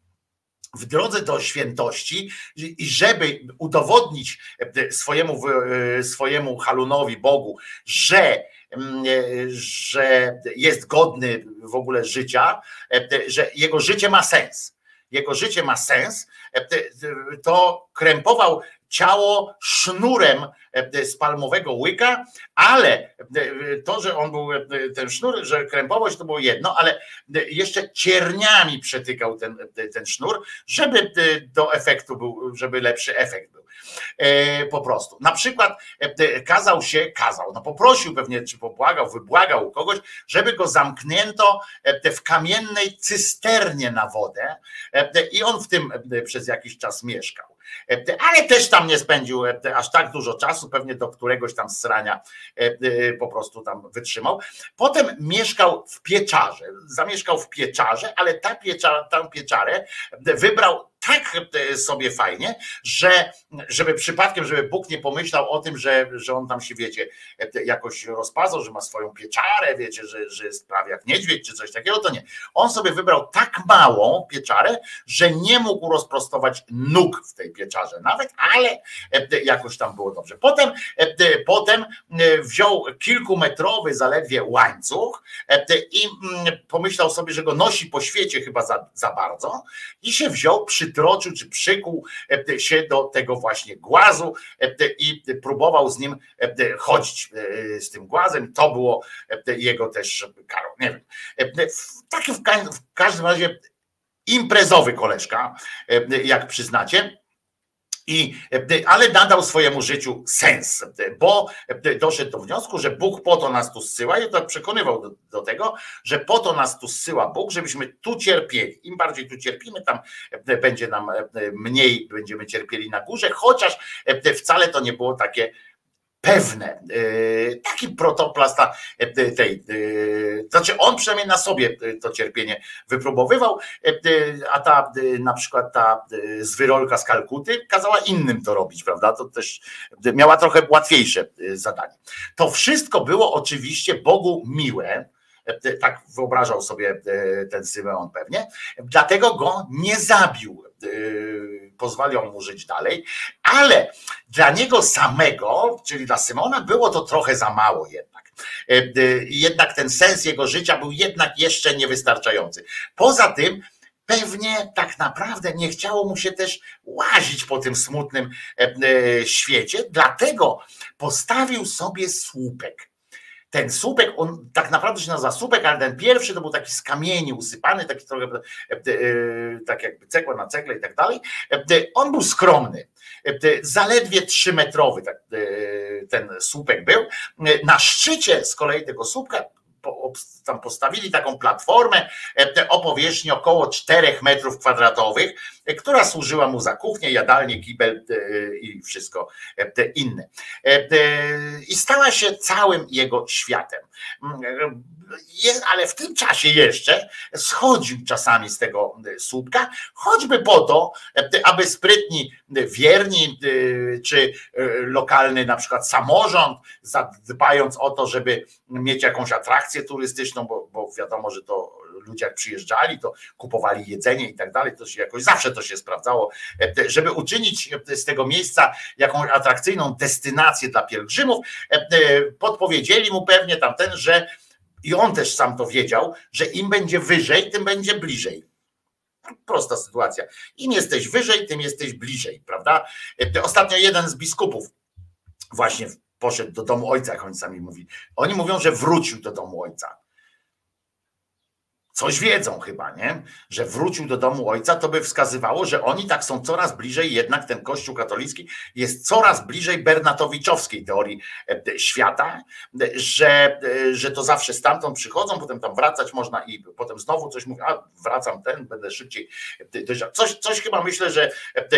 w drodze do świętości i żeby udowodnić e, swojemu, e, swojemu halunowi Bogu, że, mm, e, że jest godny w ogóle życia, że jego życie ma sens. Jego życie ma sens, to krępował ciało sznurem e, z palmowego łyka, ale e, to, że on był e, ten sznur, że krępowość to było jedno, ale jeszcze cierniami przetykał ten, ten sznur, żeby do efektu był, żeby lepszy efekt był. Po prostu. Na przykład kazał się, kazał, no poprosił pewnie, czy pobłagał, wybłagał kogoś, żeby go zamknięto w kamiennej cysternie na wodę i on w tym przez jakiś czas mieszkał. Ale też tam nie spędził aż tak dużo czasu, pewnie do któregoś tam srania po prostu tam wytrzymał. Potem mieszkał w pieczarze, zamieszkał w pieczarze, ale ta pieczara, tę pieczarę wybrał tak e, sobie fajnie, że żeby przypadkiem, żeby Bóg nie pomyślał o tym, że, że on tam się, wiecie, e, jakoś rozpazał, że ma swoją pieczarę, wiecie, że, że jest prawie jak niedźwiedź czy coś takiego, to nie. On sobie wybrał tak małą pieczarę, że nie mógł rozprostować nóg w tej pieczarze nawet, ale e, jakoś tam było dobrze. Potem, potem wziął kilkumetrowy zaledwie łańcuch i mm, pomyślał sobie, że go nosi po świecie chyba za, za bardzo i się wziął przy przytroczył czy przykuł e, się do tego właśnie głazu e, i próbował z nim e, chodzić z tym głazem. To było jego też karą. Nie wiem. Taki w każdym razie imprezowy koleżka, jak przyznacie. I, ale nadał swojemu życiu sens, bo doszedł do wniosku, że Bóg po to nas tu zsyła i tak przekonywał do, do, tego, że po to nas tu zsyła Bóg, żebyśmy tu cierpieli. Im bardziej tu cierpimy, tam będzie nam mniej będziemy cierpieli na górze, chociaż wcale to nie było takie pewne. E, taki protoplasta e, tej, e, znaczy on przynajmniej na sobie to cierpienie wypróbowywał, a ta na przykład ta zwyrolka z Kalkuty kazała innym to robić, prawda? To też miała trochę łatwiejsze zadanie. To wszystko było oczywiście Bogu miłe, tak wyobrażał sobie ten Symeon pewnie, dlatego go nie zabił pozwolią mu żyć dalej, ale dla niego samego, czyli dla Symona, było to trochę za mało jednak. E, e, jednak ten sens jego życia był jednak jeszcze niewystarczający. Poza tym, pewnie tak naprawdę nie chciało mu się też łazić po tym smutnym e, świecie, dlatego postawił sobie słupek ten słupek, on tak naprawdę się nazywa słupek, ale ten pierwszy to był taki z kamieni usypany, taki trochę e, e, tak jakby cegła na cegle i tak dalej. E, on był skromny, zaledwie trzymetrowy tak, ten słupek był. Na szczycie z kolei tego słupka tam postawili taką platformę o powierzchni około 4 metrów kwadratowych, która służyła mu za kuchnię, jadalnię, kibel i wszystko inne. I stała się całym jego światem. Ale w tym czasie jeszcze schodził czasami z tego słupka, choćby po to, aby sprytni wierni czy lokalny na przykład samorząd, zadbając o to, żeby mieć jakąś atrakcję turystyczną, bo, bo wiadomo, że to ludzie jak przyjeżdżali, to kupowali jedzenie i tak dalej, to się jakoś zawsze to się sprawdzało, żeby uczynić z tego miejsca jakąś atrakcyjną destynację dla pielgrzymów, podpowiedzieli mu pewnie tamten, że i on też sam to wiedział, że im będzie wyżej, tym będzie bliżej. Prosta sytuacja. Im jesteś wyżej, tym jesteś bliżej, prawda? Ostatnio jeden z biskupów właśnie poszedł do domu ojca, jak oni sami mówi. Oni mówią, że wrócił do domu ojca coś wiedzą chyba, nie? Że wrócił do domu ojca, to by wskazywało, że oni tak są coraz bliżej, jednak ten Kościół katolicki jest coraz bliżej Bernatowiczowskiej teorii e, świata, że, e, że to zawsze stamtąd przychodzą, potem tam wracać można i potem znowu coś mówi, a wracam ten, będę szybciej. E, coś, coś chyba myślę, że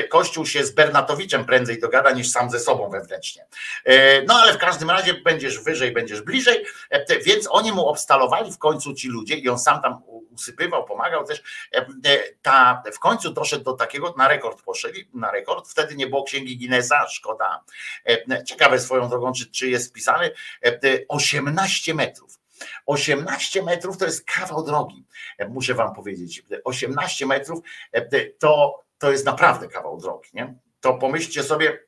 Kościół się z Bernatowiczem prędzej dogada niż sam ze sobą wewnętrznie. No ale w każdym razie będziesz wyżej, będziesz bliżej, więc oni mu obstalowali w końcu ci ludzie i on sam tam usypywał, pomagał też. E, e, ta, w końcu doszedł do takiego, na rekord poszli, na rekord, wtedy nie było księgi Guinnessa, szkoda. E, ciekawe swoją drogą, czy, czy jest wpisany, 18 metrów. 18 metrów to jest kawał drogi, muszę wam powiedzieć. 18 metrów to, to jest naprawdę kawał drogi. Nie? To pomyślcie sobie,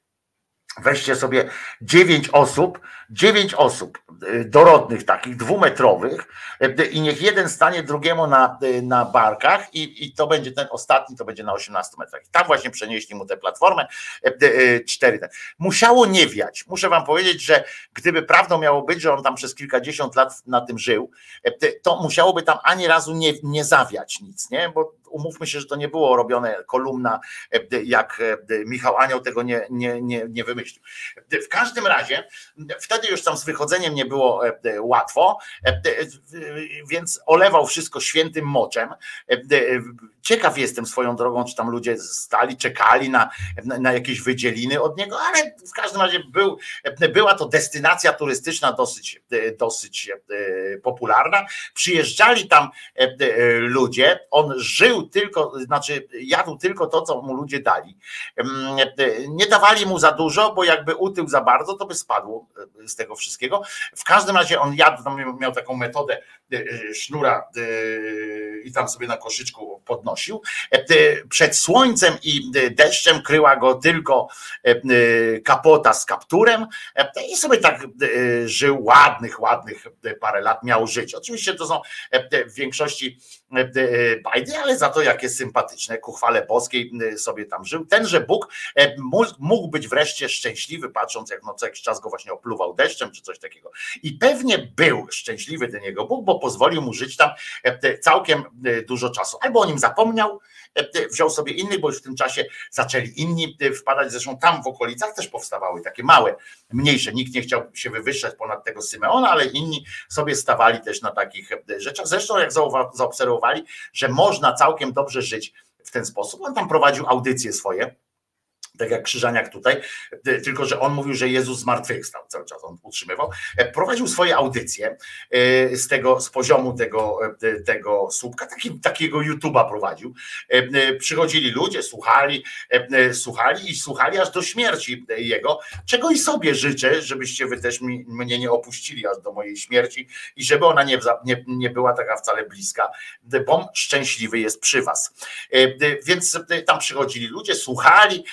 weźcie sobie dziewięć osób, dziewięć osób y, dorodnych takich, dwumetrowych y, i niech jeden stanie drugiemu na, y, na barkach i, i to będzie ten ostatni, to będzie na 18 metrach. I tam właśnie przenieśli mu tę platformę, cztery. Musiało nie wiać. Muszę wam powiedzieć, że gdyby prawdą miało być, że on tam przez kilkadziesiąt lat na tym żył, to musiałoby tam ani razu nie, nie zawiać nic, nie? Bo umówmy się, że to nie było robione kolumna, jak Michał Anioł tego nie, nie, nie, nie wymyślił. W każdym razie wtedy już tam z wychodzeniem nie było łatwo, więc olewał wszystko świętym moczem. Ciekaw jestem swoją drogą, czy tam ludzie stali, czekali na, na jakieś wydzieliny od niego, ale w każdym razie był, była to destynacja turystyczna dosyć, dosyć popularna. Przyjeżdżali tam ludzie, on żył tylko, znaczy jadł tylko to, co mu ludzie dali. Nie dawali mu za dużo, bo jakby utył za bardzo, to by spadło e, z tego wszystkiego. W każdym razie on jadł, miał taką metodę e, e, sznura i tam sobie na koszyczku podnosił. Przed słońcem i deszczem kryła go tylko kapota z kapturem i sobie tak żył ładnych, ładnych parę lat miał żyć. Oczywiście to są w większości bajdy, ale za to jakie sympatyczne, ku chwale boskiej sobie tam żył. Tenże Bóg mógł być wreszcie szczęśliwy, patrząc jak no co jakiś czas go właśnie opluwał deszczem czy coś takiego. I pewnie był szczęśliwy ten jego Bóg, bo pozwolił mu żyć tam całkiem dużo czasu. Albo oni nim zapomniał, e, wziął sobie innych, bo już w tym czasie zaczęli inni e, wpadać, zresztą tam w okolicach też powstawały takie małe, mniejsze, nikt nie chciał się wywyższać ponad tego Symeona, ale inni sobie stawali też na takich e, rzeczach. Zresztą jak zaobserwowali, że można całkiem dobrze żyć w ten sposób, on tam prowadził audycje swoje, tak jak Krzyżaniak tutaj, e, tylko że on mówił, że Jezus zmartwychwstał cały czas, on utrzymywał, e, prowadził swoje audycje e, z tego, z poziomu tego, tego słupka, taki, takiego YouTube'a prowadził. Przychodzili ludzie, słuchali, słuchali i słuchali aż do śmierci jego, czego i sobie życzę, żebyście wy też mi, mnie nie opuścili aż do mojej śmierci i żeby ona nie, nie, nie była taka wcale bliska, bo szczęśliwy jest przy was. Więc tam przychodzili ludzie, słuchali,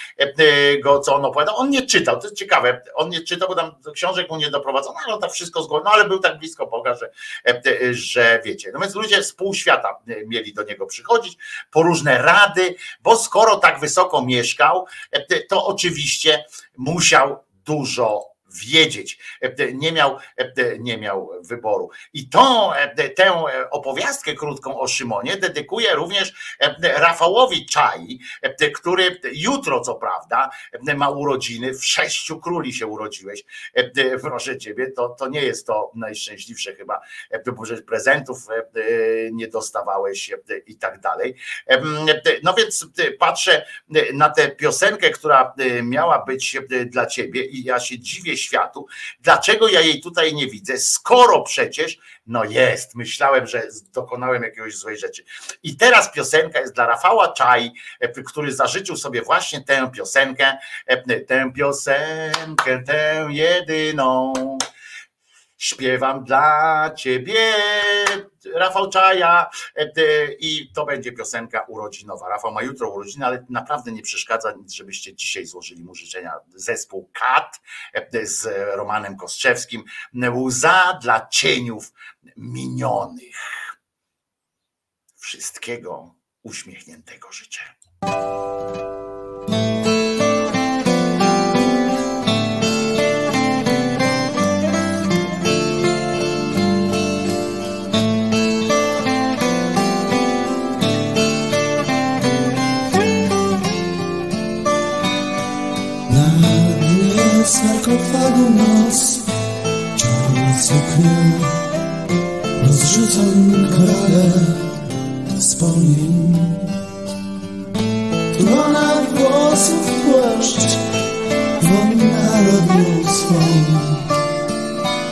go, co on opowiadał. On nie czytał, to jest ciekawe, on nie czytał, bo tam książek mu nie doprowadzono, ale on tak wszystko zgodnie, no ale był tak blisko Boga, że, że wiecie. No więc ludzie z pół świata mieli do niego przychodzić po różne rady, bo skoro tak wysoko mieszkał, to oczywiście musiał dużo wiedzieć. Nie miał, nie miał wyboru. I tą, tę opowiastkę krótką o Szymonie dedykuję również Rafałowi Czai, który jutro, co prawda, ma urodziny. W sześciu króli się urodziłeś. Proszę ciebie, to, to nie jest to najszczęśliwsze chyba, bo prezentów nie dostawałeś i tak dalej. No więc patrzę na tę piosenkę, która miała być dla ciebie i ja się dziwię światu. Dlaczego ja jej tutaj nie widzę? Skoro przecież, no jest, myślałem, że dokonałem jakiegoś złej rzeczy. I teraz piosenka jest dla Rafała Czaj, który zażyczył sobie właśnie tę piosenkę, tę piosenkę, tę jedyną śpiewam dla ciebie, Rafał Czaja i to będzie piosenka urodzinowa. Rafał ma jutro urodziny, ale naprawdę nie przeszkadza nic, żebyście dzisiaj złożyli mu życzenia. Zespół KAT z Romanem Kostrzewskim. Łza dla cieniów minionych. Wszystkiego uśmiechniętego życzę. Sarkofagu nos Czarna suknia Rozrzucam korale wspomnień. Tulona włosów płaszcz Wonna robił swą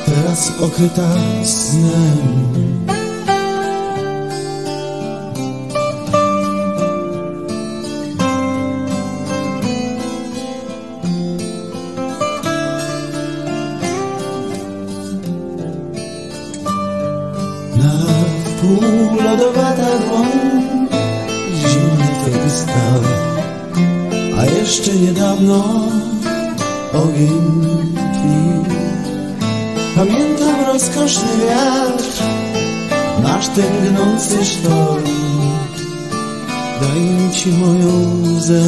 Teraz okryta snem lodowata dłoń Zimny twego stal A jeszcze niedawno Ogień tli Pamiętam rozkoszny wiatr Nasz tęgnący sztorm. Daj ci moją łzę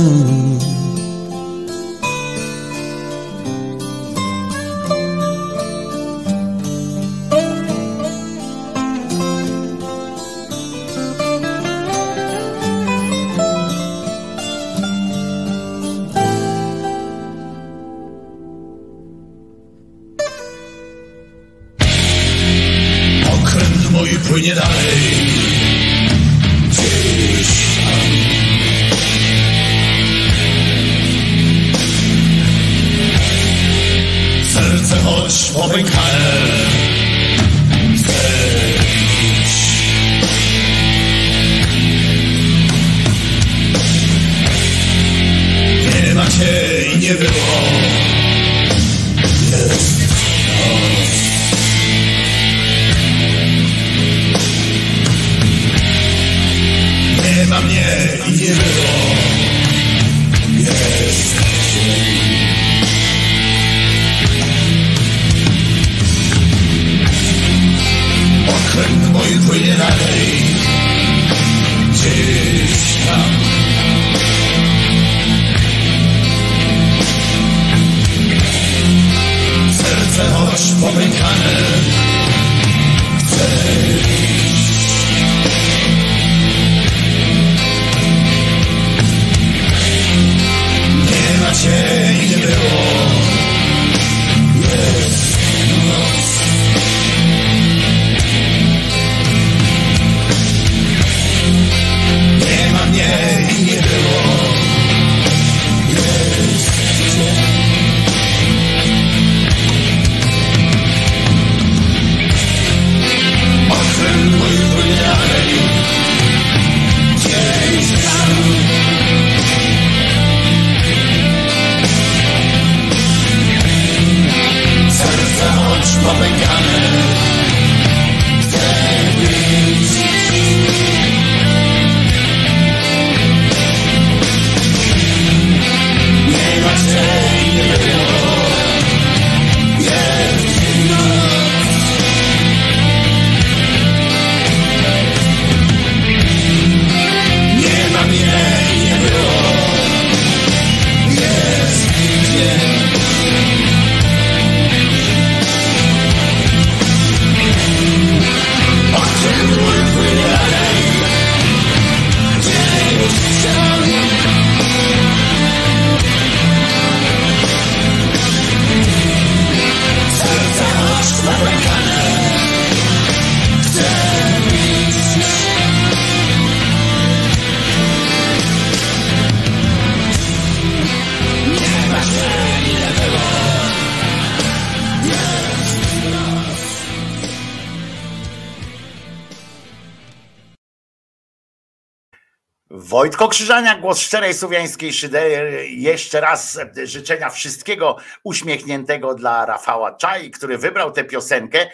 Wojtko Krzyżania, głos szczerej słowiańskiej szydery. Jeszcze raz życzenia wszystkiego uśmiechniętego dla Rafała Czaj, który wybrał tę piosenkę.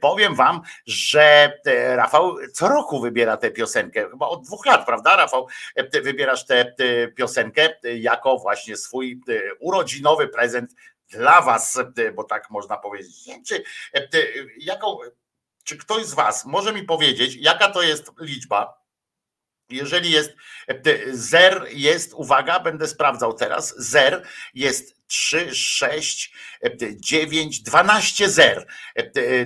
Powiem wam, że Rafał co roku wybiera tę piosenkę, chyba od dwóch lat, prawda Rafał? Wybierasz tę piosenkę jako właśnie swój urodzinowy prezent dla was, bo tak można powiedzieć. Czy, czy ktoś z was może mi powiedzieć, jaka to jest liczba? Jeżeli jest zer, jest, uwaga, będę sprawdzał teraz, zer jest 3, 6, 9, 12 zer.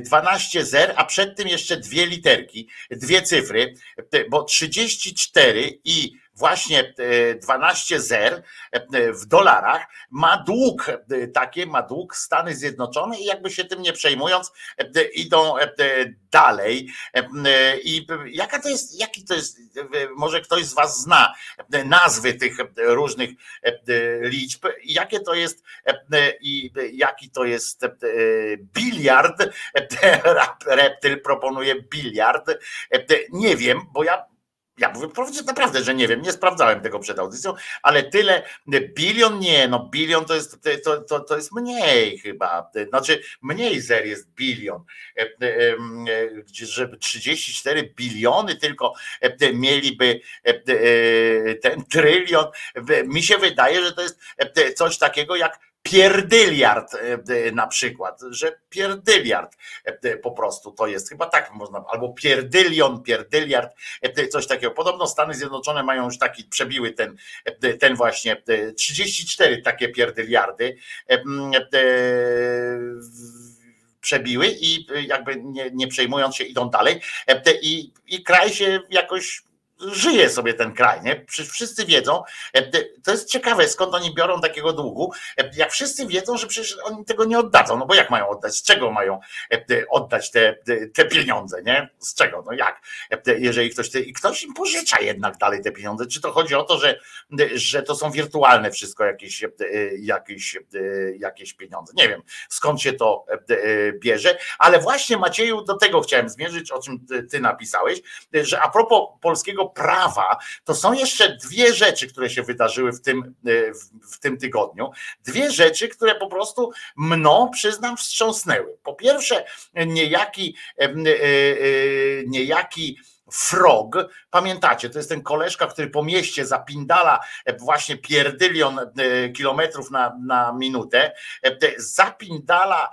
12 zer, a przed tym jeszcze dwie literki, dwie cyfry, bo 34 i właśnie 12 zer w dolarach ma dług, takie ma dług Stany Zjednoczone i jakby się tym nie przejmując, idą dalej. I jaka to jest, jaki to jest, może ktoś z Was zna nazwy tych różnych liczb, jakie to jest i jaki to jest biliard. [laughs] Reptyl proponuje biliard. Nie wiem, bo ja ja mówię naprawdę, że nie wiem, nie sprawdzałem tego przed audycją, ale tyle, bilion nie, no bilion to jest, to, to, to jest mniej chyba, znaczy mniej zer jest bilion, żeby 34 biliony tylko mieliby ten trylion, mi się wydaje, że to jest coś takiego jak pierdyliard e, na przykład, że pierdyliard e, po prostu to jest, chyba tak można, albo pierdylion, pierdyliard, e, coś takiego. Podobno Stany Zjednoczone mają już taki, przebiły ten, ten właśnie 34 takie pierdyliardy przebiły i jakby nie, nie przejmując się idą dalej i, i kraj się jakoś żyje sobie ten kraj, nie? Wszyscy wiedzą, e, to jest ciekawe, skąd oni biorą takiego długu, e, jak wszyscy wiedzą, że przecież oni tego nie oddadzą, no bo jak mają oddać, z czego mają e, oddać te, te pieniądze, nie? Z czego, no jak? Jeżeli ktoś, te, ktoś im pożycza jednak dalej te pieniądze, czy to chodzi o to, że, że to są wirtualne wszystko jakieś, jakieś, jakieś pieniądze, nie wiem skąd się to bierze, ale właśnie Macieju, do tego chciałem zmierzyć, o czym ty napisałeś, że a propos polskiego prawa, to są jeszcze dwie rzeczy, które się wydarzyły w tym, e, w tym tygodniu. Dwie rzeczy, które po prostu mną, przyznam, wstrząsnęły. Po pierwsze, niejaki, e, e, niejaki Frog, pamiętacie, to jest ten koleżka, który po mieście zapindala właśnie pierdylion kilometrów na, na minutę, zapindala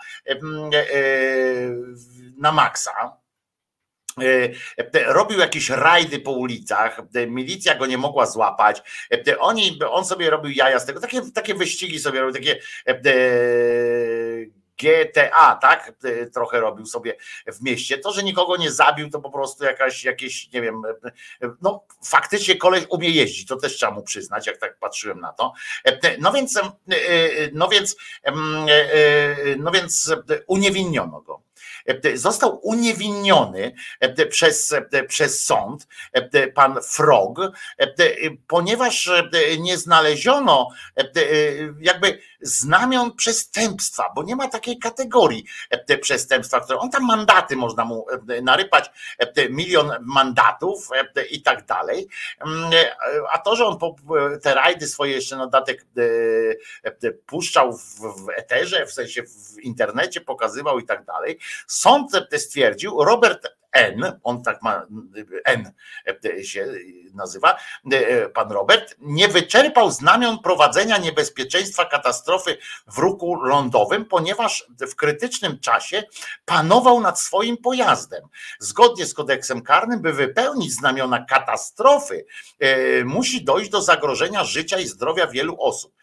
na maksa robił jakieś rajdy po ulicach, e, milicja go nie mogła złapać, oni, on sobie robił jaja z tego, takie, takie wyścigi sobie robił, takie GTA, tak? Trochę robił sobie w mieście. To, że nikogo nie zabił, to po prostu jakaś, jakieś, nie wiem, no faktycznie koleś umie jeździć, to też trzeba mu przyznać, jak tak patrzyłem na to. No więc, no więc, no więc uniewinniono go. Został uniewinniony przez, przez sąd, pan Frog, ponieważ nie znaleziono jakby znamion przestępstwa, bo nie ma takiej kategorii przestępstwa, które on tam mandaty można mu narypać, milion mandatów i tak dalej. A to, że on te rajdy swoje jeszcze na dodatek puszczał w eterze, w sensie w internecie pokazywał i tak dalej, Sąd stwierdził, Robert N, on tak ma, N się nazywa, pan Robert, nie wyczerpał znamion prowadzenia niebezpieczeństwa katastrofy w ruchu lądowym, ponieważ w krytycznym czasie panował nad swoim pojazdem. Zgodnie z kodeksem karnym, by wypełnić znamiona katastrofy, e, musi dojść do zagrożenia życia i zdrowia wielu osób.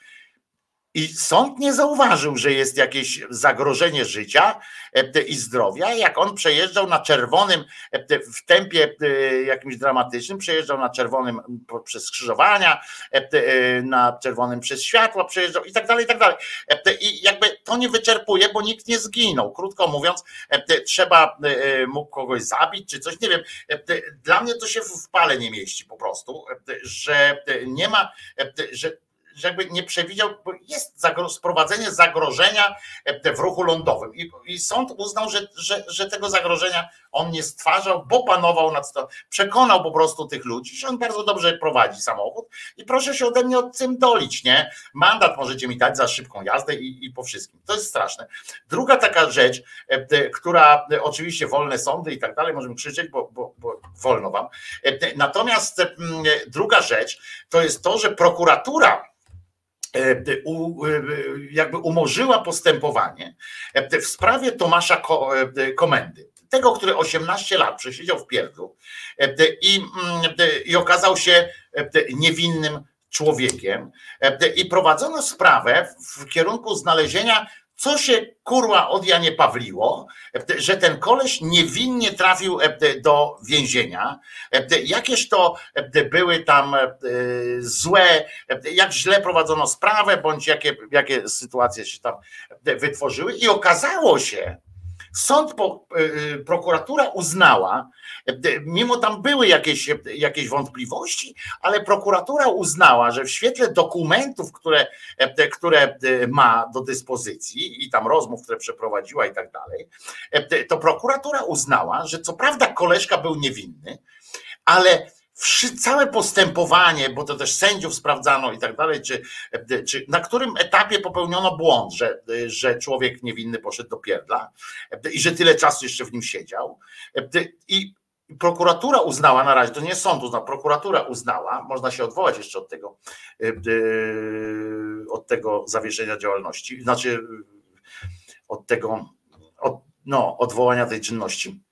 I sąd nie zauważył, że jest jakieś zagrożenie życia e, i zdrowia. Jak on przejeżdżał na czerwonym, e, w tempie e, jakimś dramatycznym, przejeżdżał na czerwonym przez skrzyżowania, na czerwonym przez światła, przejeżdżał i tak dalej, i tak dalej. I jakby to nie wyczerpuje, bo nikt nie zginął. Krótko mówiąc, trzeba mógł kogoś zabić czy coś, nie wiem. Dla mnie to się w pale nie mieści po prostu, że nie ma, że że jakby nie przewidział, bo jest sprowadzenie zagrożenia e, w ruchu lądowym. I, i sąd uznał, że, że, że tego zagrożenia on nie stwarzał, bo panował nad to, przekonał po prostu tych ludzi, że on bardzo dobrze prowadzi samochód i proszę się ode mnie od tym dolić, nie? Mandat możecie mi dać za szybką jazdę i, i po wszystkim. To jest straszne. Druga taka rzecz, e, która e, oczywiście wolne sądy i tak dalej, możemy krzyczeć, bo, bo, bo wolno wam. Natomiast druga rzecz to jest to, że prokuratura jakby umorzyła postępowanie w sprawie Tomasza Komendy. Tego, który 18 lat przesiedział w pierdlu i, mm, i okazał się niewinnym człowiekiem i prowadzono sprawę w kierunku znalezienia co się kurwa od Janie Pawliło, że ten koleś niewinnie trafił do więzienia, jakież to były tam złe, jak źle prowadzono sprawę, bądź jakie, jakie sytuacje się tam wytworzyły? I okazało się, Sąd, y, y, prokuratura uznała, mimo tam były jakieś, jakieś wątpliwości, ale prokuratura uznała, że w świetle dokumentów, które, które ma do dyspozycji i tam rozmów, które przeprowadziła i tak dalej, to prokuratura uznała, że co prawda koleżka był niewinny, ale całe postępowanie, bo to też sędziów sprawdzano i tak dalej, czy, czy na którym etapie popełniono błąd, że, że człowiek niewinny poszedł do pierdla i że tyle czasu jeszcze w nim siedział. I prokuratura uznała na razie, to nie sąd uznał, prokuratura uznała, można się odwołać jeszcze od tego, od tego zawieszenia działalności, znaczy od tego, od, no, odwołania tej czynności.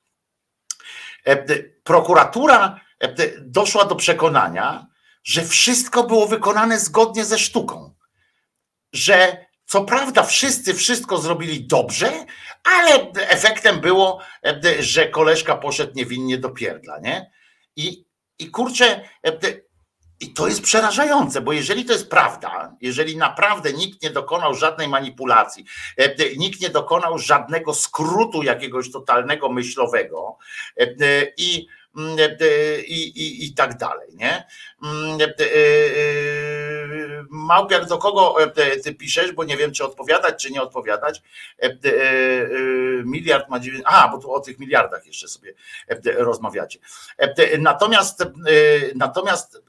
Prokuratura doszła do przekonania, że wszystko było wykonane zgodnie ze sztuką. Że co prawda wszyscy wszystko zrobili dobrze, ale efektem było, e, że koleżka poszedł niewinnie do pierdla, nie? I, i kurczę, e, i to jest przerażające, bo jeżeli to jest prawda, jeżeli naprawdę nikt nie dokonał żadnej manipulacji, nikt nie dokonał żadnego skrótu jakiegoś totalnego myślowego i e, i, i, i tak dalej, nie? Mm, e, e, Małpiak, do kogo ty piszesz, bo nie wiem, czy odpowiadać, czy nie odpowiadać. Miliard ma dziewięć. A, bo tu o tych miliardach jeszcze sobie rozmawiacie. Natomiast, natomiast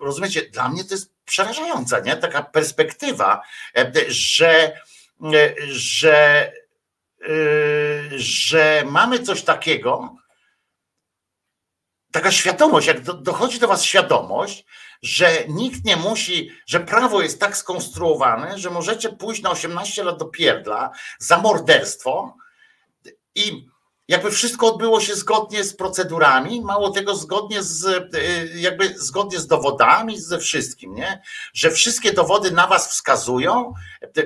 rozumiecie, dla mnie to jest przerażająca, nie? Taka perspektywa, że, że, że mamy coś takiego, taka świadomość, jak do, dochodzi do Was świadomość, że nikt nie musi, że prawo jest tak skonstruowane, że możecie pójść na 18 lat do pierdla za morderstwo i jakby wszystko odbyło się zgodnie z procedurami, mało tego zgodnie z y, jakby zgodnie z dowodami, ze wszystkim, nie? Że wszystkie dowody na was wskazują,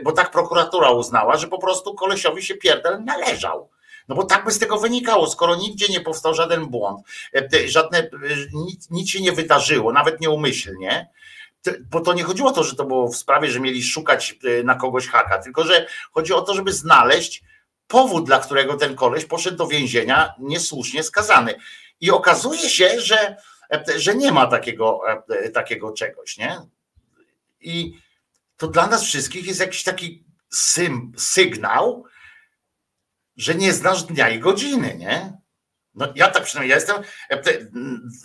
bo tak prokuratura uznała, że po prostu kolesiowi się pierdel należał. No bo tak by z tego wynikało, skoro nigdzie nie powstał żaden błąd, e, żadne, e, nic, nic się nie wydarzyło, nawet nieumyślnie, bo to nie chodziło o to, że to było w sprawie, że mieli szukać e, na kogoś haka, tylko że chodzi o to, żeby znaleźć powód, dla którego ten koleś poszedł do więzienia niesłusznie skazany. I okazuje się, że, że nie ma takiego, takiego czegoś, nie? I to dla nas wszystkich jest jakiś taki sym, sygnał, że nie znasz dnia i godziny, nie? No ja tak przynajmniej jestem, e,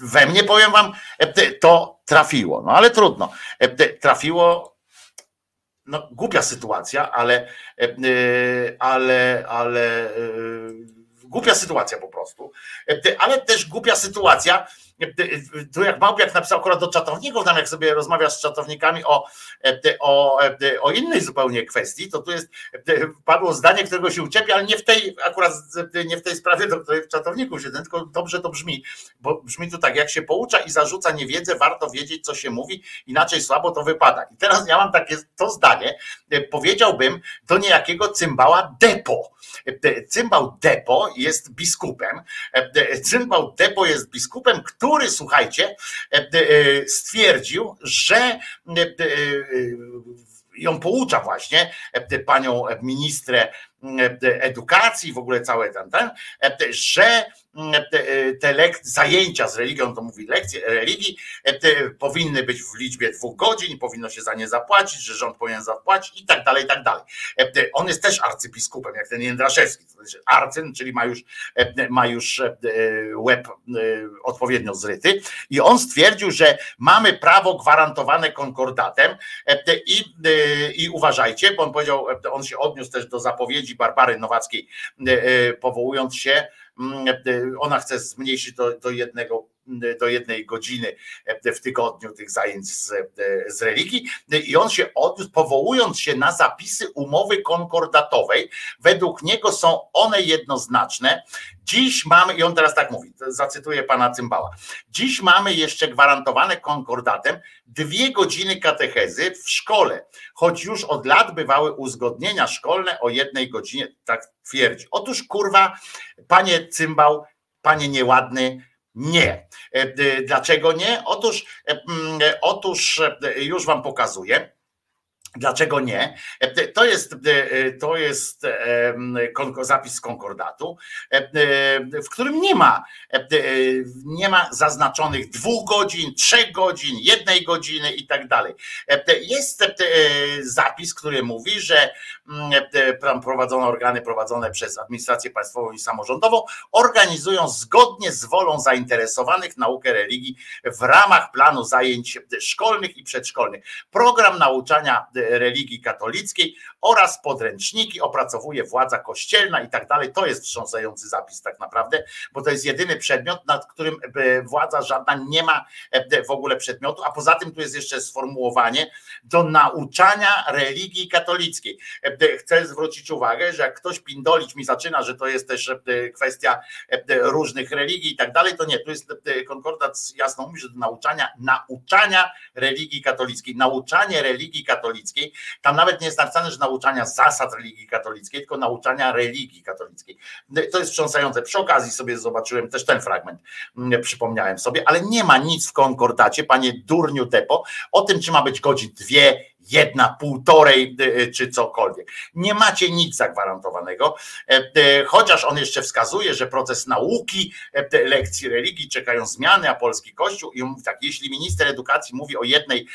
we mnie powiem wam, e, to trafiło, no ale trudno. E, trafiło, no głupia sytuacja, ale, ale, ale głupia sytuacja po prostu, ale też głupia sytuacja, tu jak Małpiak napisał akurat do czatowników, tam jak sobie rozmawiasz z czatownikami o, o, o innej zupełnie kwestii, to tu jest, padło zdanie, którego się uczepi, ale nie w tej, akurat nie w tej sprawie, do której w czatowniku się, tylko dobrze to brzmi, bo brzmi to tak, jak się poucza i zarzuca niewiedzę, warto wiedzieć, co się mówi, inaczej słabo to wypada. I teraz ja mam takie to zdanie, powiedziałbym do niejakiego cymbała depo. Cymbał depo jest biskupem, cymbał depo jest biskupem, który który, słuchajcie, e, e, stwierdził, że e, ją poucza właśnie panią ministrę edukacji, w ogóle całe ten, ten że te, te lek- zajęcia z religią, to mówi lekcje religii, powinny być w liczbie dwóch godzin, powinno się za nie zapłacić, że rząd powinien zapłacić i tak dalej, i tak dalej. On jest też arcybiskupem, jak ten Jędraszewski, to znaczy arcyn, czyli ma już, ma już łeb odpowiednio zryty i on stwierdził, że mamy prawo gwarantowane konkordatem i, i uważajcie, bo on powiedział, on się odniósł też do zapowiedzi Barbary Nowackiej, powołując się, ona chce zmniejszyć do, do jednego do jednej godziny w tygodniu tych zajęć z, z religii i on się odniósł, powołując się na zapisy umowy konkordatowej. Według niego są one jednoznaczne. Dziś mamy, i on teraz tak mówi, zacytuję pana Cymbała. Dziś mamy jeszcze gwarantowane konkordatem dwie godziny katechezy w szkole, choć już od lat bywały uzgodnienia szkolne o jednej godzinie, tak twierdzi. Otóż kurwa, panie Cymbał, panie nieładny, nie. E, dlaczego nie? Otóż, e, otóż e, już wam pokazuję. Dlaczego nie? To jest, to jest zapis z konkordatu, w którym nie ma, nie ma zaznaczonych dwóch godzin, trzech godzin, jednej godziny i tak dalej. Jest zapis, który mówi, że prowadzone organy prowadzone przez administrację państwową i samorządową organizują zgodnie z wolą zainteresowanych naukę religii w ramach planu zajęć szkolnych i przedszkolnych. Program nauczania religii katolickiej oraz podręczniki opracowuje władza kościelna i tak dalej. To jest wstrząsający zapis tak naprawdę, bo to jest jedyny przedmiot, nad którym e, władza żadna nie ma e, w ogóle przedmiotu, a poza tym tu jest jeszcze sformułowanie do nauczania religii katolickiej. E, chcę zwrócić uwagę, że jak ktoś pindolić mi zaczyna, że to jest też kwestia różnych religii i tak dalej, to nie, tu jest konkordat jasno mówi, że do nauczania, nauczania religii katolickiej, nauczanie religii katolickiej, tam nawet nie jest napisane, że nauczania zasad religii katolickiej, tylko nauczania religii katolickiej. To jest wstrząsające. Przy okazji sobie zobaczyłem też ten fragment, mm, przypomniałem sobie, ale nie ma nic w konkordacie, panie durniu Depo, o tym, czy ma być godzin dwie, jedna, półtorej y, y, czy cokolwiek. Nie macie nic zagwarantowanego, e, e, chociaż on jeszcze wskazuje, że proces nauki e, lekcji religii czekają zmiany, a polski kościół i mówi tak, jeśli minister edukacji mówi o jednej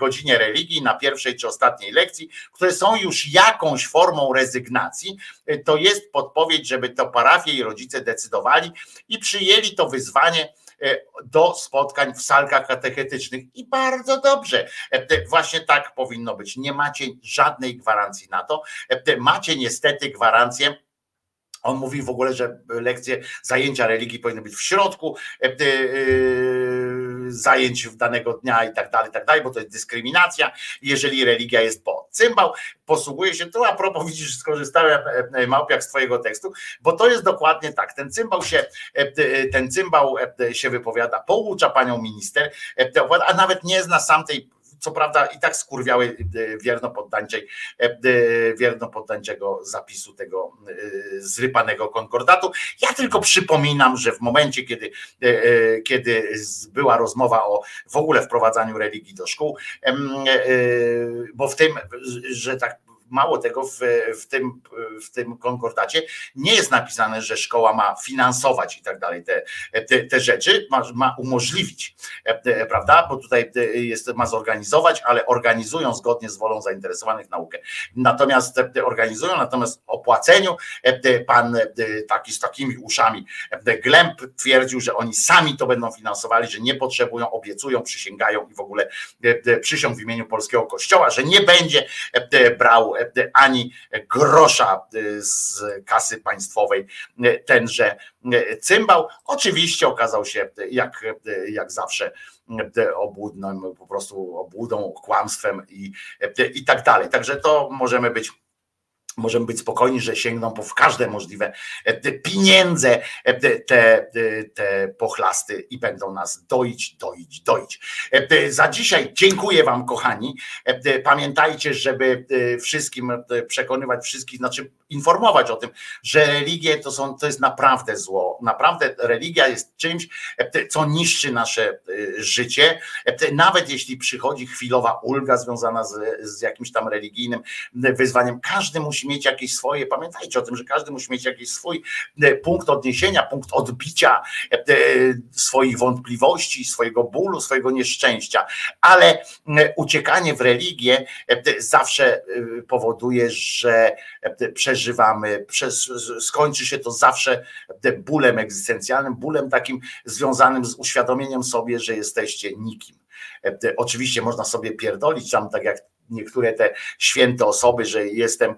godzinie religii na pierwszej czy ostatniej lekcji, które są już jakąś formą rezygnacji, to jest podpowiedź, żeby to parafie i rodzice decydowali i przyjęli to wyzwanie do spotkań w salkach katechetycznych i bardzo dobrze. E, właśnie tak powinno być. Nie macie żadnej gwarancji na to. E, macie niestety gwarancję on mówi w ogóle, że lekcje, zajęcia religii powinny być w środku zajęć danego dnia i tak dalej, i tak dalej, bo to jest dyskryminacja, jeżeli religia jest po. Cymbał posługuje się, tu a propos [laughs] widzisz, skorzystałem Małpiak z twojego tekstu, bo to jest dokładnie tak, ten cymbał się, ten cymbał się wypowiada, poucza panią minister, a nawet nie zna sam tej co prawda i tak skurwiały e, wierno e, e, wierno poddańczego zapisu tego zrypanego konkordatu. Ja tylko przypominam, że w momencie, kiedy, kiedy była rozmowa o w ogóle wprowadzaniu religii do szkół, bo w tym, że tak Mało tego, w, w, tym, w tym konkordacie nie jest napisane, że szkoła ma finansować i tak dalej te, te, te rzeczy, ma, ma umożliwić, e, prawda? Bo tutaj jest, ma zorganizować, ale organizują zgodnie z wolą zainteresowanych naukę. Natomiast organizują, natomiast o płaceniu e, pan e, taki z takimi uszami Glemp twierdził, że oni sami to będą finansowali, że nie potrzebują, obiecują, przysięgają i w ogóle przysiąg w imieniu polskiego kościoła, że nie będzie brał ani grosza z kasy państwowej tenże cymbał. Oczywiście okazał się jak, jak zawsze obłudną, po prostu obłudą, kłamstwem i, i tak dalej. Także to możemy być możemy być spokojni, że sięgną po w każde możliwe e, pieniądze e, te, te pochlasty i będą nas doić, doić, doić. E, za dzisiaj dziękuję Wam, kochani. Pamiętajcie, żeby wszystkim przekonywać wszystkich, znaczy informować o tym, że religie to, są, to jest naprawdę zło. Naprawdę religia jest czymś, co niszczy nasze życie. Nawet jeśli przychodzi chwilowa ulga związana z, z jakimś tam religijnym wyzwaniem, każdy musi musi mieć jakieś swoje, pamiętajcie o tym, że każdy musi mieć jakiś swój punkt odniesienia, punkt odbicia swoich wątpliwości, swojego bólu, swojego nieszczęścia, ale uciekanie w religię zawsze powoduje, że przeżywamy, skończy się to zawsze bólem egzystencjalnym, bólem takim związanym z uświadomieniem sobie, że jesteście nikim. Oczywiście można sobie pierdolić tam, tak jak niektóre te święte osoby, że jestem,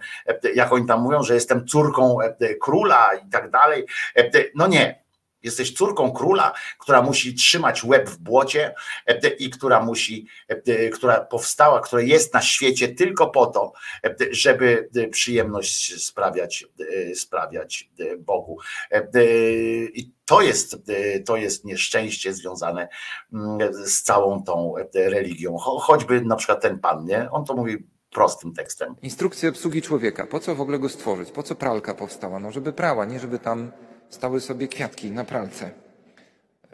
jak oni tam mówią, że jestem córką króla i tak dalej. No nie, Jesteś córką króla, która musi trzymać łeb w błocie e, i która musi, e, która powstała, która jest na świecie tylko po to, e, żeby przyjemność sprawiać, sprawiać Bogu. I to jest, to jest nieszczęście związane mm, z całą tą religią. Choćby na przykład ten pan, nie? On to mówi prostym tekstem. Instrukcja obsługi człowieka. Po co w ogóle go stworzyć? Po co pralka powstała? No, żeby prała, nie żeby tam stały sobie kwiatki na pralce.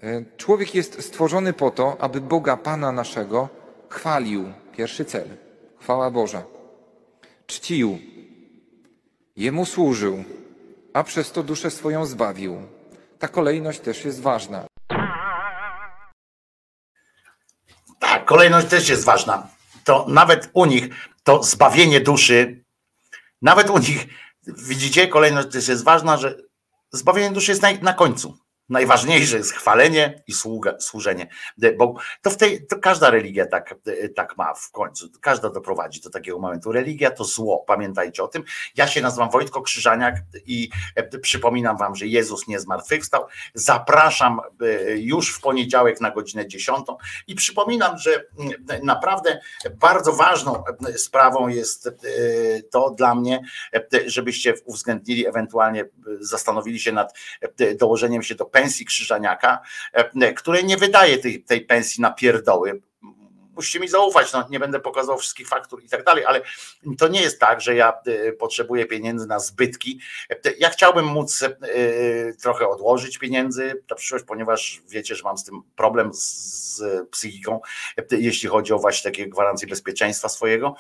E, człowiek jest stworzony po to, aby Boga Pana naszego chwalił. Pierwszy cel. Chwała Boża. Czcił. Jemu służył, a przez to duszę swoją zbawił. Ta kolejność też jest ważna. Tak, kolejność też jest ważna. To nawet u nich to zbawienie duszy, nawet u nich, widzicie, kolejność też jest ważna, że Zbawienie duszy jest na, na końcu. Najważniejsze jest chwalenie i sługa, służenie Bogu. To, w tej, to każda religia tak, tak ma w końcu. Każda doprowadzi do takiego momentu. Religia to zło, pamiętajcie o tym. Ja się nazywam Wojtko Krzyżaniak i e, przypominam wam, że Jezus nie zmartwychwstał. Zapraszam e, już w poniedziałek na godzinę 10 i przypominam, że naprawdę bardzo ważną e, sprawą jest to dla mnie, żebyście uwzględnili, ewentualnie zastanowili się nad dołożeniem się do pensji Krzyżaniaka, e, której nie wydaje tej, tej pensji na pierdoły, musicie mi zaufać, no, nie będę pokazał wszystkich faktur i tak dalej, ale to nie jest tak, że ja e, potrzebuję pieniędzy na zbytki. Ja chciałbym móc e, trochę odłożyć pieniędzy na przyszłość, ponieważ wiecie, że mam z tym problem z psychiką, jeśli chodzi o właśnie takie gwarancje bezpieczeństwa swojego.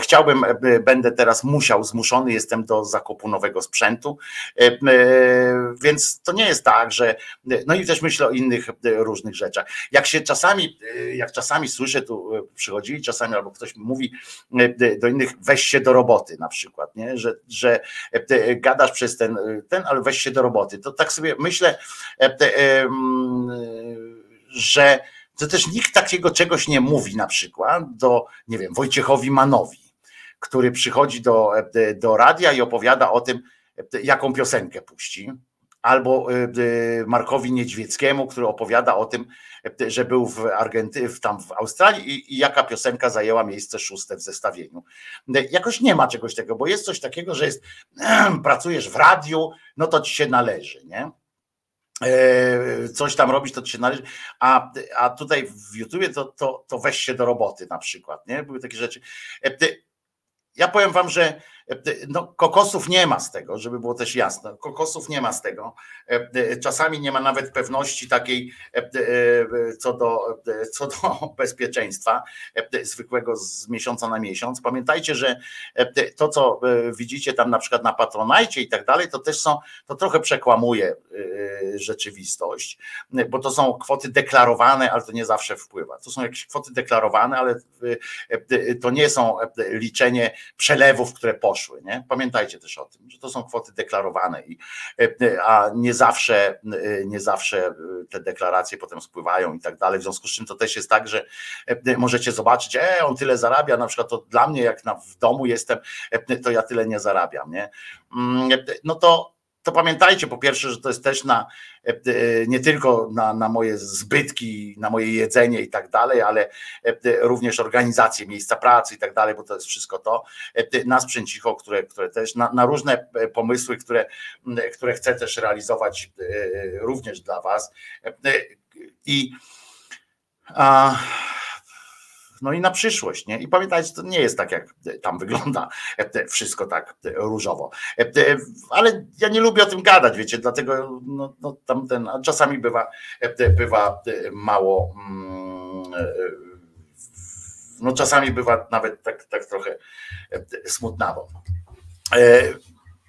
Chciałbym, będę teraz musiał, zmuszony jestem do zakupu nowego sprzętu, więc to nie jest tak, że no i też myślę o innych różnych rzeczach. Jak się czasami, jak czasami słyszę tu e, przychodzili czasami, albo ktoś mówi e, do innych, weź się do roboty na przykład, nie? Że, że e, gadasz przez ten, ten, ale weź się do roboty. To tak sobie myślę, że to też nikt takiego czegoś nie mówi na przykład do, nie wiem, Wojciechowi Manowi, który przychodzi do, do radia i opowiada o tym, jaką piosenkę puści albo Markowi Niedźwieckiemu, który opowiada o tym, że był w Argentynie, tam w Australii i, i, jaka piosenka zajęła miejsce szóste w zestawieniu. Jakoś nie ma czegoś takiego, bo jest coś takiego, że jest, pracujesz w radiu, no to ci się należy, nie? E, coś tam robić, to ci się należy, a, a tutaj w YouTubie to, to, to weź się do roboty na przykład, nie? Były takie rzeczy. E, ja powiem wam, że no, kokosów nie ma z tego, żeby było też jasne. Kokosów nie ma z tego. Czasami nie ma nawet pewności takiej co do, co do bezpieczeństwa zwykłego z miesiąca na miesiąc. Pamiętajcie, że to, co widzicie tam na przykład na Patronajcie i tak dalej, to też są, to trochę przekłamuje rzeczywistość, bo to są kwoty deklarowane, ale to nie zawsze wpływa. To są jakieś kwoty deklarowane, ale to nie są liczenie przelewów, które poszły poszły. Nie? Pamiętajcie też o tym, że to są kwoty deklarowane, i, e, a nie zawsze, e, nie zawsze e, te deklaracje potem spływają i tak dalej. W związku z czym to też jest tak, że możecie zobaczyć, e, on tyle zarabia, na przykład to dla mnie, jak na, w domu jestem, to ja tyle nie zarabiam. Nie? Mm, no to to pamiętajcie po pierwsze, że to jest też na e, e, nie tylko na, na moje zbytki, na moje jedzenie i tak dalej, ale e, również organizację miejsca pracy i tak dalej, bo to jest wszystko to. Na sprzęcicho, które, które też, na, na różne pomysły, które, które chcę też realizować również dla Was. I a, no i na przyszłość. Nie? I pamiętajcie, to nie jest tak, jak tam wygląda wszystko tak różowo. Ale ja nie lubię o tym gadać, wiecie, dlatego no, no, tam ten, czasami bywa, bywa mało. Mm, no czasami bywa nawet tak, tak trochę smutnawo. E,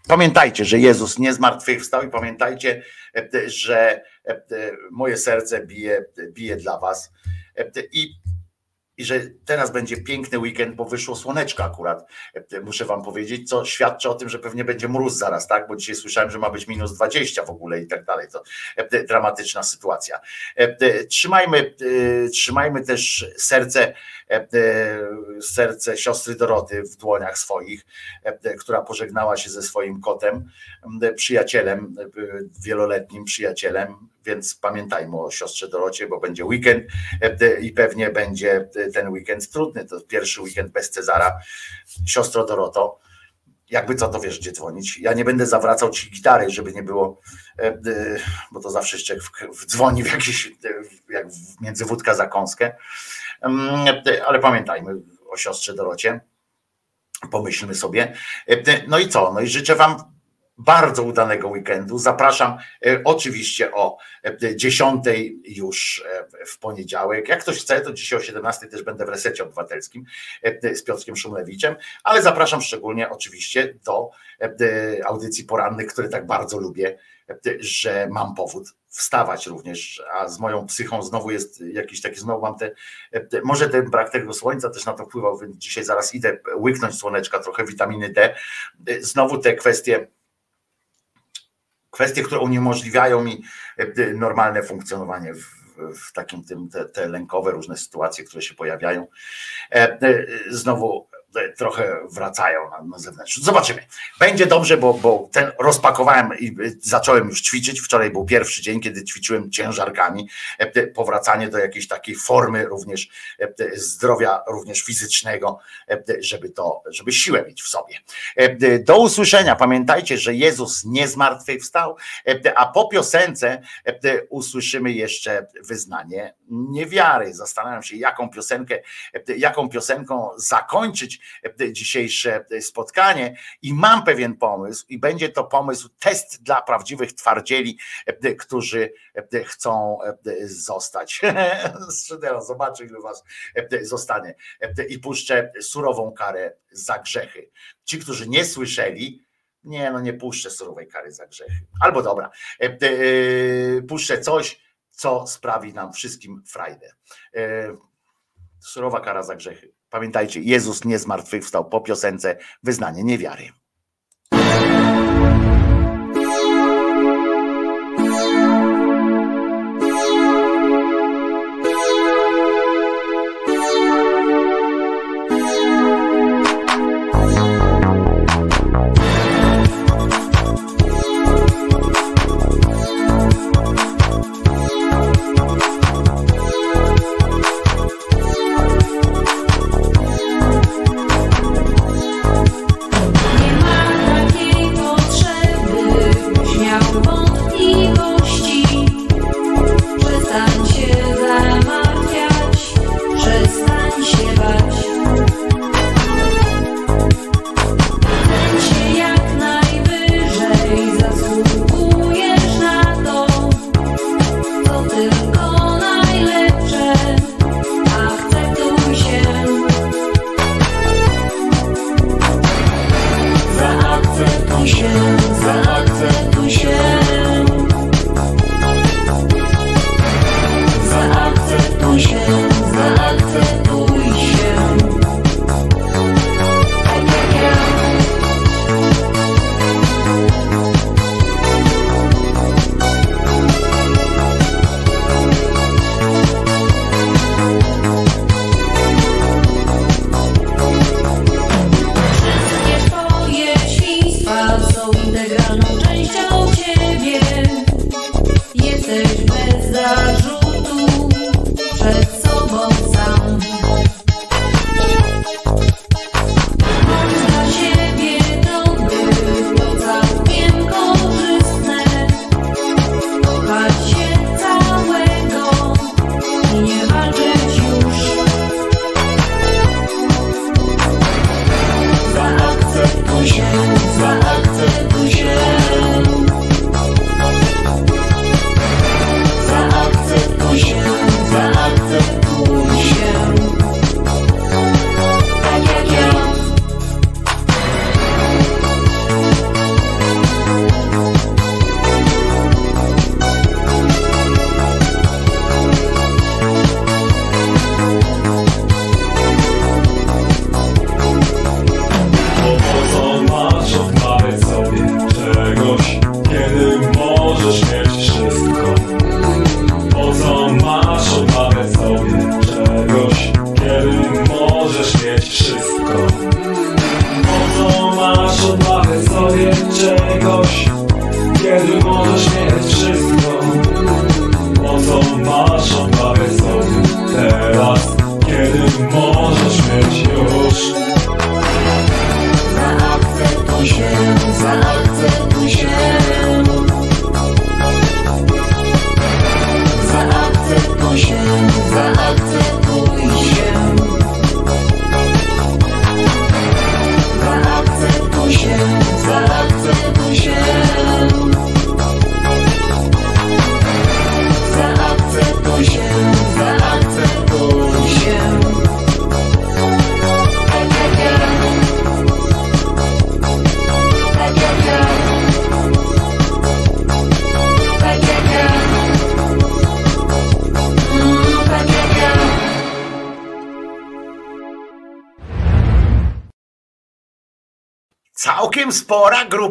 Pamiętajcie, że Jezus nie zmartwychwstał i pamiętajcie, e, że e, moje serce bije, bije dla was. E, I i że teraz będzie piękny weekend, bo wyszło słoneczko akurat, muszę wam powiedzieć, co świadczy o tym, że pewnie będzie mróz zaraz, tak? Bo dzisiaj słyszałem, że ma być minus 20 w ogóle i tak dalej. To dramatyczna sytuacja. Trzymajmy, trzymajmy też serce, serce siostry Doroty w dłoniach swoich, która pożegnała się ze swoim kotem, przyjacielem, wieloletnim przyjacielem, więc pamiętajmy o siostrze Dorocie, bo będzie weekend i pewnie będzie ten weekend trudny. To pierwszy weekend bez Cezara. Siostro Doroto, jakby co, to wiesz, gdzie dzwonić. Ja nie będę zawracał ci gitary, żeby nie było, bo to zawsze jeszcze dzwoni w jakiś, jak między wódka za kąskę. Ale pamiętajmy o siostrze Dorocie. Pomyślmy sobie. No i co? No i życzę Wam bardzo udanego weekendu. Zapraszam e, oczywiście o 10 e, już e, w poniedziałek. Jak ktoś chce, to dzisiaj o 17 też będę w resecie obywatelskim z Piotrkiem Szumlewiczem, ale zapraszam szczególnie oczywiście do audycji porannych, które tak bardzo lubię, że mam powód wstawać również, a z moją psychą znowu jest jakiś taki, znowu mam te, może ten brak tego słońca też na to wpływał, więc dzisiaj zaraz idę łyknąć słoneczka, trochę witaminy D, znowu te kwestie kwestie, które uniemożliwiają mi e, normalne funkcjonowanie w, w takim tym, te, te, lękowe różne sytuacje, które się pojawiają. E, e, znowu trochę wracają na, na zewnątrz. Zobaczymy. Będzie dobrze, bo, bo ten rozpakowałem i zacząłem już ćwiczyć. Wczoraj był pierwszy dzień, kiedy ćwiczyłem ciężarkami. E, powracanie do jakiejś takiej formy również e, zdrowia, również fizycznego, e, żeby to, żeby siłę mieć w sobie. Do usłyszenia. Pamiętajcie, że Jezus nie zmartwychwstał, a po piosence usłyszymy jeszcze wyznanie niewiary. Zastanawiam się, jaką piosenkę, jaką piosenką zakończyć dzisiejsze spotkanie i mam pewien pomysł i będzie to pomysł, test dla prawdziwych twardzieli, którzy chcą zostać. [laughs] Zobaczę, ilu was zostanie. I puszczę surową karę za grzechy. Ci, którzy nie słyszeli, nie, no nie puszczę surowej kary za grzechy. Albo dobra, puszczę coś, co sprawi nam wszystkim frajdę. Surowa kara za grzechy. Pamiętajcie, Jezus nie zmartwychwstał po piosence wyznanie niewiary.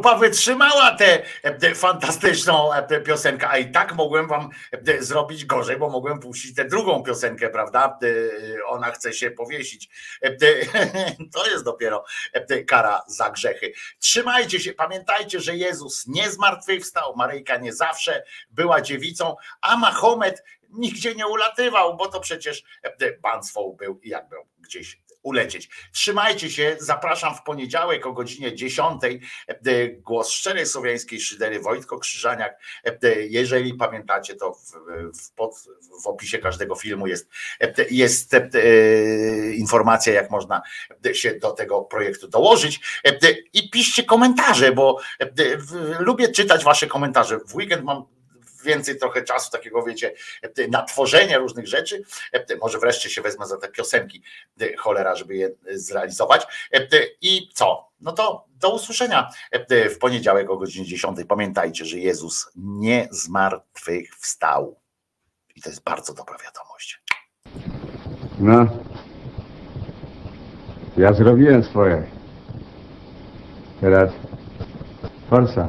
Grupa wytrzymała tę tę fantastyczną e, piosenkę, a i tak mogłem wam e, zrobić gorzej, bo mogłem puścić tę drugą piosenkę, prawda? E, Ona chce się powiesić. E, [laughs] To jest dopiero e, kara za grzechy. Trzymajcie się, pamiętajcie, że Jezus nie zmartwychwstał, Maryjka nie zawsze była dziewicą, a Mahomet nigdzie nie ulatywał, bo to przecież e, państwo był i jak był gdzieś ulecieć. Trzymajcie się, zapraszam w poniedziałek o godzinie 10. e, Głos szczerej słowiańskiej szydery Wojtko Krzyżaniak. E, Jeżeli pamiętacie, to w, w, pod, w opisie każdego filmu jest, e, jest e, informacja, jak można się do tego projektu dołożyć. E, I piszcie komentarze, bo e, lubię czytać wasze komentarze. W weekend mam więcej trochę czasu takiego, wiecie, na tworzenie różnych rzeczy. Może wreszcie się wezmę za te piosenki, cholera, żeby je zrealizować. I co? No to do usłyszenia w poniedziałek o godzinie 10. Pamiętajcie, że Jezus nie zmartwychwstał. I to jest bardzo dobra wiadomość. No. Ja zrobiłem swoje. Teraz forsa.